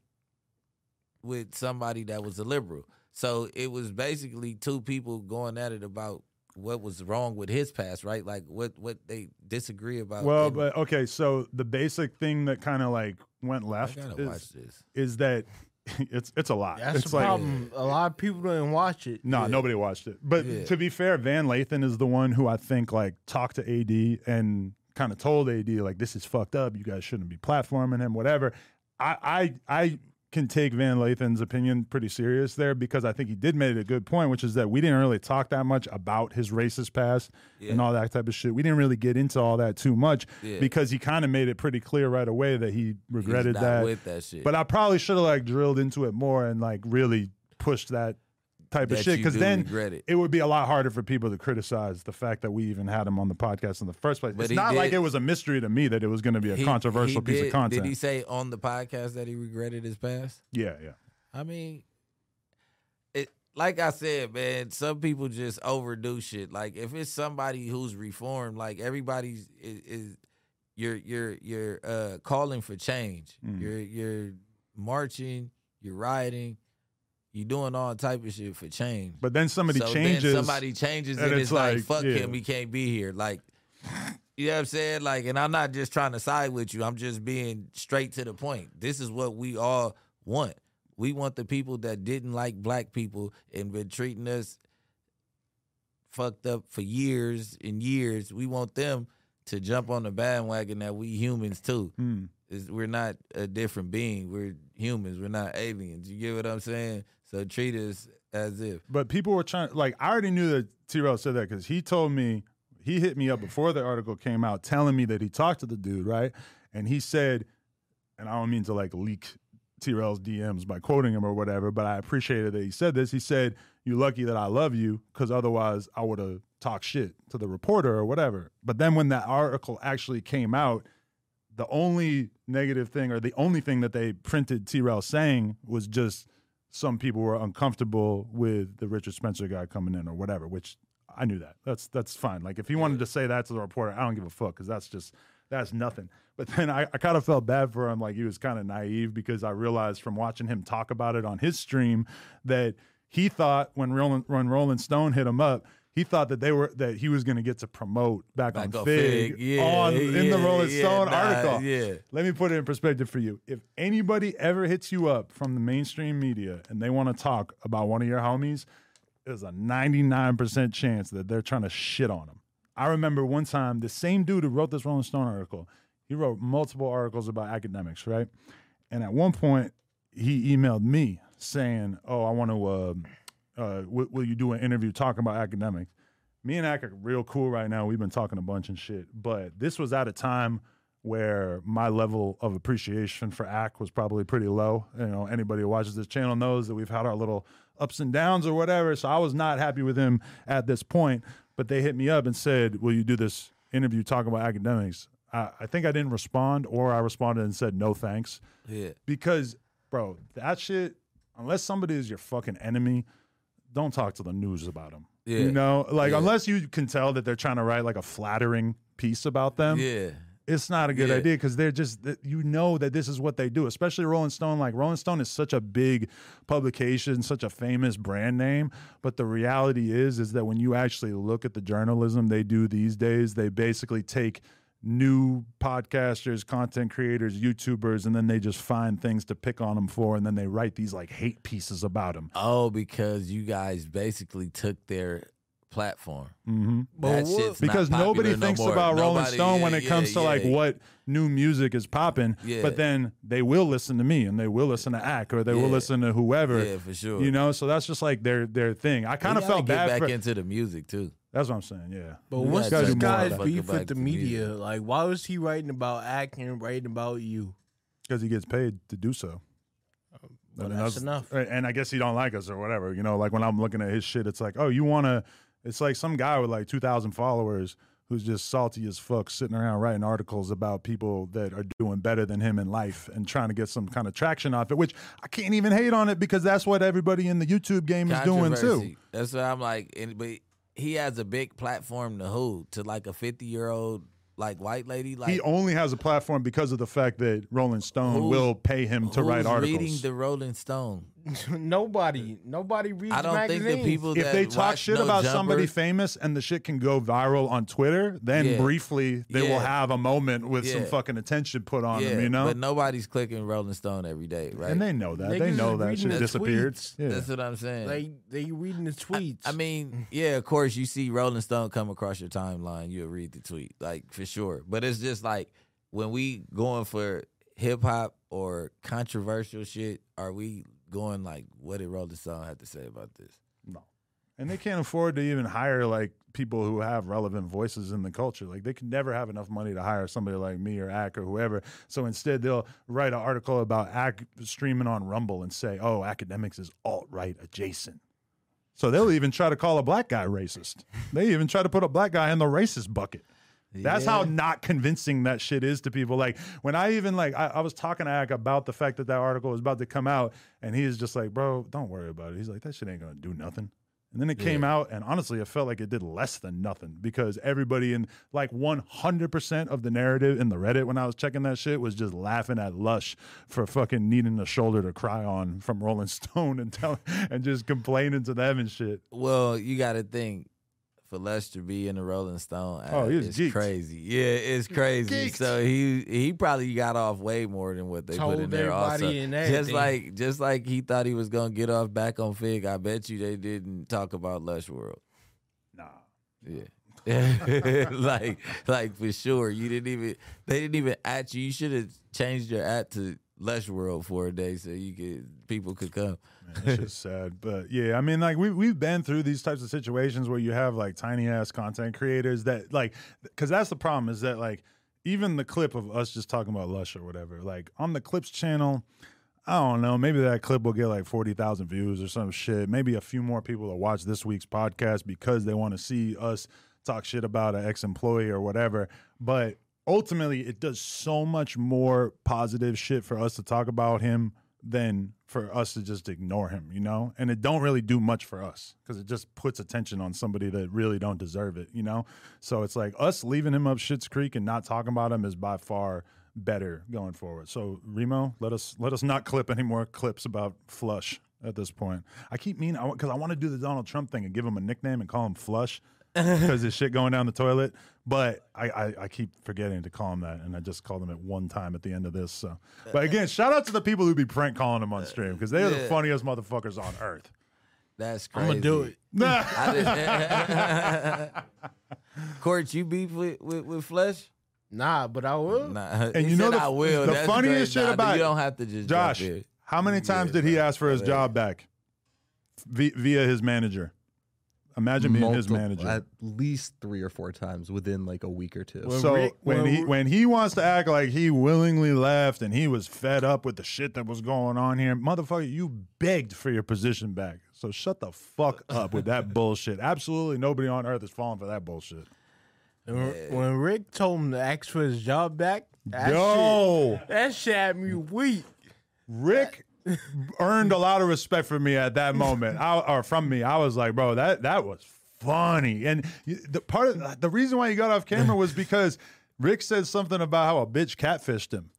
with somebody that was a liberal. So it was basically two people going at it about what was wrong with his past, right? Like what what they disagree about. Well, And but okay, so the basic thing that kind of like went left gotta is, watch this. is that it's it's a lot. That's it's the like problem. A lot of people didn't watch it. no, nobody watched it. But Yeah. to be fair, Van Lathan is the one who I think like talked to AD and kind of told AD like this is fucked up. You guys shouldn't be platforming him. Whatever. I I I can take Van Lathan's opinion pretty serious there because I think he did make a good point, which is that we didn't really talk that much about his racist past and all that type of shit. We didn't really get into all that too much Yeah. because he kind of made it pretty clear right away that he regretted that. that. But I probably should have like drilled into it more and like really pushed that type of shit because then regret it. would be a lot harder for people to criticize the fact that we even had him on the podcast in the first place. But it's not like it was a mystery to me that it was going to be a He- controversial he piece did- of content. Did he say on the podcast that he regretted his past? yeah, yeah. I mean, it like I said, man. Some people just overdo shit. Like if it's somebody who's reformed, like everybody's is, is you're you're you're uh, calling for change. Mm. You're you're marching. You're rioting. You're doing all type of shit for change. But then somebody so changes. Then somebody changes and and it's like, like, fuck yeah. him, he can't be here. Like, you know what I'm saying? Like, and I'm not just trying to side with you. I'm just being straight to the point. This is what we all want. We want the people that didn't like black people and been treating us fucked up for years and years. We want them to jump on the bandwagon that we humans too. Hmm. Is we're not a different being. We're humans. We're not aliens. You get what I'm saying? So treat us as if. But people were trying, like, I already knew that T Rail said that because he told me, he hit me up before the article came out telling me that he talked to the dude, right? And he said, and I don't mean to like leak T Rail's DMs by quoting him or whatever, but I appreciated that he said this. He said, You're lucky that I love you because otherwise I would have talked shit to the reporter or whatever. But then when that article actually came out, the only negative thing or the only thing that they printed T Rail saying was just some people were uncomfortable with the Richard Spencer guy coming in or whatever, which I knew that. That's that's fine. Like if he wanted to say that to the reporter, I don't give a fuck because that's just that's nothing. But then I, I kind of felt bad for him, like he was kind of naive because I realized from watching him talk about it on his stream that he thought when Rolling when Rolling Stone hit him up, he thought that they were that he was going to get to promote back, Back on on Fig, Fig. Yeah, on in the Rolling yeah, Stone nah, article. yeah. Let me put it in perspective for you. If anybody ever hits you up from the mainstream media and they want to talk about one of your homies, there's a 99% chance that they're trying to shit on him. I remember one time the same dude who wrote this Rolling Stone article, he wrote multiple articles about Akademiks, right? And at one point, he emailed me saying, "Oh, I want to. Uh, uh, w- will you do an interview talking about Akademiks?" Me and Ak are real cool right now. We've been talking a bunch and shit, but this was at a time where my level of appreciation for Ak was probably pretty low. You know, anybody who watches this channel knows that we've had our little ups and downs or whatever. So I was not happy with him at this point. But they hit me up and said, "Will you do this interview talking about Akademiks?" I, I think I didn't respond, or I responded and said no thanks Yeah. because, bro, that shit. Unless somebody is your fucking enemy, don't talk to the news about them. Yeah. You know, like Yeah. unless you can tell that they're trying to write like a flattering piece about them, Yeah. it's not a good Yeah. idea because they're just that- you know that this is what they do especially rolling stone like rolling stone is such a big publication such a famous brand name but the reality is is that when you actually look at the journalism they do these days they basically take new podcasters content creators youtubers and then they just find things to pick on them for and then they write these like hate pieces about them Oh, because you guys basically took their platform. mm-hmm. That what- shit's because not nobody popular no thinks more. about Rolling Nobody- Stone yeah, when it yeah, comes to like yeah. what new music is popping. Yeah. But then they will listen to me and they will listen to Ak or they will listen to whoever. Yeah, for sure. You know, so that's just like their their thing. I kind of gotta felt get bad back for. into the music too. That's what I'm saying. Yeah, But We what's this do more of guy's that. beef with the to media? Like, why was he writing about acting, writing about you? because he gets paid to do so. Well, And that's enough. And I guess he don't like us or whatever. You know, like when I'm looking at his shit, it's like, oh, you want to? It's like some guy with like 2,000 followers who's just salty as fuck, sitting around writing articles about people that are doing better than him in life and trying to get some kind of traction off it. Which I can't even hate on it because that's what everybody in the YouTube game is doing too. That's why I'm like, and, but he has a big platform to who? To like a 50 year old like white lady? Like he only has a platform because of the fact that Rolling Stone will pay him to write articles. reading the Rolling Stone? nobody, nobody reads I don't think magazines. the people if they talk shit No about Jumper, somebody famous and the shit can go viral on Twitter, then Yeah. briefly they will have a moment with some fucking attention put on yeah, them, you know? but nobody's clicking Rolling Stone every day, right? And they know that. they Niggas know that shit the disappeared. Yeah. That's what I'm saying. Like they reading the tweets. I mean, yeah, of course, you see Rolling Stone come across your timeline, you'll read the tweet, like for sure. But it's just like when we going for hip hop or controversial shit, are we going like, what did Rolling Stone have to say about this? No. And they can't afford to even hire like people who have relevant voices in the culture. Like they can never have enough money to hire somebody like me or Ak or whoever. So instead they'll write an article about Ak streaming on Rumble and say, "Oh, Akademiks is alt right adjacent." So they'll even try to call a black guy racist. They even try to put a black guy in the racist bucket. That's how not convincing that shit is to people. Like when I even like I, I was talking to Ak about the fact that that article was about to come out, and he is just like, "Bro, don't worry about it." He's like, "That shit ain't gonna do nothing." And then it came out, and honestly, it felt like it did less than nothing because everybody in like 100% of the narrative in the Reddit when I was checking that shit was just laughing at Lush for fucking needing a shoulder to cry on from Rolling Stone and tell, and just complaining to them and shit. Well, you got to think for Lester be in the Rolling Stone. Oh, he was it's crazy. Yeah, it's crazy. Geeked. So he he probably got off way more than what they put in there. Also, everybody and just like just like he thought he was gonna get off back on Fig. I bet you they didn't talk about Lush World. Nah. Yeah. like like for sure. You didn't even they didn't even at you. You should have changed your at to Lush World for a day so you could people could come. Man, that shit's sad. But yeah, I mean, like we we've been through these types of situations where you have like tiny ass content creators that like, because that's the problem is that like even the clip of us just talking about Lush or whatever, like on the Clips channel. I don't know. Maybe that clip will get like 40,000 views or some shit. Maybe a few more people will watch this week's podcast because they want to see us talk shit about an ex employee or whatever. But ultimately, it does so much more positive shit for us to talk about him than for us to just ignore him, you know? And it don't really do much for us because it just puts attention on somebody that really don't deserve it, you know? So it's like us leaving him up Shit's Creek and not talking about him is by far better going forward. So Remo, let us let us not clip any more clips about Flush at this point. I keep meaning because I, want to do the Donald Trump thing and give him a nickname and call him Flush because his shit going down the toilet. But I, I I keep forgetting to call him that, and I just called him at one time at the end of this. So, but uh, again, shout out to the people who be prank calling him on uh, stream because they are the funniest motherfuckers on earth. That's crazy. I'm gonna do it. Nah. I just, Court, you beef with, with, with Flesh? Nah, but I will. Nah. And He you know the- I will. the That's funniest great. shit Nah, about- you don't have to just Josh, jump in. how many times Yeah, did he ask for his Go job back v- via his manager? Imagine being his multiple- manager. at least three or four times within like a week or two. Well, so Rick- when well, he Rick- when he wants to act like he willingly left and he was fed up with the shit that was going on here, motherfucker, you begged for your position back. So shut the fuck up with that bullshit. Absolutely nobody on earth is falling for that bullshit. And when- When Rick told him to ask for his job back, that Yo, shit, that shit had me weak. Rick earned a lot of respect for me at that moment, I, or from me. I was like, bro, that that was funny. And the part of the reason why he got off camera was because Rick said something about how a bitch catfished him.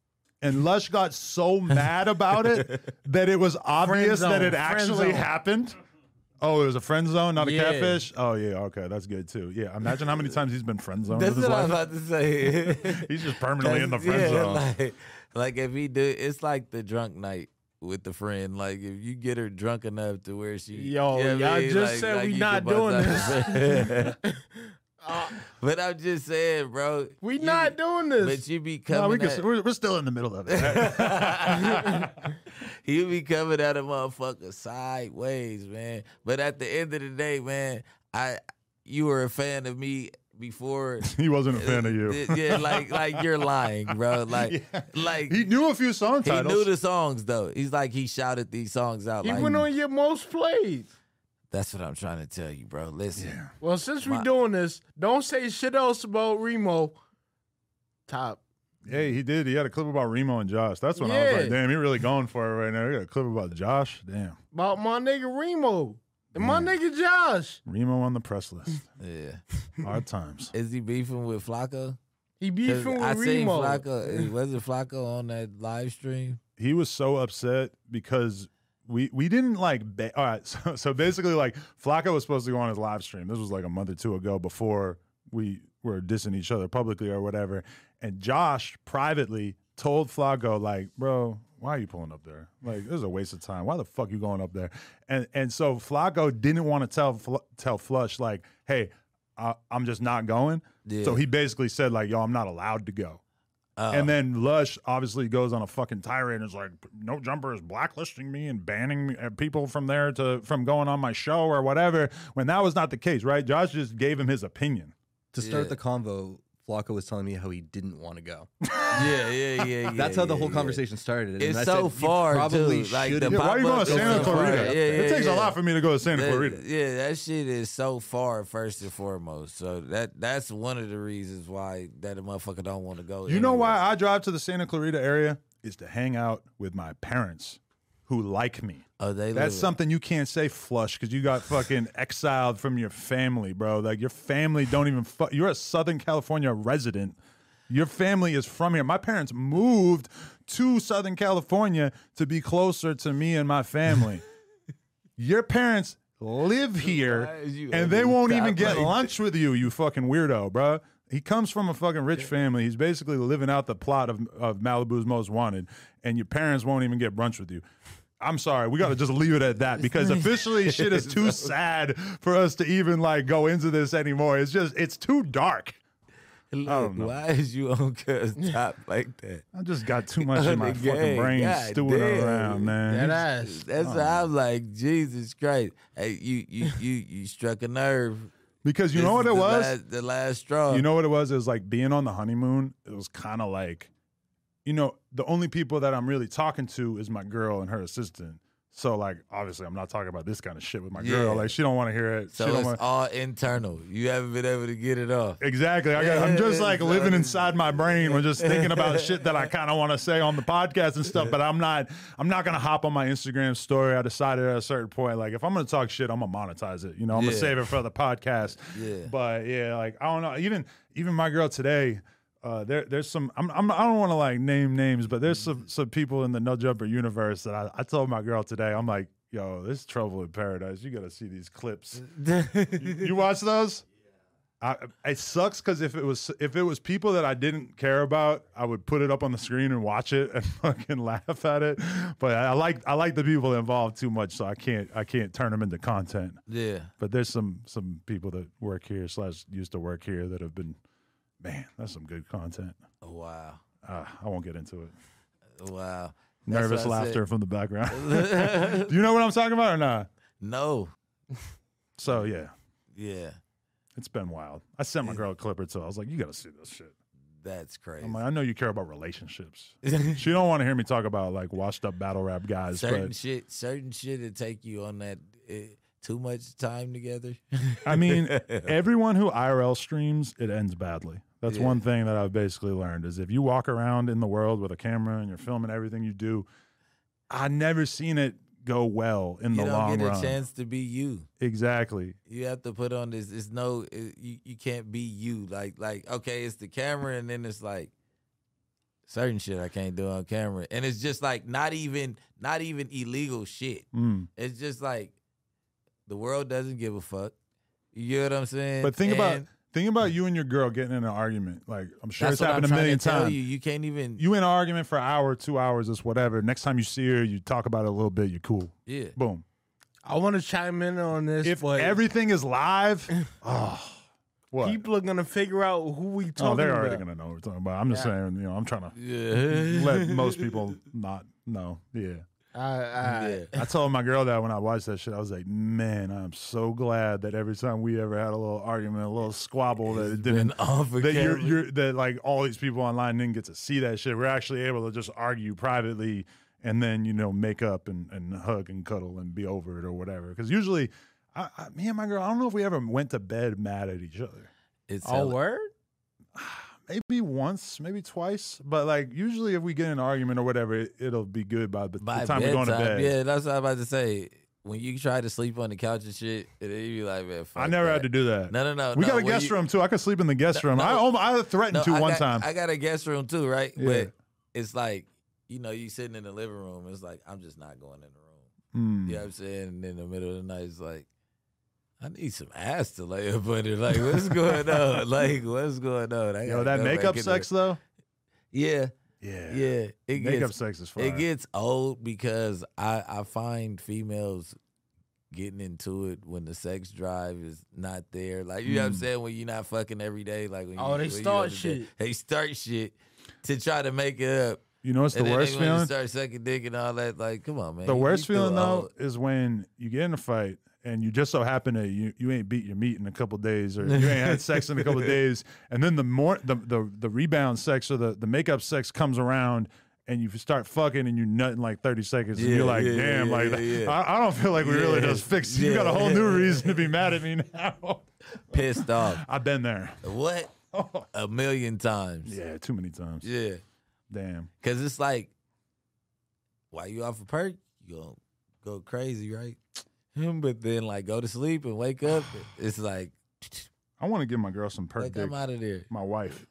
And Lush got so mad about it that it was obvious that it actually happened. Oh, it was a friend zone, not a Yeah. catfish. Oh yeah, okay, that's good too. Yeah, imagine how many times he's been friend zoned That's what I was about to say. He's just permanently in the friend yeah, zone. Like, like if he do, it's like the drunk night with the friend. Like if you get her drunk enough to where she, Yo, you know what I y'all mean? just Like- said like we not doing this. the- uh, but I'm just saying, bro. We you not be- doing this. But you be No, we coming. can, at, we're, we're still in the middle of it. you be coming at a motherfucker sideways, man. But at the end of the day, man, I you were a fan of me before. he wasn't a fan of you. Uh, yeah, like like you're lying, bro. Like like He knew a few song titles. he knew the songs though. He's like he shouted these songs out. he like, went on your most played. That's what I'm trying to tell you, bro. Listen, Well, since we My- doing this, don't say shit else about Remo. Top. Hey, he did. He had a clip about Remo and Josh. That's when I was like, damn, he really going for it right now. He got a clip about Josh. Damn. About my nigga Remo. And my nigga Josh. Remo on the press list. yeah. Hard times. Is he beefing with Flacco? He beefing with I seen Remo. Flacco. Was it Flacco on that live stream? He was so upset because we we didn't like. Ba- All right, so, so basically, like Flacco was supposed to go on his live stream. This was like a month or two ago before we were dissing each other publicly or whatever. And Josh privately told Flacco, like, bro, why are you pulling up there? Like, this is a waste of time. Why the fuck you going up there? And and so Flacco didn't want to tell tell Flush like, hey, I, I'm just not going. Yeah. So he basically said like, yo, I'm not allowed to go. Oh. And then Lush obviously goes on a fucking tirade and is like, "No jumper is blacklisting me and banning me, uh, people from there to from going on my show or whatever." When that was not the case, right? Josh just gave him his opinion. To start Yeah. the convo, Flacco was telling me how he didn't want to go. yeah, yeah, yeah. That's yeah, how the whole yeah. conversation started. and It's I so said, "You far, probably too. Like, shouldn't the Yeah, why are you going to Santa so. Clarita? Yeah, yeah, it takes yeah. a lot for me to go to Santa That- Clarita. Yeah, that shit is so far first and foremost. So that that's one of the reasons why that a motherfucker don't want to go. You know why I drive to the Santa Clarita area is to hang out with my parents who like me. Oh, they That's live- something you can't say flush because you got fucking exiled from your family, bro. Like your family don't even. Fu- you're a Southern California resident. Your family is from here. My parents moved to Southern California to be closer to me and my family. your parents live here, and they won't even get lunch with you. You fucking weirdo, bro. He comes from a fucking rich family. He's basically living out the plot of, of Malibu's Most Wanted, and your parents won't even get brunch with you. I'm sorry, we got to just leave it at that because officially shit is too sad for us to even like go into this anymore. It's just it's too dark. Look, don't know. why is you on cuz top like that? I just got too much in my The fucking brain God stewing damn. around, man. That ass. That's Oh. how I'm like, Jesus Christ. Hey, you you you you struck a nerve. Because you This know what it the was? Last, the last straw. You know what it was? It was like being on the honeymoon. It was kind of like, you know, the only people that I'm really talking to is my girl and her assistant. So like, obviously, I'm not talking about this kind of shit with my Yeah. girl. Like, she don't want to hear it. so she it's want. all internal. You haven't been able to get it off. Exactly. I got, I'm just like living inside my brain. We're just thinking about shit that I kind of want to say on the podcast and stuff. But I'm not. I'm not gonna hop on my Instagram story. I decided at a certain point, like if I'm gonna talk shit, I'm gonna monetize it. You know, I'm gonna save it for the podcast. Yeah. But yeah, like I don't know. Even even my girl today. Uh, there, there's some. I'm, I'm, I don't want to like name names, but there's some, some people in the No Jumper universe that I, I told my girl today. I'm like, yo, this is trouble in paradise. You got to see these clips. You watch those? I, it sucks because if it was if it was people that I didn't care about, I would put it up on the screen and watch it and fucking laugh at it. But I like I like the people involved too much, so I can't I can't turn them into content. Yeah. But there's some some people that work here slash used to work here that have been, man, that's some good content. Oh, Wow. Uh, I won't get into it. Wow. That's Nervous laughter from the background. Do you know what I'm talking about or not? No. So yeah, Yeah, It's been wild. I sent my girl a clip or two. I was like, you got to see this shit. that's crazy. I'm like, I know you care about relationships. she don't want to hear me talk about like washed up battle rap guys, certain but shit, certain shit that take you on that eh, too much time together. I mean, everyone who IRL streams, it ends badly. That's Yeah. one thing that I've basically learned is if you walk around in the world with a camera and you're filming everything you do, I never seen it go well in you the don't get a run. chance to be you. Exactly. You have to put on this. It's no, it, you you can't be you. Like like okay, it's the camera, and then it's like certain shit I can't do on camera, and it's just like not even not even illegal shit. Mm. It's just like the world doesn't give a fuck. You get what I'm saying? But think about And think about you and your girl getting in an argument. Like I'm sure that's it's what I'm happened a million times. you. You can't even. You in an argument for an hour, two hours, it's whatever. Next time you see her, you talk about it a little bit. You're cool. yeah. Boom. I want to chime in on this, If but everything is live, oh, what? people are gonna figure out who we oh, talking about. oh, they're about. already gonna know what we're talking about. I'm just saying, you know, I'm trying to Yeah. let most people not know. Yeah. I, I, yeah. I told my girl that when I watched that shit, I was like, man, I'm so glad that every time we ever had a little argument, a little squabble, that it Been didn't. off That you're, camera. you're that like all these people online didn't get to see that shit. We're actually able to just argue privately and then you know make up and, and hug and cuddle and be over it or whatever. Because usually, I, I, me and my girl, I don't know if we ever went to bed mad at each other. It's hella- word. Maybe once, maybe twice, but like usually if we get in an argument or whatever, it, it'll be good by the, by the time we're going to bed. Yeah, that's what I was about to say. When you try to sleep on the couch and shit, you be like, man, fuck I never that. had to do that. No, no, no. we no, got a guest you- room too. I could sleep in the guest room. I no. almo- I threatened No, to I one got, time. I got a guest room too, right? Yeah. But it's like, you know, you sitting in the living room. It's like, I'm just not going in the room. Mm. You know what I'm saying? And in the middle of the night, it's like, I need some ass to lay up under. Like, what's going on? Like, what's going on? I Yo, that makeup in sex there. though. Yeah, Yeah, yeah. It Makeup gets sex is fine. it gets old because I I find females getting into it when the sex drive is not there. Like you know what I'm Mm. saying when you're not fucking every day. Like when Oh, you, they when start on the day- shit. They start shit to try to make it up. you know what's the and then worst they, when you feeling? start sucking dick and all that. Like, come on, man. The worst feeling though old. is when you get in a fight and you just so happen to you, you ain't beat your meat in a couple days or you ain't had sex in a couple days and then the more the, the the rebound sex or the the makeup sex comes around and you start fucking and you nut in like 30 seconds and Yeah, you're like yeah, damn yeah, like. I, I don't feel like we really just fixed you got a whole new reason to be mad at me now pissed off. I've been there What? A million times. yeah too many times Yeah. damn Cause it's like, why you off a perk? You gonna go crazy, right? But then like go to sleep and wake up. It's like, I want to give my girl some perk like dick I'm out of there. my wife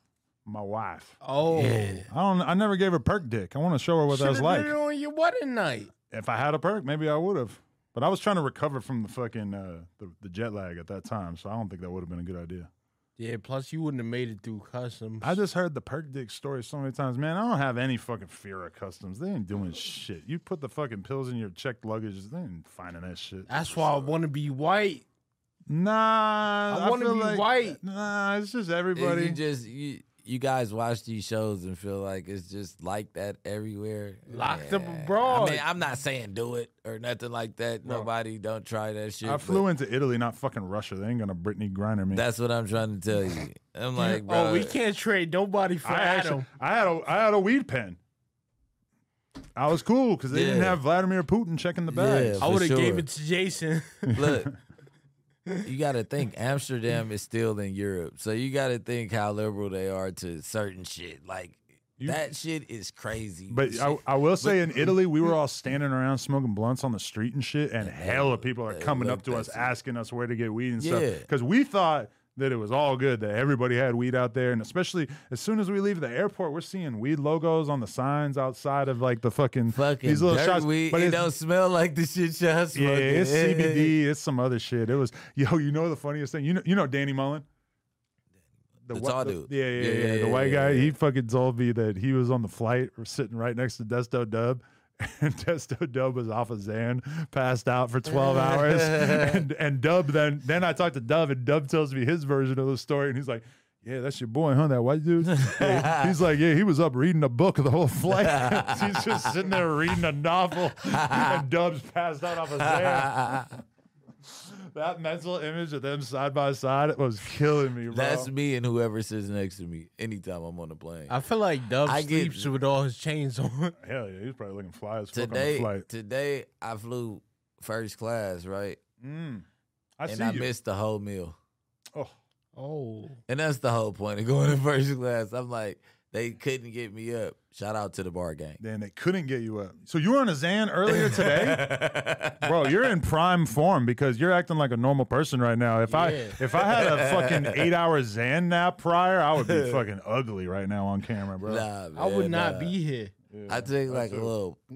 my wife Oh, Yeah. I don't I never gave her perk dick I want to show her what that was like did it on your wedding night. if I had a perk, maybe I would have. But I was trying to recover from the fucking uh, the, the jet lag at that time, so I don't think that would have been a good idea. Yeah. Plus, you wouldn't have made it through customs. I just heard the perk dick story so many times. Man, I don't have any fucking fear of customs. They ain't doing shit. You put the fucking pills in your checked luggage, they ain't finding that shit. That's why I want to be white. Nah, I wanna be like- white. Nah, it's just everybody. You just you you guys watch these shows and feel like it's just like that everywhere. Locked up Yeah. abroad. I mean, I'm not saying do it or nothing like that. Bro. Nobody don't try that shit. I flew into Italy, not fucking Russia. They ain't gonna Brittney Griner me. That's what I'm trying to tell you. I'm like, oh, bro. oh, we can't trade nobody for I actually, I had a, I had a weed pen. I was cool because they didn't have Vladimir Putin checking the bags. Yeah. I would have gave it to Jason. Look, you got to think Amsterdam is still in Europe, so you got to think how liberal they are to certain shit. Like You- that shit is crazy. But I, Shit- I will say in Italy, we were all standing around smoking blunts on the street and shit, and hell hella people are coming up to us asking us where to get weed and Yeah. stuff. Because we thought that it was all good, that everybody had weed out there. And especially as soon as we leave the airport, we're seeing weed logos on the signs outside of like the fucking, fucking these little shots. weed, But it don't smell like the shit smoking. yeah, it's CBD, it's some other shit. It was, yo, you know the funniest thing? You know, you know Danny Mullen? The tall dude. Yeah, yeah, Yeah, yeah. yeah, the white guy, he fucking told me that he was on the flight or sitting right next to Desto Dubb. And Desto Dubb was off of Xan, passed out for 12 hours. And and Dubb then then I talked to Dubb and Dubb tells me his version of the story and he's like, Yeah, that's your boy, huh? That white dude. Hey, he's like, Yeah, he was up reading a book the whole flight. he's just sitting there reading a novel. and Dubb's passed out off of Xan. That mental image of them side by side was killing me, bro. That's me and whoever sits next to me anytime I'm on the plane. I feel like Dove I get- sleeps with all his chains on. Hell yeah, he's probably looking fly as fuck on the today, flight. today I flew first class, right? Mm. I and see I you. missed the whole meal. oh, Oh, And that's the whole point of going in first class. I'm like, they couldn't get me up. Shout out to the bar gang. then they couldn't get you up. So you were on a Xan earlier today, bro. You're in prime form because you're acting like a normal person right now. If I Yeah. if I had a fucking eight hour Xan nap prior, I would be fucking ugly right now on camera, bro. Nah, I would man, not nah. be here. Yeah, I take like a little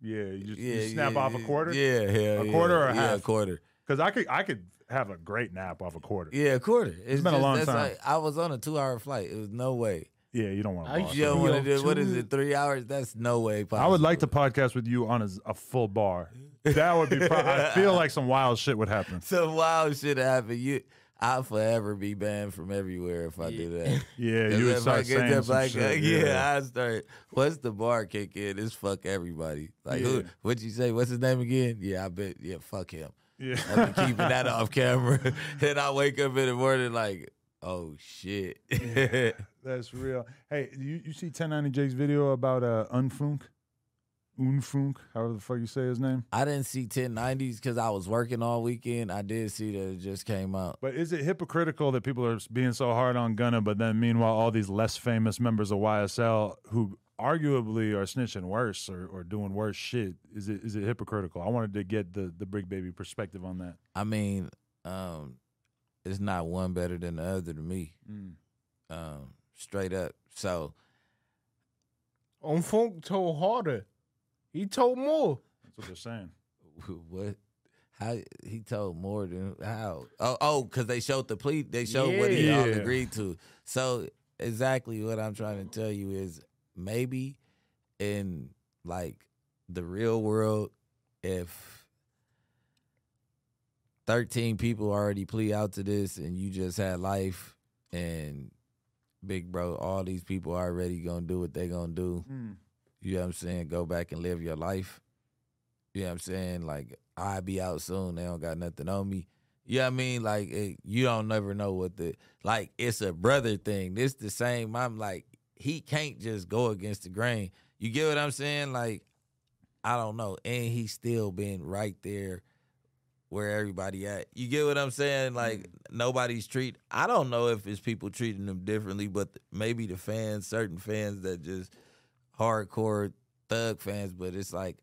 Yeah, you just yeah, you snap yeah, off a quarter. Yeah, hell A yeah. quarter or a yeah, half? a quarter. because I could I could have a great nap off a quarter. Yeah, a quarter. It's, been a long time. Like, I was on a two hour flight. It was no way. Yeah, you don't want I to. used You don't want to do what is it? Three hours? That's no way possible. I would like to podcast with you on a, a full bar. That would be. Pro- I feel like some wild shit would happen. Some wild shit happen. You, I'll forever be banned from everywhere if I do that. Yeah, you would if start get saying that some black shit. guy- yeah, I start. What's the bar kick in? It's fuck everybody. Like who? Yeah. What you say? What's his name again? Yeah, I bet. Yeah, fuck him. yeah. I'll be keeping that off camera. then I wake up in the morning like, oh shit. That's real. Hey, you, you see 1090 Jake's video about uh Unfoonk? Unfoonk, however the fuck you say his name. I didn't see 1090s because I was working all weekend. I did see that it just came out. But is it hypocritical that people are being so hard on Gunna, but then meanwhile all these less famous members of YSL who arguably are snitching worse or, or doing worse shit? Is it is it hypocritical? I wanted to get the the Bricc Baby perspective on that. I mean, um, it's not one better than the other to me. Mm. Um, straight up. So Unfoonk told harder. He told more. That's what they're saying. what? How he told more than how? Oh, oh, because they showed the plea. They showed what he all agreed to. So exactly what I'm trying to tell you is maybe in like the real world, if 13 people already plea out to this and you just had life and big bro, all these people already gonna do what they gonna do. Mm. You know what I'm saying? Go back and live your life. You know what I'm saying? Like, i be out soon. They don't got nothing on me. You know what I mean? Like, it, you don't never know what the, like, it's a brother thing. This the same. I'm like, he can't just go against the grain. You get what I'm saying? Like, I don't know. And he's still been right there where everybody at. You get what I'm saying? Like, mm. nobody's treat. I don't know if it's people treating them differently, but maybe the fans, certain fans that just, hardcore thug fans, but it's like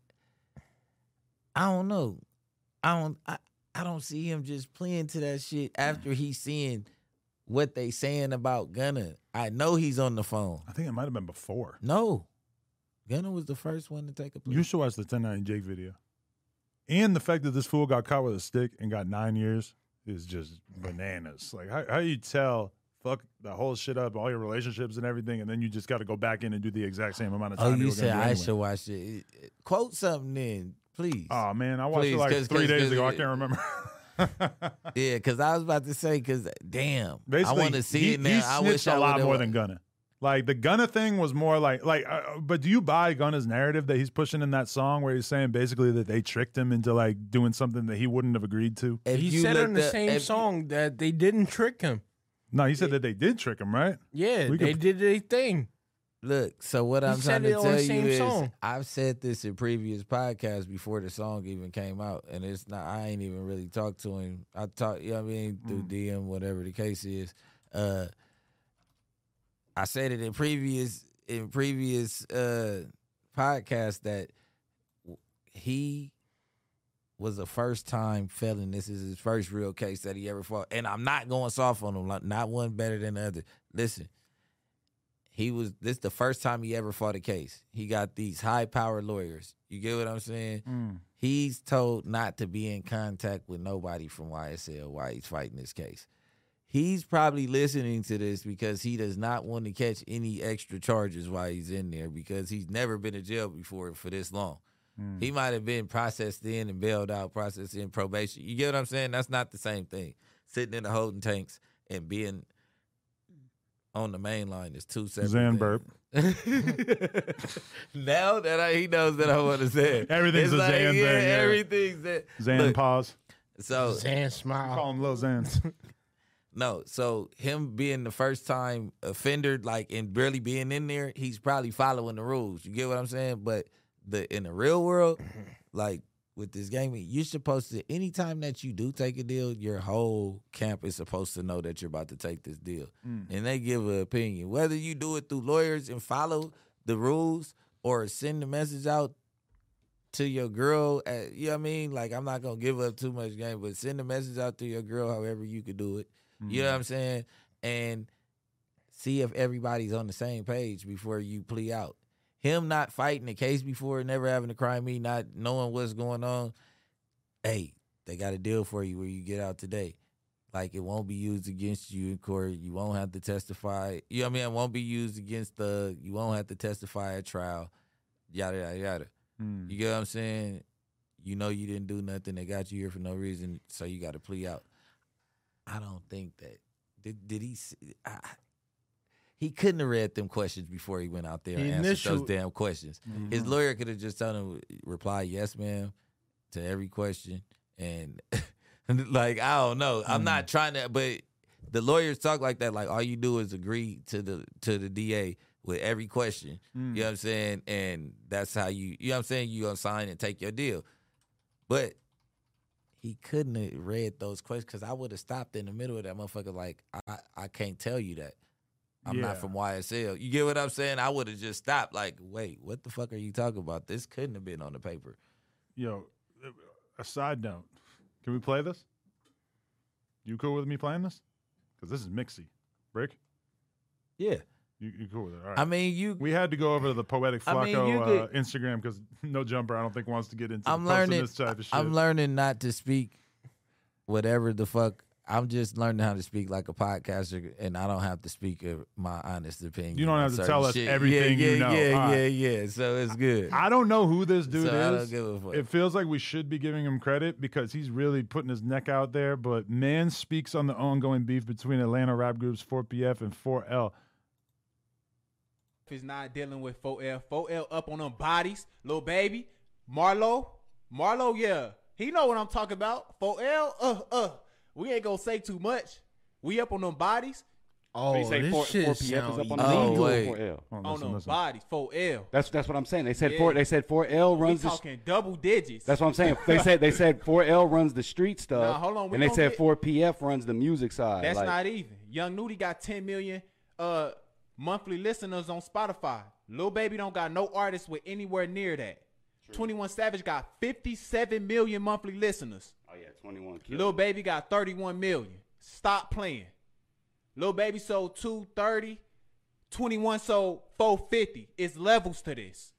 I don't know. I don't I, I don't see him just playing to that shit after he's seeing what they saying about Gunna. I know he's on the phone. I think it might have been before. No. Gunna was the first one to take a plea. You should watch the 1090 Jake video. And the fact that this fool got caught with a stick and got nine years is just bananas. Like, how, how you tell, fuck the whole shit up, all your relationships and everything, and then you just got to go back in and do the exact same amount of time. oh, time you were said I anyway. should watch it. Quote something then, please. Oh, man, I watched Please, it like three days 'cause ago. I can't remember. yeah, because I was about to say, because damn, Basically, I want to see he, it now. He I wish snitched I a lot more than Gunna. Like the Gunna thing was more like like. Uh, but do you buy Gunna's narrative that he's pushing in that song where he's saying basically that they tricked him into like doing something that he wouldn't have agreed to? If he you said on looked the same if- song that they didn't trick him. No, he said that they did trick him, right? Yeah, We they could- did their thing. Look, so what He I'm trying to it on the tell you is, song. I've said this in previous podcasts before the song even came out, and it's not. I ain't even really talked to him. I talk, you know what I mean, through DM, whatever the case is. Uh, I said it in previous in previous uh podcasts that he was a first time felon. This is his first real case that he ever fought, and I'm not going soft on him. Like, not one better than the other. Listen, he was this the first time he ever fought a case. He got these high powered lawyers. You get what I'm saying? He's told not to be in contact with nobody from YSL while he's fighting this case. He's probably listening to this because he does not want to catch any extra charges while he's in there because he's never been to jail before for this long. He hmm. might have been processed in and bailed out, processed in probation. You get what I'm saying? That's not the same thing. Sitting in the holding tanks and being on the main line is two separate. Zan burp. now that I, he knows that I want to say it. Everything's It's a Zan yeah, thing, yeah. Everything's that. Zan Look, pause. So Zan I smile. call him Lil Xan. no, so him being the first time offender, like and barely being in there, he's probably following the rules. You get what I'm saying? But the in the real world, like with this game, you're supposed to anytime that you do take a deal, your whole camp is supposed to know that you're about to take this deal. Mm. And they give an opinion. Whether you do it through lawyers and follow the rules or send the message out to your girl, at, you know what I mean? Like I'm not gonna give up too much game, but send a message out to your girl however you could do it. You know what I'm saying? And see if everybody's on the same page before you plea out. Him not fighting the case before, never having to cry me, not knowing what's going on. Hey, they got a deal for you where you get out today. Like it won't be used against you in court. You won't have to testify. You know what I mean? It won't be used against the. You won't have to testify at trial. Yada yada yada. Mm. You get what I'm saying? You know you didn't do nothing. They got you here for no reason, so you got to plea out. I don't think that did. Did he? I, he couldn't have read them questions before he went out there The and answered those damn questions. Mm-hmm. His lawyer could have just told him reply yes, ma'am, to every question, and like I don't know. I'm not trying to, but the lawyers talk like that. Like all you do is agree to the to the DA with every question. Mm. You know what I'm saying? And that's how you, you know what I'm saying? You gonna sign and take your deal. But he couldn't have read those questions because I would have stopped in the middle of that motherfucker. Like, I, I can't tell you that. I'm Yeah. not from YSL. You get what I'm saying? I would have just stopped. Like, wait, what the fuck are you talking about? This couldn't have been on the paper. Yo, a side note. Can we play this? You cool with me playing this? Because this is mixy. Bricc? Yeah. You, you cool with it? All right. I mean, you. we had to go over to the Poetic I mean, Flacco uh, could- Instagram because No Jumper, I don't think, wants to get into I'm learning. this type of shit. I'm learning not to speak whatever the fuck. I'm just learning how to speak like a podcaster, and I don't have to speak my honest opinion. You don't have to tell us shit. everything yeah, you yeah, know. Yeah, All yeah, yeah. So it's good. I don't know who this dude so I don't is. give a fuck. It feels like we should be giving him credit because he's really putting his neck out there. But man speaks on the ongoing beef between Atlanta rap groups 4PF and 4L. Is not dealing with 4L. 4L up on them bodies. Little baby. Marlo. Marlo, yeah. He know what I'm talking about. 4L, uh, uh. We ain't gonna say too much. We up on them bodies. Oh, you say this 4, shit 4 p.m. is sound up on the Oh, wait. 4L? Hold on listen, them listen. bodies. 4L. That's that's what I'm saying. They said Yeah. four. They said 4L We runs. The, double digits. that's what I'm saying. They said they said 4L runs the street stuff. Nah, hold on, we and they said get- 4PF runs the music side. That's like, not even. Young Nudy got 10 million uh monthly listeners on Spotify. Lil Baby don't got no artist with anywhere near that. 21 Savage got 57 million monthly listeners. Oh yeah, 21. killed Lil. Baby got 31 million. Stop playing. Lil Baby sold 230. 21 sold 450. It's levels to this.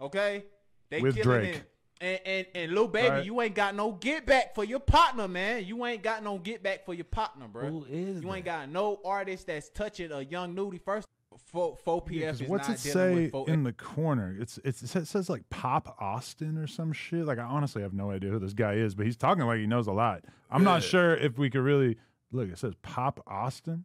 Okay? They With killing Drake. it. And and and Lil Baby, Right. you ain't got no get back for your partner, man. You ain't got no get back for your partner, bro. Who is You ain't got no artist that's touching a young Nudy first. 4, 4 PF Yeah, 'cause is what's not it say with 4 in the corner? It's, it's it says- it says like Pop Austin or some shit. Like I honestly have no idea who this guy is, but he's talking like he knows a lot. I'm not sure if we could really look. It says Pop Austin.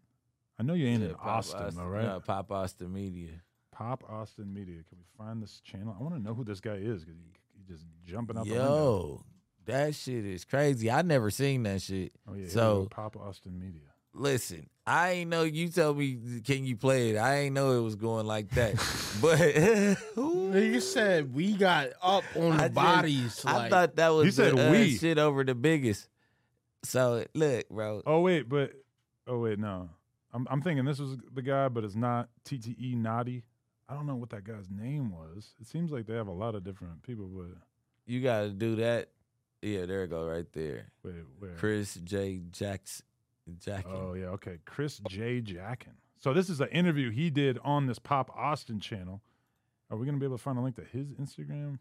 I know you ain't in Pop Austin, though, right? No, Pop Austin Media. Pop Austin Media. Can we find this channel? I want to know who this guy is because he, he just jumping out the window. Yo, that shit is crazy. I never seen that shit. Oh yeah, here we go, so Pop Austin Media. listen, I ain't know you told me can you play it. I ain't know it was going like that. but you said we got up on the I just- bodies. I like, thought that was He said the, uh, we. shit over the biggest. So look, bro. Oh wait, but oh wait, no. I'm I'm thinking this was the guy, but it's not TTE Naughty. I don't know what that guy's name was. It seems like they have a lot of different people, but You got to do that. Yeah, there it go right there. wait, where? Chris J. Jacks. Jackin. Oh yeah, okay. Chris J. Jackin. So this is an interview he did on this Pop Austin channel. Are we gonna be able to find a link to his Instagram?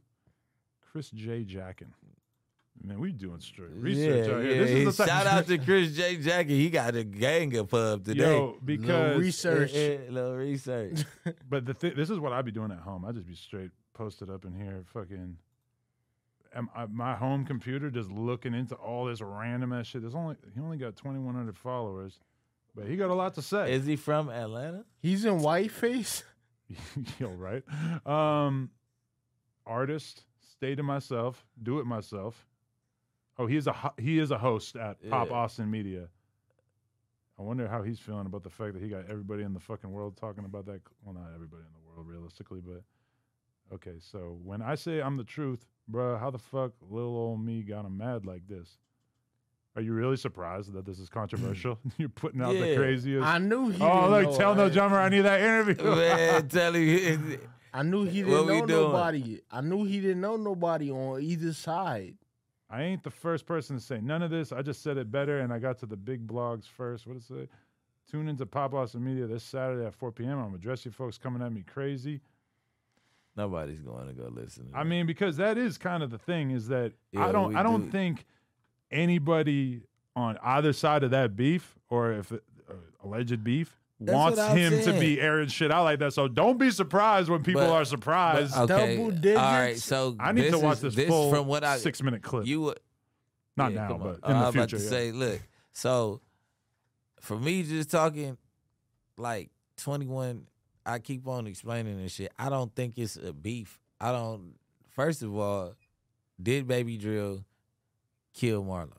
Chris J. Jackin. Man, we doing straight research yeah, out here. yeah. This is the Shout out to Chris J. Jackie. He got a gang of pub today. Yo, because research. Eh, eh, little research. But the th- this is what I'd be doing at home. I'd just be straight posted up in here, fucking. Am, I, my home computer just looking into all this random ass shit. There's only he only got 2,100 followers, but he got a lot to say. Is he from Atlanta? he's in whiteface. Yo, right? Um, artist, stay to myself, do it myself. Oh, he is a ho- he is a host at Pop Yeah. Austin Media. I wonder how he's feeling about the fact that he got everybody in the fucking world talking about that. Well, not everybody in the world, realistically, but okay. So when I say I'm the truth, bruh, how the fuck little old me got him mad like this? Are you really surprised that this is controversial? You're putting out the Yeah. craziest. I knew he. oh, didn't look, know, tell no right? drummer I need that interview. Man, tell you. I knew he What didn't we know doing? nobody. I knew he didn't know nobody on either side. I ain't the first person to say none of this. I just said it better, and I got to the big blogs first. What is it? Tune into Pop Austin Media this Saturday at 4 p.m. I'm gonna address you folks coming at me crazy. Nobody's going to go listen. To I that. mean, because that is kind of the thing is that Yeah, I don't I don't do. think anybody on either side of that beef or if it, uh, alleged beef That's wants what I'm him to be airing shit out like that. So don't be surprised when people But- are surprised. okay. double All right, so I need to this watch is- this, this full from what I six minute clip. you would Not Yeah, now, but in I the was future. about to yeah. say, look, so for me just talking like 21, I keep on explaining this shit. I don't think it's a beef. I don't first of all, did Baby Drill kill Marlo?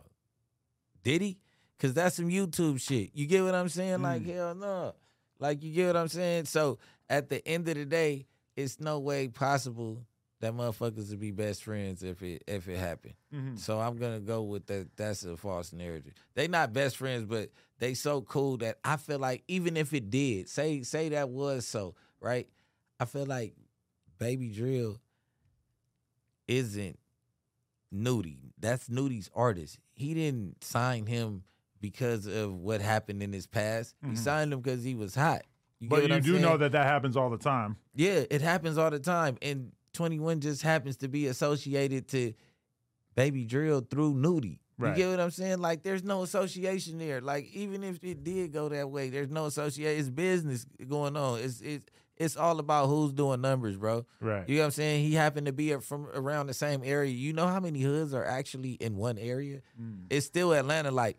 Did he? Cause that's some YouTube shit. You get what I'm saying? Like, Mm. hell no. Like you get what I'm saying? So at the end of the day, it's no way possible that motherfuckers would be best friends if it if it happened. Mhm. So I'm gonna go with that. That's a false narrative. They not best friends, but they so cool that I feel like even if it did, say say that was so, right? I feel like Baby Drill isn't Nudy. That's Nudy's artist. He didn't sign him because of what happened in his past. He Mhm. signed him because he was hot. You But you I'm do saying? know that that happens all the time. Yeah, it happens all the time. And 21 just happens to be associated to Baby Drill through Nudy. You get what I'm saying? Like, there's no association there. Like, even if it did go that way, there's no association. It's business going on. It's it's it's all about who's doing numbers, bro. Right. You know what I'm saying? He happened to be from around the same area. You know how many hoods are actually in one area? Mm. It's still Atlanta. Like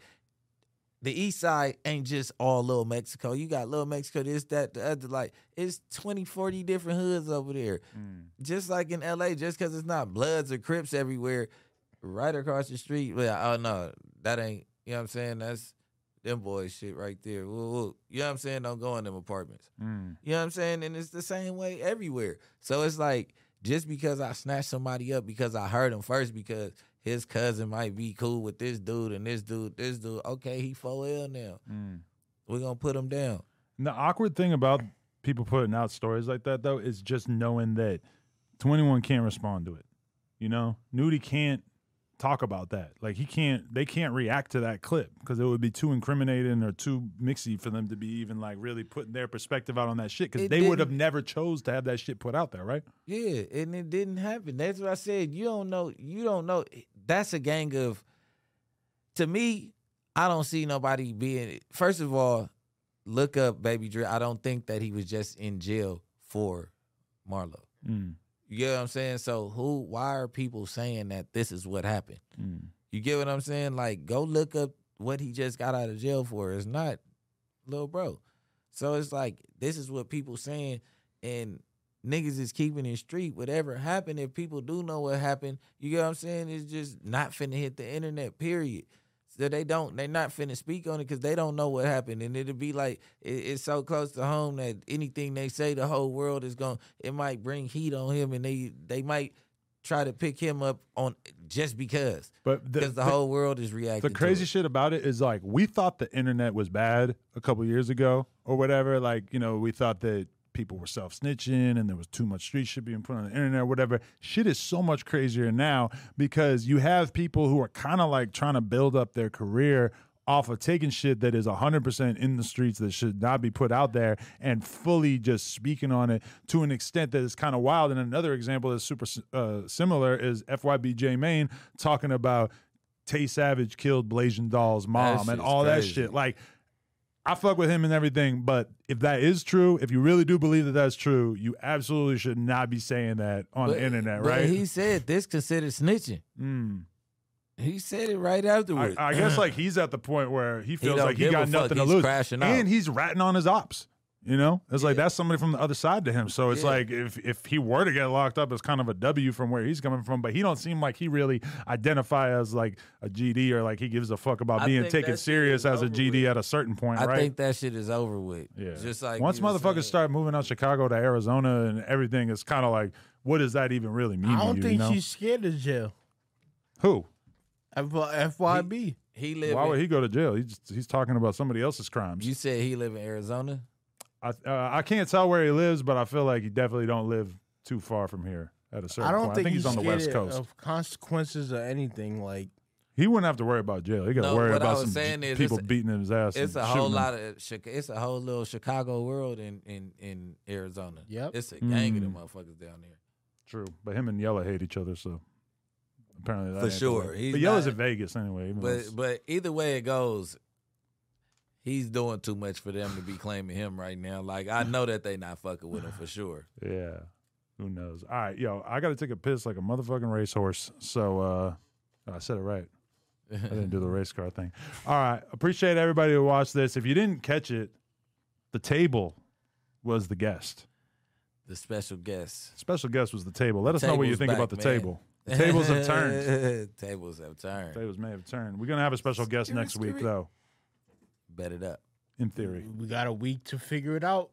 the East Side ain't just all Little Mexico. You got Little Mexico, this, that, the other. Like it's 20, 40 different hoods over there. Mm. Just like in LA, just because it's not Bloods or Crips everywhere, right across the street. Well, oh no, that ain't. You know what I'm saying? That's them boys shit right there. Woo, woo. You know what I'm saying? Don't go in them apartments. Mm. You know what I'm saying? And it's the same way everywhere. So it's like just because I snatched somebody up because I heard them first because his cousin might be cool with this dude and this dude, this dude. Okay, he 4L now. Mm. We're gonna put him down. And the awkward thing about people putting out stories like that though is just knowing that 21 can't respond to it. You know, Nudy can't talk about that. Like he can't they can't react to that clip because it would be too incriminating or too mixy for them to be even like really putting their perspective out on that shit because they would have never chose to have that shit put out there, right? Yeah, and it didn't happen. That's what I said. You don't know. You don't know. That's a gang of. To me, I don't see nobody being. First of all, look up Baby Drill. I don't think that he was just in jail for Marlo. Mm. You get what I'm saying? So who? Why are people saying that this is what happened? Mm. You get what I'm saying? Like, go look up what he just got out of jail for. It's not little bro. So it's like this is what people saying, and niggas is keeping it street. Whatever happened, if people do know what happened, you get what I'm saying? It's just not finna hit the internet. Period. So they don't. They're not finna speak on it because they don't know what happened, and it'll be like it, it's so close to home that anything they say, the whole world is going. It might bring heat on him, and they they might try to pick him up on just because But the, because the, the- whole world is reacting. the crazy shit about it is like we thought the internet was bad a couple years ago or whatever. Like, you know, we thought that people were self snitching and there was too much street shit being put on the internet or whatever. Shit is so much crazier now because you have people who are kind of like trying to build up their career off of taking shit that is 100% in the streets that should not be put out there and fully just speaking on it to an extent that is kind of wild. And another example that's super uh, similar is FYBJ Mane talking about Tay Savage killed Blasian Doll's mom and all that shit. Like, I fuck with him and everything, but if that is true, if you really do believe that that's true, you absolutely should not be saying that on But- the internet, right? He said this considered snitching. Mm. He said it right afterwards. I guess like he's at the point where he feels don't like he got fuck. nothing to He's lose, crashing out. and he's ratting on his ops. You know, it's like that's somebody from the other side to him. So it's Yeah. like if if he were to get locked up, it's kind of a W from where he's coming from. But he don't seem like he really identify as like a GD or like he gives a fuck about I being taken serious as a GD with. at a certain point, I right? think that shit is over with. yeah. Just like once motherfuckers saying. start moving out Chicago to Arizona and everything, it's kind of like, what does that even really mean? I don't you, think you know? she's scared of jail. who. F- FYB. he live. Why in- would he go to jail? He's he's talking about somebody else's crimes. You said he live in Arizona. I uh, I can't tell where he lives, but I feel like he definitely don't live too far from here at a certain I don't point. think, I think he's, on the scared west coast. of consequences or anything. Like He wouldn't have to worry about jail. He got to No, worry about some saying is people it's a- beating his ass. It's a whole shooting him. lot of Chica- it's a whole little Chicago world in in in Arizona. Yep. it's a gang Mm. of them motherfuckers down there. True, but him and Yella hate each other, so apparently that For ain't sure. way. He's But Yella's not- in Vegas anyway. But but either way it goes, he's doing too much for them to be claiming him right now. Like I know that they not fucking with him for sure. yeah, who knows? All right, yo, I got to take a piss like a motherfucking racehorse. So uh, I said it right. I didn't do the race car thing. All right. Appreciate everybody who watched this. If you didn't catch it, the table was the guest. The special guest. Special guest was the table. Let us know what you think back, about the man. table. The tables have turned. Tables have turned. Tables may have turned. We're gonna have a special guest next week, though. Bet it up. In theory. we got a week to figure it out.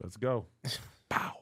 Let's go. Pow.